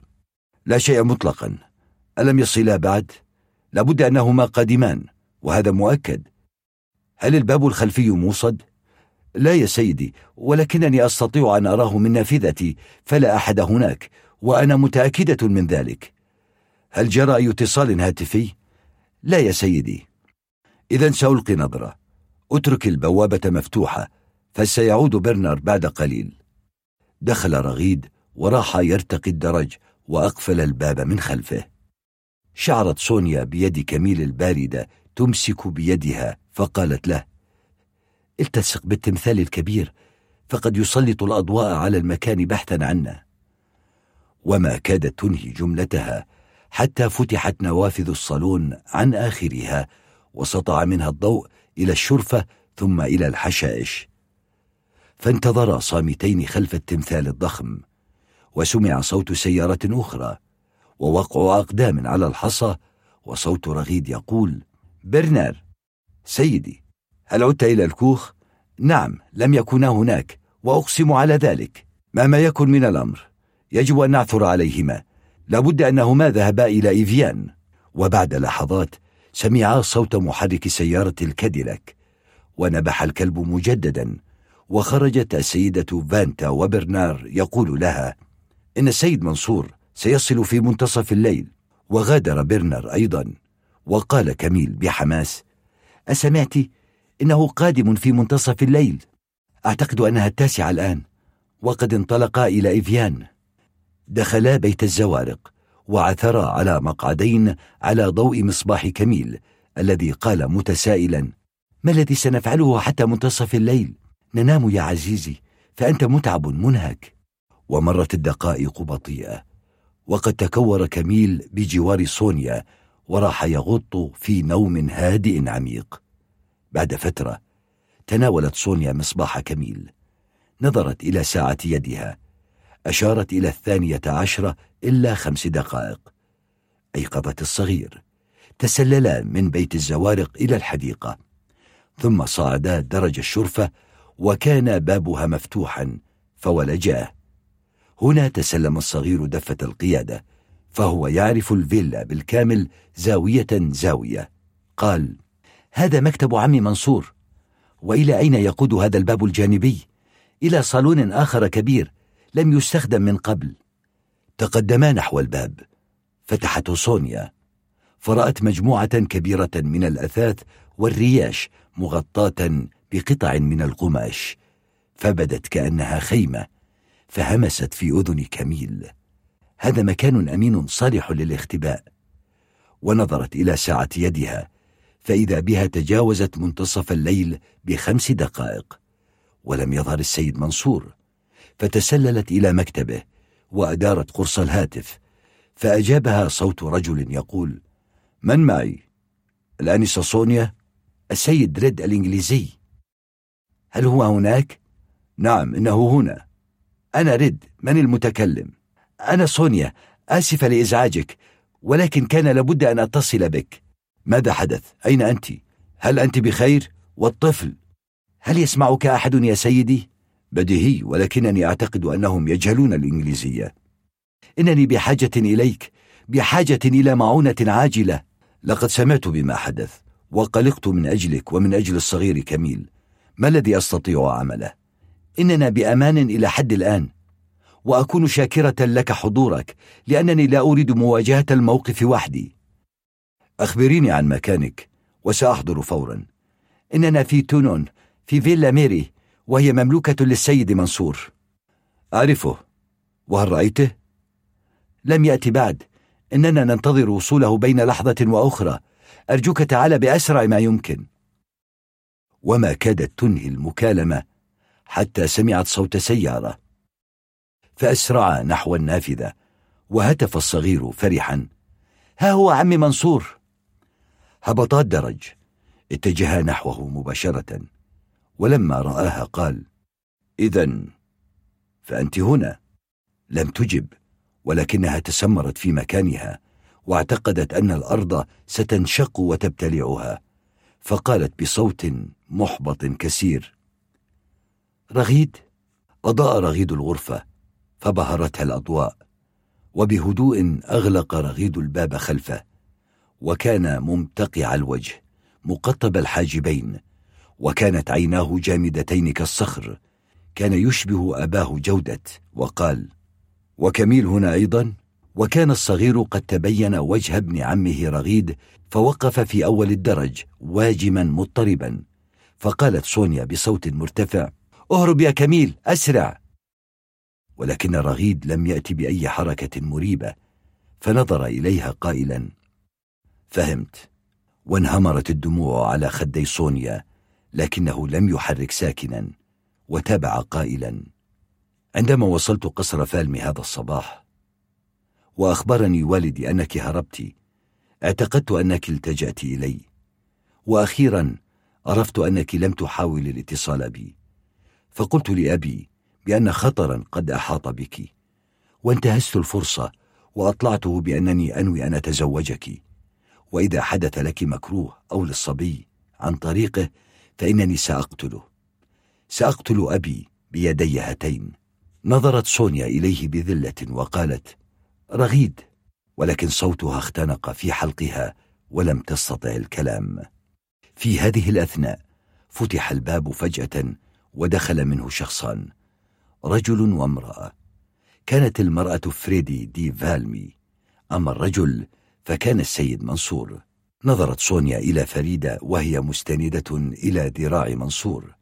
لا شيء مطلقا. ألم يصلا بعد؟ لابد أنهما قادمان وهذا مؤكد. هل الباب الخلفي موصد؟ لا يا سيدي ولكنني أستطيع أن أراه من نافذتي فلا أحد هناك وأنا متأكدة من ذلك. هل جرى أي اتصال هاتفي؟ لا يا سيدي. إذا سألقي نظرة. أترك البوابة مفتوحة فسيعود برنر بعد قليل. دخل رغيد وراح يرتقي الدرج وأقفل الباب من خلفه. شعرت سونيا بيد كميل الباردة تمسك بيدها فقالت له التصق بالتمثال الكبير فقد يسلط الأضواء على المكان بحثا عنا وما كادت تنهي جملتها حتى فتحت نوافذ الصالون عن آخرها وسطع منها الضوء إلى الشرفة ثم إلى الحشائش. فانتظرا صامتين خلف التمثال الضخم وسمع صوت سيارة أخرى ووقع أقدام على الحصى وصوت رغيد يقول برنار. سيدي هل عدت إلى الكوخ؟ نعم لم يكونا هناك وأقسم على ذلك. مهما يكن من الأمر يجب أن نعثر عليهما. لابد أنهما ذهبا إلى إيفيان. وبعد لحظات سمعا صوت محرك سيارة الكاديلاك. ونبح الكلب مجددا. وخرجت السيدة فانتا وبرنار يقول لها إن السيد منصور سيصل في منتصف الليل. وغادر برنر أيضا. وقال كميل بحماس أسمعت؟ إنه قادم في منتصف الليل. أعتقد أنها التاسعة الآن وقد انطلقا إلى إفيان. دخلا بيت الزوارق وعثرا على مقعدين على ضوء مصباح كميل الذي قال متسائلا ما الذي سنفعله حتى منتصف الليل؟ ننام يا عزيزي فأنت متعب منهك. ومرت الدقائق بطيئة وقد تكور كميل بجوار سونيا وراح يغط في نوم هادئ عميق. بعد فترة تناولت سونيا مصباح كميل. نظرت إلى ساعة يدها. أشارت إلى الثانية عشرة إلا خمس دقائق. أيقظت الصغير. تسللا من بيت الزوارق إلى الحديقة. ثم صعدا درج الشرفة وكان بابها مفتوحا فولجاه. هنا تسلم الصغير دفة القيادة. فهو يعرف الفيلا بالكامل زاوية زاوية. قال هذا مكتب عمي منصور. وإلى أين يقود هذا الباب الجانبي؟ إلى صالون آخر كبير لم يستخدم من قبل. تقدما نحو الباب. فتحته سونيا. فرأت مجموعة كبيرة من الأثاث والرياش مغطاة بقطع من القماش. فبدت كأنها خيمة. فهمست في أذن كميل. هذا مكان أمين صالح للاختباء ونظرت إلى ساعة يدها فإذا بها تجاوزت منتصف الليل بخمس دقائق ولم يظهر السيد منصور فتسللت إلى مكتبه وأدارت قرص الهاتف فأجابها صوت رجل يقول من معي؟ الآنسة صونيا؟ السيد ريد الإنجليزي هل هو هناك؟ نعم إنه هنا أنا ريد من المتكلم؟ أنا صونيا آسفة لإزعاجك ولكن كان لابد أن أتصل بك ماذا حدث؟ أين أنت؟ هل أنت بخير؟ والطفل؟ هل يسمعك أحد يا سيدي؟ بديهي ولكنني أعتقد أنهم يجهلون الإنجليزية إنني بحاجة إليك بحاجة إلى معونة عاجلة لقد سمعت بما حدث وقلقت من أجلك ومن أجل الصغير كميل ما الذي أستطيع عمله؟ إننا بأمان إلى حد الآن وأكون شاكرة لك حضورك لأنني لا أريد مواجهة الموقف وحدي. أخبريني عن مكانك وسأحضر فورا. إننا في تونون في فيلا ميري وهي مملوكة للسيد منصور. أعرفه. وهل رأيته؟ لم يأتي بعد. إننا ننتظر وصوله بين لحظة وأخرى. أرجوك تعال بأسرع ما يمكن. وما كادت تنهي المكالمة حتى سمعت صوت سيارة. فأسرع نحو النافذة. وهتف الصغير فرحا. ها هو عمي منصور. هبطا الدرج. اتجها نحوه مباشرة. ولما رآها قال إذا فأنت هنا. لم تجب ولكنها تسمرت في مكانها واعتقدت أن الأرض ستنشق وتبتلعها. فقالت بصوت محبط كثير رغيد. أضاء رغيد الغرفة. فبهرتها الأضواء وبهدوء أغلق رغيد الباب خلفه وكان ممتقع الوجه مقطب الحاجبين وكانت عيناه جامدتين كالصخر. كان يشبه أباه جودة وقال وكميل هنا أيضا. وكان الصغير قد تبين وجه ابن عمه رغيد فوقف في أول الدرج واجما مضطربا. فقالت سونيا بصوت مرتفع اهرب يا كميل أسرع. ولكن رغيد لم يأتي بأي حركة مريبة فنظر إليها قائلا فهمت. وانهمرت الدموع على خدي سونيا لكنه لم يحرك ساكنا. وتابع قائلا عندما وصلت قصر فالمي هذا الصباح وأخبرني والدي أنك هربت اعتقدت أنك التجأت إلي. وأخيرا عرفت أنك لم تحاول الاتصال بي فقلت لأبي بأن خطرا قد أحاط بك وانتهزت الفرصة وأطلعته بأنني أنوي أن أتزوجك. وإذا حدث لك مكروه أو للصبي عن طريقه فإنني سأقتله. سأقتل أبي بيدي هاتين. نظرت سونيا إليه بذلة وقالت رغيد. ولكن صوتها اختنق في حلقها ولم تستطع الكلام. في هذه الأثناء فتح الباب فجأة ودخل منه شخصان رجل وامرأة. كانت المرأة فريدي دي فالمي. أما الرجل فكان السيد منصور. نظرت سونيا إلى فريدة وهي مستندة إلى ذراع منصور.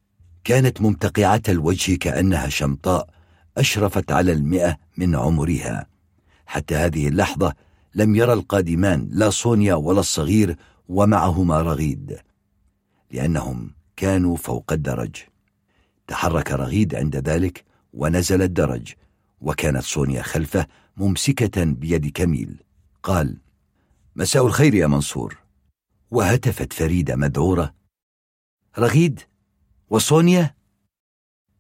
كانت ممتقعة الوجه كأنها شمطاء أشرفت على المئة من عمرها. حتى هذه اللحظة لم يرى القادمان لا سونيا ولا الصغير ومعهما رغيد لأنهم كانوا فوق الدرج. تحرك رغيد عند ذلك ونزل الدرج وكانت سونيا خلفه ممسكة بيد كميل. قال مساء الخير يا منصور. وهتفت فريدة مذعورة رغيد وسونيا؟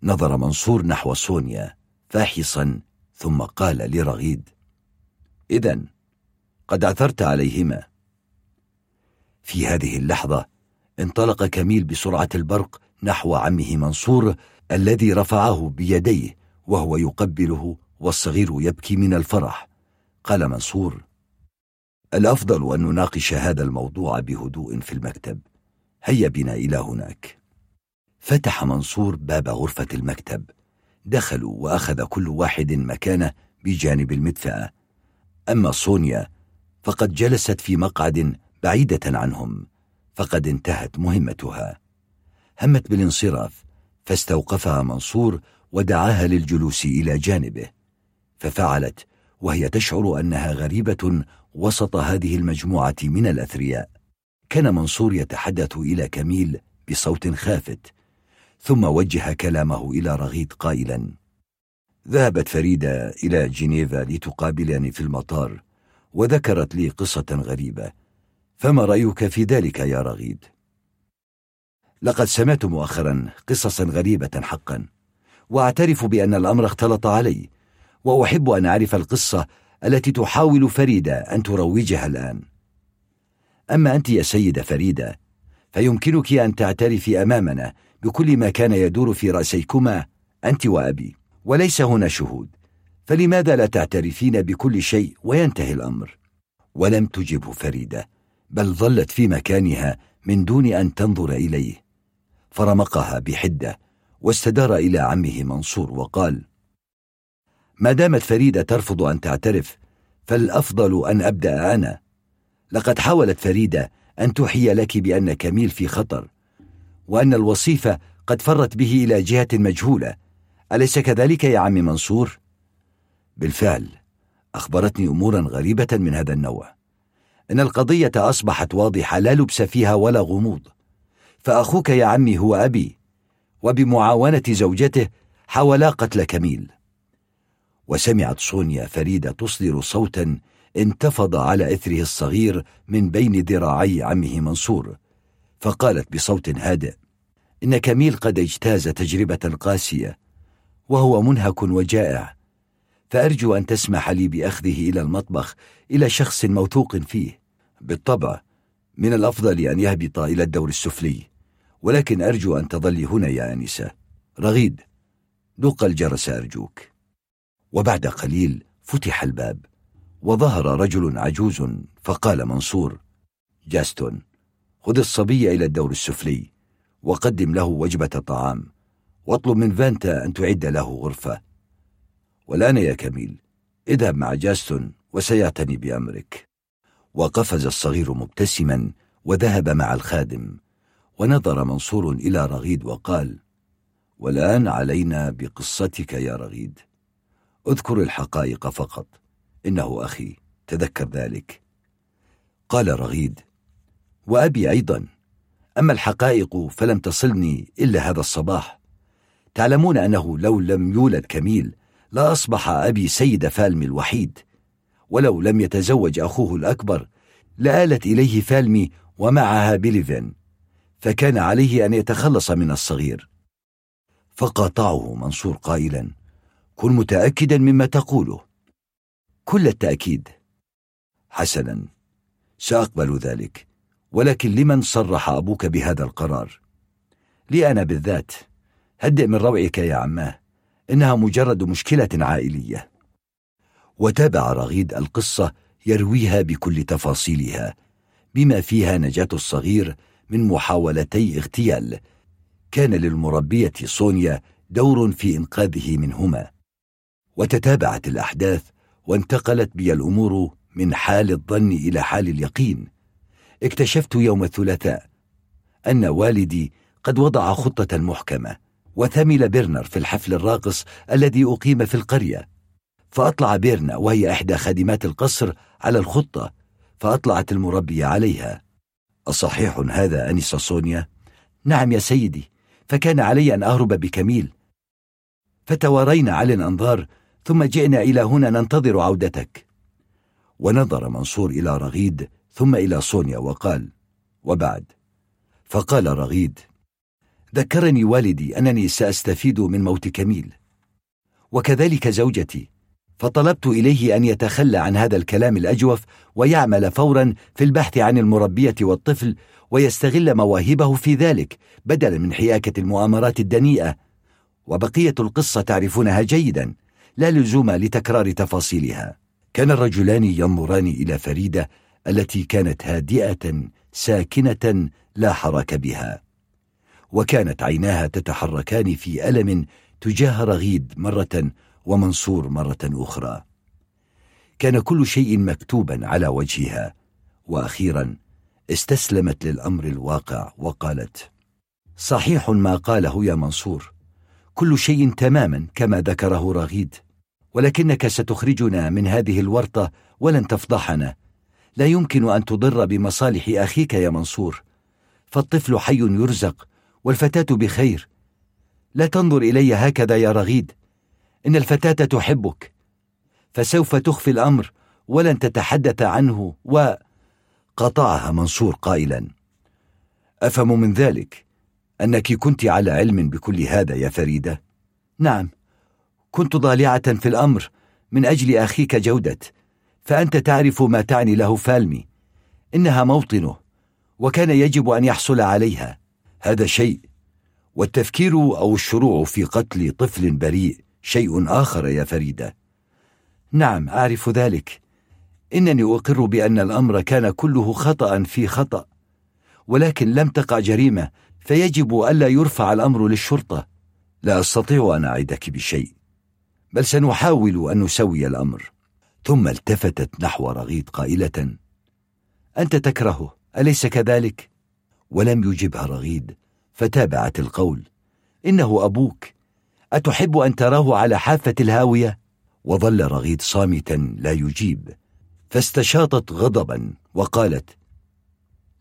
نظر منصور نحو سونيا فاحصا ثم قال لرغيد إذا قد عثرت عليهما. في هذه اللحظة انطلق كميل بسرعة البرق نحو عمه منصور الذي رفعه بيديه وهو يقبله والصغير يبكي من الفرح. قال منصور الأفضل أن نناقش هذا الموضوع بهدوء في المكتب. هيا بنا إلى هناك. فتح منصور باب غرفة المكتب. دخلوا وأخذ كل واحد مكانه بجانب المدفأة. أما سونيا فقد جلست في مقعد بعيدة عنهم فقد انتهت مهمتها. همت بالانصراف فاستوقفها منصور ودعاها للجلوس إلى جانبه ففعلت وهي تشعر أنها غريبة وسط هذه المجموعة من الأثرياء كان منصور يتحدث إلى كميل بصوت خافت ثم وجه كلامه إلى رغيد قائلا ذهبت فريدة إلى جنيفا لتقابلني في المطار وذكرت لي قصة غريبة فما رأيك في ذلك يا رغيد؟ لقد سمعت مؤخرا قصصا غريبة حقا وأعترف بأن الأمر اختلط علي وأحب أن أعرف القصة التي تحاول فريدة أن تروجها الآن. أما أنت يا سيدة فريدة فيمكنك أن تعترفي أمامنا بكل ما كان يدور في رأسيكما أنت وأبي وليس هنا شهود. فلماذا لا تعترفين بكل شيء وينتهي الأمر؟ ولم تجبه فريدة بل ظلت في مكانها من دون أن تنظر إليه. فرمقها بحدة واستدار إلى عمه منصور وقال ما دامت فريدة ترفض أن تعترف فالأفضل أن أبدأ أنا. لقد حاولت فريدة أن توحي لك بأن كميل في خطر وأن الوصيفة قد فرت به إلى جهة مجهولة. أليس كذلك يا عم منصور؟ بالفعل أخبرتني أمورا غريبة من هذا النوع. إن القضية أصبحت واضحة لا لبس فيها ولا غموض. فأخوك يا عمي هو أبي وبمعاونة زوجته حاولا قتل كميل. وسمعت سونيا فريدة تصدر صوتا انتفض على إثره الصغير من بين ذراعي عمه منصور فقالت بصوت هادئ إن كميل قد اجتاز تجربة قاسية وهو منهك وجائع فأرجو أن تسمح لي بأخذه إلى المطبخ إلى شخص موثوق فيه بالطبع من الأفضل أن يهبط إلى الدور السفلي. ولكن أرجو أن تظلي هنا يا أنسة رغيد دق الجرس أرجوك. وبعد قليل فتح الباب وظهر رجل عجوز فقال منصور جاستون خذ الصبي إلى الدور السفلي وقدم له وجبة طعام واطلب من فانتا أن تعد له غرفة. والآن يا كميل اذهب مع جاستون وسيعتني بأمرك. وقفز الصغير مبتسما وذهب مع الخادم. ونظر منصور إلى رغيد وقال والآن علينا بقصتك يا رغيد. اذكر الحقائق فقط. إنه أخي تذكر ذلك. قال رغيد وأبي أيضا. أما الحقائق فلم تصلني إلا هذا الصباح. تعلمون أنه لو لم يولد كميل لا أصبح أبي سيد فالمي الوحيد. ولو لم يتزوج أخوه الأكبر لآلت إليه فالمي ومعها بيليفين فكان عليه أن يتخلص من الصغير. فقاطعه منصور قائلا كن متأكدا مما تقوله. كل التأكيد. حسنا سأقبل ذلك ولكن لمن صرح أبوك بهذا القرار؟ لي أنا بالذات. هدئ من روعك يا عماه إنها مجرد مشكلة عائلية. وتابع رغيد القصة يرويها بكل تفاصيلها بما فيها نجاة الصغير من محاولتي اغتيال. كان للمربية صونيا دور في إنقاذه منهما. وتتابعت الأحداث وانتقلت بي الأمور من حال الظن إلى حال اليقين. اكتشفت يوم الثلاثاء أن والدي قد وضع خطة محكمة وثمل بيرنر في الحفل الراقص الذي أقيم في القرية. فأطلع بيرنا وهي إحدى خادمات القصر على الخطة فأطلعت المربية عليها. أصحيح هذا أنس صونيا؟ نعم يا سيدي فكان علي أن أهرب بكميل. فتوارينا على الأنظار ثم جئنا إلى هنا ننتظر عودتك. ونظر منصور إلى رغيد ثم إلى صونيا وقال وبعد؟ فقال رغيد ذكرني والدي أنني سأستفيد من موت كميل. وكذلك زوجتي. فطلبت إليه أن يتخلى عن هذا الكلام الأجوف ويعمل فورا في البحث عن المربية والطفل ويستغل مواهبه في ذلك بدلا من حياكة المؤامرات الدنيئة. وبقية القصة تعرفونها جيدا. لا لزوم لتكرار تفاصيلها. كان الرجلان ينظران إلى فريدة التي كانت هادئة ساكنة لا حرك بها. وكانت عيناها تتحركان في ألم تجاه رغيد مرة ومنصور مرة أخرى. كان كل شيء مكتوبا على وجهها وأخيرا استسلمت للأمر الواقع وقالت صحيح ما قاله يا منصور. كل شيء تماما كما ذكره رغيد. ولكنك ستخرجنا من هذه الورطة ولن تفضحنا. لا يمكن أن تضر بمصالح أخيك يا منصور. فالطفل حي يرزق والفتاة بخير. لا تنظر إلي هكذا يا رغيد. إن الفتاة تحبك فسوف تخفي الأمر ولن تتحدث عنه وقطعها منصور قائلا. أفهم من ذلك أنك كنت على علم بكل هذا يا فريدة؟ نعم كنت ضالعة في الأمر من أجل أخيك جودة فأنت تعرف ما تعني له فالمي إنها موطنه وكان يجب أن يحصل عليها. هذا شيء والتفكير أو الشروع في قتل طفل بريء شيء آخر يا فريدة. نعم أعرف ذلك. إنني أقر بأن الأمر كان كله خطأ في خطأ ولكن لم تقع جريمة فيجب ألا يرفع الأمر للشرطة. لا أستطيع أن أعدك بشيء بل سنحاول أن نسوي الأمر. ثم التفتت نحو رغيد قائلة أنت تكرهه أليس كذلك؟ ولم يجبها رغيد فتابعت القول. إنه أبوك. أتحب أن تراه على حافة الهاوية؟ وظل رغيد صامتا لا يجيب. فاستشاطت غضبا وقالت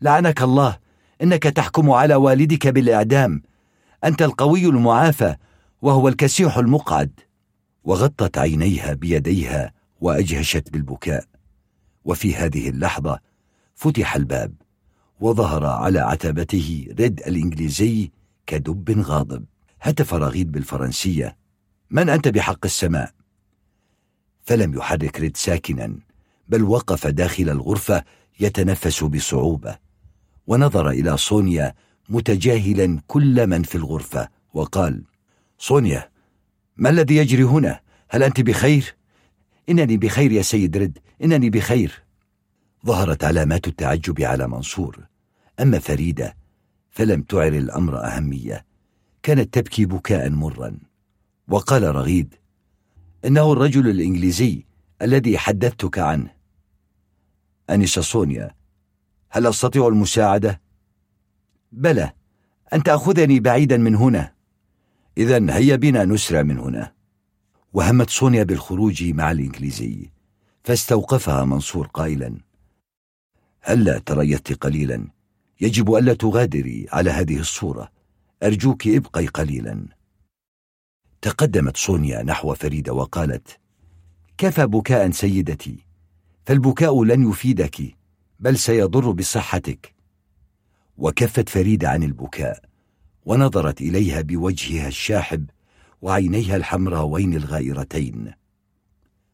لعنك الله إنك تحكم على والدك بالإعدام. أنت القوي المعافى وهو الكسيح المقعد. وغطت عينيها بيديها وأجهشت بالبكاء. وفي هذه اللحظة فتح الباب وظهر على عتبته ريد الإنجليزي كدب غاضب. هتف رغيد بالفرنسية من أنت بحق السماء؟ فلم يحرك ريد ساكنا بل وقف داخل الغرفة يتنفس بصعوبة ونظر إلى صونيا متجاهلا كل من في الغرفة وقال صونيا ما الذي يجري هنا؟ هل أنت بخير؟ إنني بخير يا سيد رد إنني بخير ظهرت علامات التعجب على منصور أما فريدة فلم تعر الأمر أهمية كانت تبكي بكاء مرا. وقال رغيد إنه الرجل الإنجليزي الذي حدثتك عنه. أنسة صونيا هل أستطيع المساعدة؟ بلى أن تأخذني بعيدا من هنا. إذا هيا بنا نسرع من هنا. وهمت صونيا بالخروج مع الإنجليزي فاستوقفها منصور قائلا هلا تريثت قليلا يجب ألا تغادري على هذه الصورة. أرجوك ابقي قليلا. تقدمت صونيا نحو فريدة وقالت كفى بكاء سيدتي فالبكاء لن يفيدك بل سيضر بصحتك. وكفت فريدة عن البكاء ونظرت إليها بوجهها الشاحب وعينيها الحمراوين الغائرتين.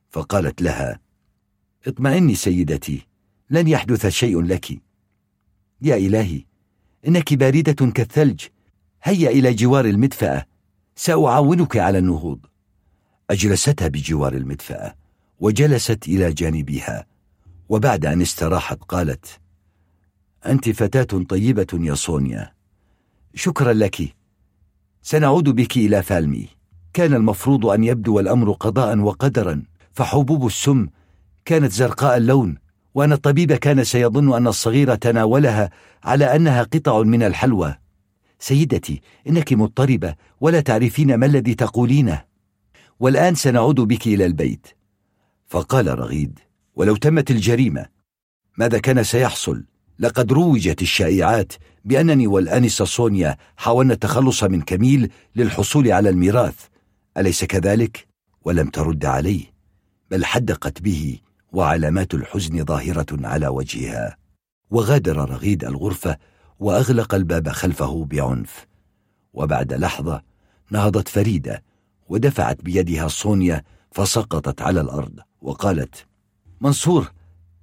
فقالت لها اطمئني سيدتي لن يحدث شيء لك. يا إلهي إنك باردة كالثلج هيا إلى جوار المدفأة. سأعاونك على النهوض. أجلستها بجوار المدفأة وجلست إلى جانبها وبعد أن استراحت قالت أنت فتاة طيبة يا صونيا. شكرا لك. سنعود بك إلى فالمي. كان المفروض أن يبدو الأمر قضاء وقدرا فحبوب السم كانت زرقاء اللون وأن الطبيب كان سيظن أن الصغير تناولها على أنها قطع من الحلوى. سيدتي إنك مضطربة ولا تعرفين ما الذي تقولينه والآن سنعود بك إلى البيت فقال رغيد ولو تمت الجريمة ماذا كان سيحصل؟ لقد روجت الشائعات بأنني والآنسة صونيا حاولنا التخلص من كميل للحصول على الميراث أليس كذلك؟ ولم ترد عليه بل حدقت به وعلامات الحزن ظاهرة على وجهها وغادر رغيد الغرفة وأغلق الباب خلفه بعنف. وبعد لحظة نهضت فريدة ودفعت بيدها صونيا فسقطت على الأرض وقالت منصور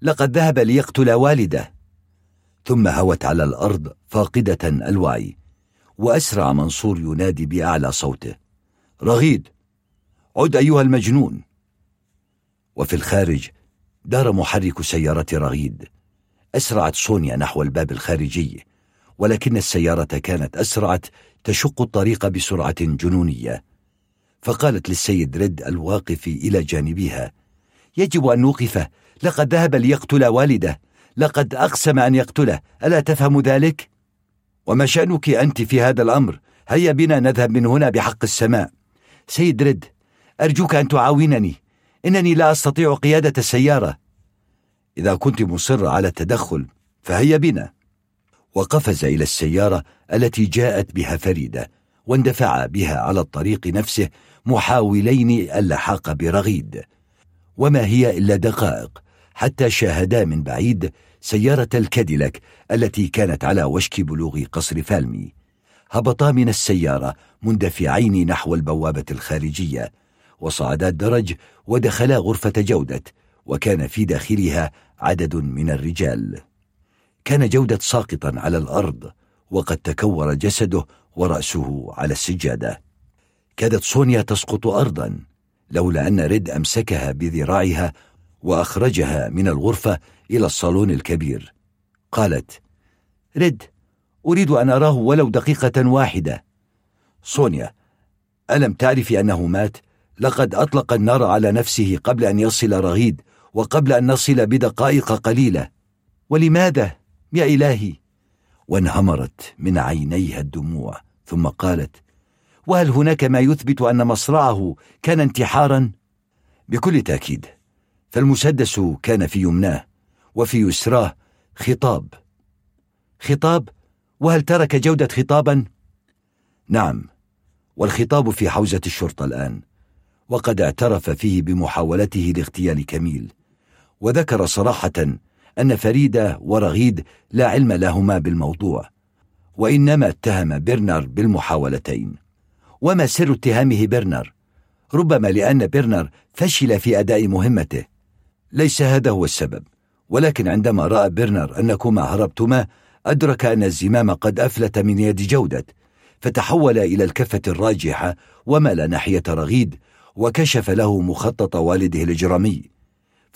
لقد ذهب ليقتل والده. ثم هوت على الأرض فاقدة الوعي. وأسرع منصور ينادي بأعلى صوته رغيد عد أيها المجنون. وفي الخارج دار محرك سيارة رغيد. أسرعت سونيا نحو الباب الخارجي. ولكن السيارة كانت أسرعت تشق الطريق بسرعة جنونية. فقالت للسيد ريد الواقف إلى جانبها يجب أن نوقفه لقد ذهب ليقتل والده. لقد أقسم أن يقتله. ألا تفهم ذلك؟ وما شأنك أنت في هذا الأمر؟ هيا بنا نذهب من هنا بحق السماء. سيد ريد أرجوك أن تعاونني. إنني لا أستطيع قيادة السيارة. إذا كنت مصرة على التدخل فهيا بنا. وقفز إلى السيارة التي جاءت بها فريدة واندفع بها على الطريق نفسه محاولين اللحاق برغيد. وما هي إلا دقائق حتى شاهدا من بعيد سيارة الكاديلاك التي كانت على وشك بلوغ قصر فالمي. هبطا من السيارة مندفعين نحو البوابة الخارجية وصعدا الدرج ودخلا غرفة جودة وكان في داخلها عدد من الرجال. كان جودة ساقطا على الأرض وقد تكور جسده ورأسه على السجادة. كادت سونيا تسقط أرضا لولا أن ريد أمسكها بذراعها وأخرجها من الغرفة إلى الصالون الكبير. قالت ريد أريد أن أراه ولو دقيقة واحدة. سونيا ألم تعرفي أنه مات؟ لقد أطلق النار على نفسه قبل أن يصل رغيد وقبل أن نصل بدقائق قليلة. ولماذا؟ يا إلهي وانهمرت من عينيها الدموع ثم قالت وهل هناك ما يثبت أن مصرعه كان انتحارا؟ بكل تأكيد فالمسدس كان في يمناه وفي يسراه خطاب خطاب وهل ترك جودة خطابا؟ نعم والخطاب في حوزة الشرطة الآن وقد اعترف فيه بمحاولته لاغتيال كميل وذكر صراحة أن فريدة ورغيد لا علم لهما بالموضوع وإنما اتهم برنر بالمحاولتين. وما سر اتهامه برنر؟ ربما لأن برنر فشل في أداء مهمته. ليس هذا هو السبب ولكن عندما رأى برنر أنكما هربتما أدرك أن الزمام قد أفلت من يد جودة فتحول إلى الكفة الراجحة ومال ناحية رغيد وكشف له مخطط والده الإجرامي.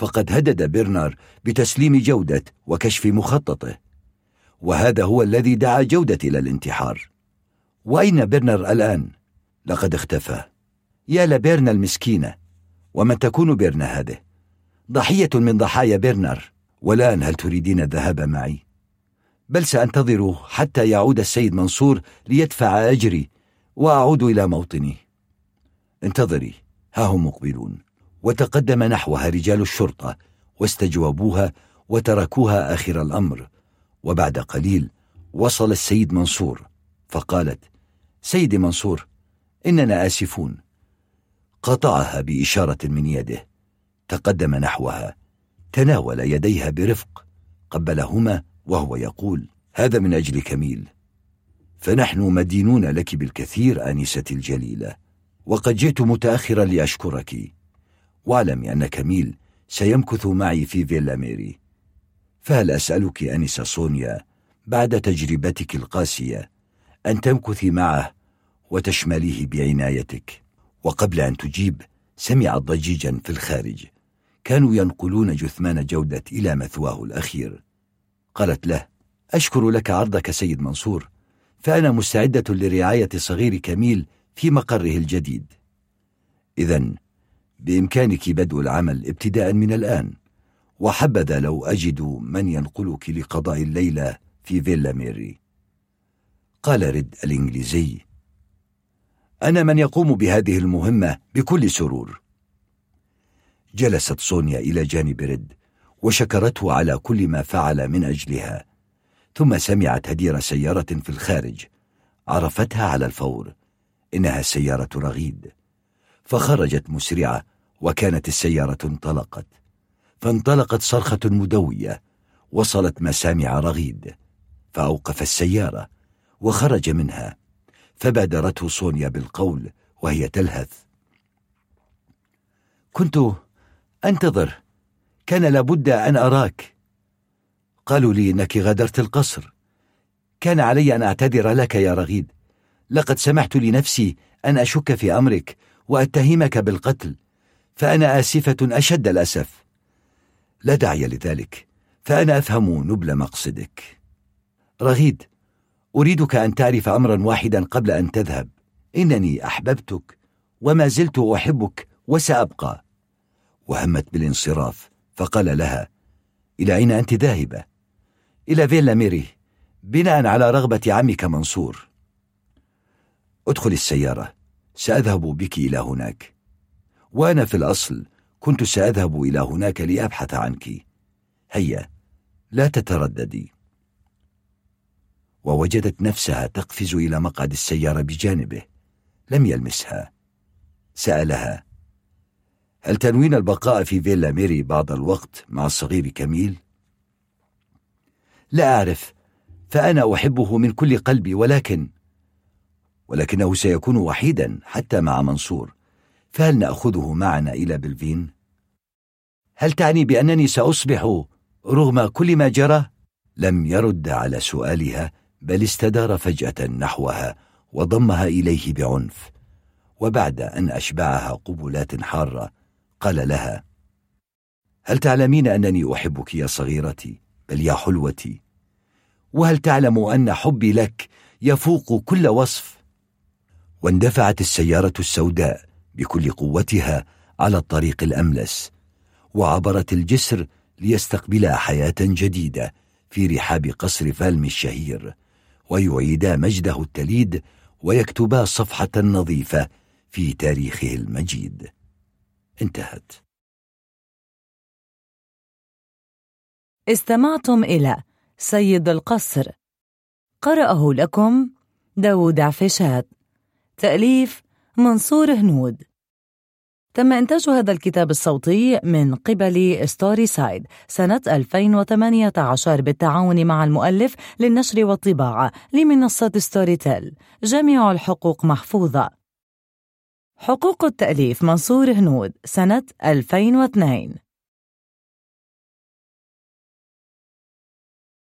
فقد هدد برنر بتسليم جودة وكشف مخططه وهذا هو الذي دعا جودة إلى الانتحار وأين برنر الآن؟ لقد اختفى يا لبيرنا المسكينة ومن تكون بيرنا هذه؟ ضحية من ضحايا بيرنر والآن هل تريدين الذهاب معي؟ بل سأنتظر حتى يعود السيد منصور ليدفع أجري وأعود إلى موطني انتظري ها هم مقبلون وتقدم نحوها رجال الشرطة واستجوبوها وتركوها آخر الأمر. وبعد قليل وصل السيد منصور فقالت سيدي منصور إننا آسفون. قطعها بإشارة من يده. تقدم نحوها. تناول يديها برفق قبلهما وهو يقول هذا من أجل كميل. فنحن مدينون لك بالكثير آنستي الجليلة. وقد جئت متأخرا لأشكرك. واعلمي أن كميل سيمكث معي في فيلا ميري. فهل أسألك أنسة سونيا بعد تجربتك القاسية أن تمكثي معه وتشمليه بعنايتك؟ وقبل أن تجيب سمعت ضجيجا في الخارج. كانوا ينقلون جثمان جودة إلى مثواه الأخير. قالت له أشكر لك عرضك سيد منصور فأنا مستعدة لرعاية صغير كميل في مقره الجديد. إذا بإمكانك بدء العمل ابتداء من الآن. وحبذا لو أجد من ينقلك لقضاء الليلة في فيلا ميري. قال ريد الإنجليزي. أنا من يقوم بهذه المهمة بكل سرور. جلست سونيا إلى جانب ريد وشكرته على كل ما فعل من أجلها. ثم سمعت هدير سيارة في الخارج. عرفتها على الفور. إنها سيارة رغيد. فخرجت مسرعة وكانت السيارة انطلقت. فانطلقت صرخة مدوية وصلت مسامع رغيد. فأوقف السيارة وخرج منها. فبادرته صونيا بالقول وهي تلهث. كنت أنتظر. كان لابد أن أراك. قالوا لي إنك غادرت القصر. كان علي أن أعتذر لك يا رغيد. لقد سمحت لنفسي أن أشك في أمرك وأتهمك بالقتل. فأنا آسفة أشد الأسف. لا داعي لذلك فأنا أفهم نبل مقصدك. رغيد أريدك أن تعرف أمرا واحدا قبل أن تذهب. إنني أحببتك وما زلت أحبك وسأبقى. وهمت بالانصراف فقال لها إلى أين أنت ذاهبة؟ إلى فيلا ميري؟ بناء على رغبة عمك منصور. ادخل السيارة سأذهب بك إلى هناك. وأنا في الأصل كنت سأذهب إلى هناك لأبحث عنك. هيا لا تترددي. ووجدت نفسها تقفز إلى مقعد السيارة بجانبه لم يلمسها. سألها هل تنوين البقاء في فيلا ميري بعض الوقت مع الصغير كميل؟ لا أعرف فأنا أحبه من كل قلبي ولكن ولكنه سيكون وحيدا حتى مع منصور. فهل نأخذه معنا إلى بلفين؟ هل تعني بأنني سأصبح رغم كل ما جرى؟ لم يرد على سؤالها بل استدار فجأة نحوها وضمها إليه بعنف وبعد أن أشبعها قبلات حارة قال لها هل تعلمين أنني أحبك يا صغيرتي بل يا حلوتي وهل تعلم أن حبي لك يفوق كل وصف واندفعت السيارة السوداء بكل قوتها على الطريق الأملس وعبرت الجسر ليستقبلا حياة جديدة في رحاب قصر فالم الشهير ويعيدا مجده التليد ويكتبا صفحة نظيفة في تاريخه المجيد. انتهت. استمعتم إلى سيد القصر. قرأه لكم داود عفشات. تأليف منصور هنود. تم إنتاج هذا الكتاب الصوتي من قبل Storyside سنة 2018 بالتعاون مع المؤلف للنشر والطباعة لمنصة Storytel جميع الحقوق محفوظة. حقوق التأليف منصور هنود سنة 2002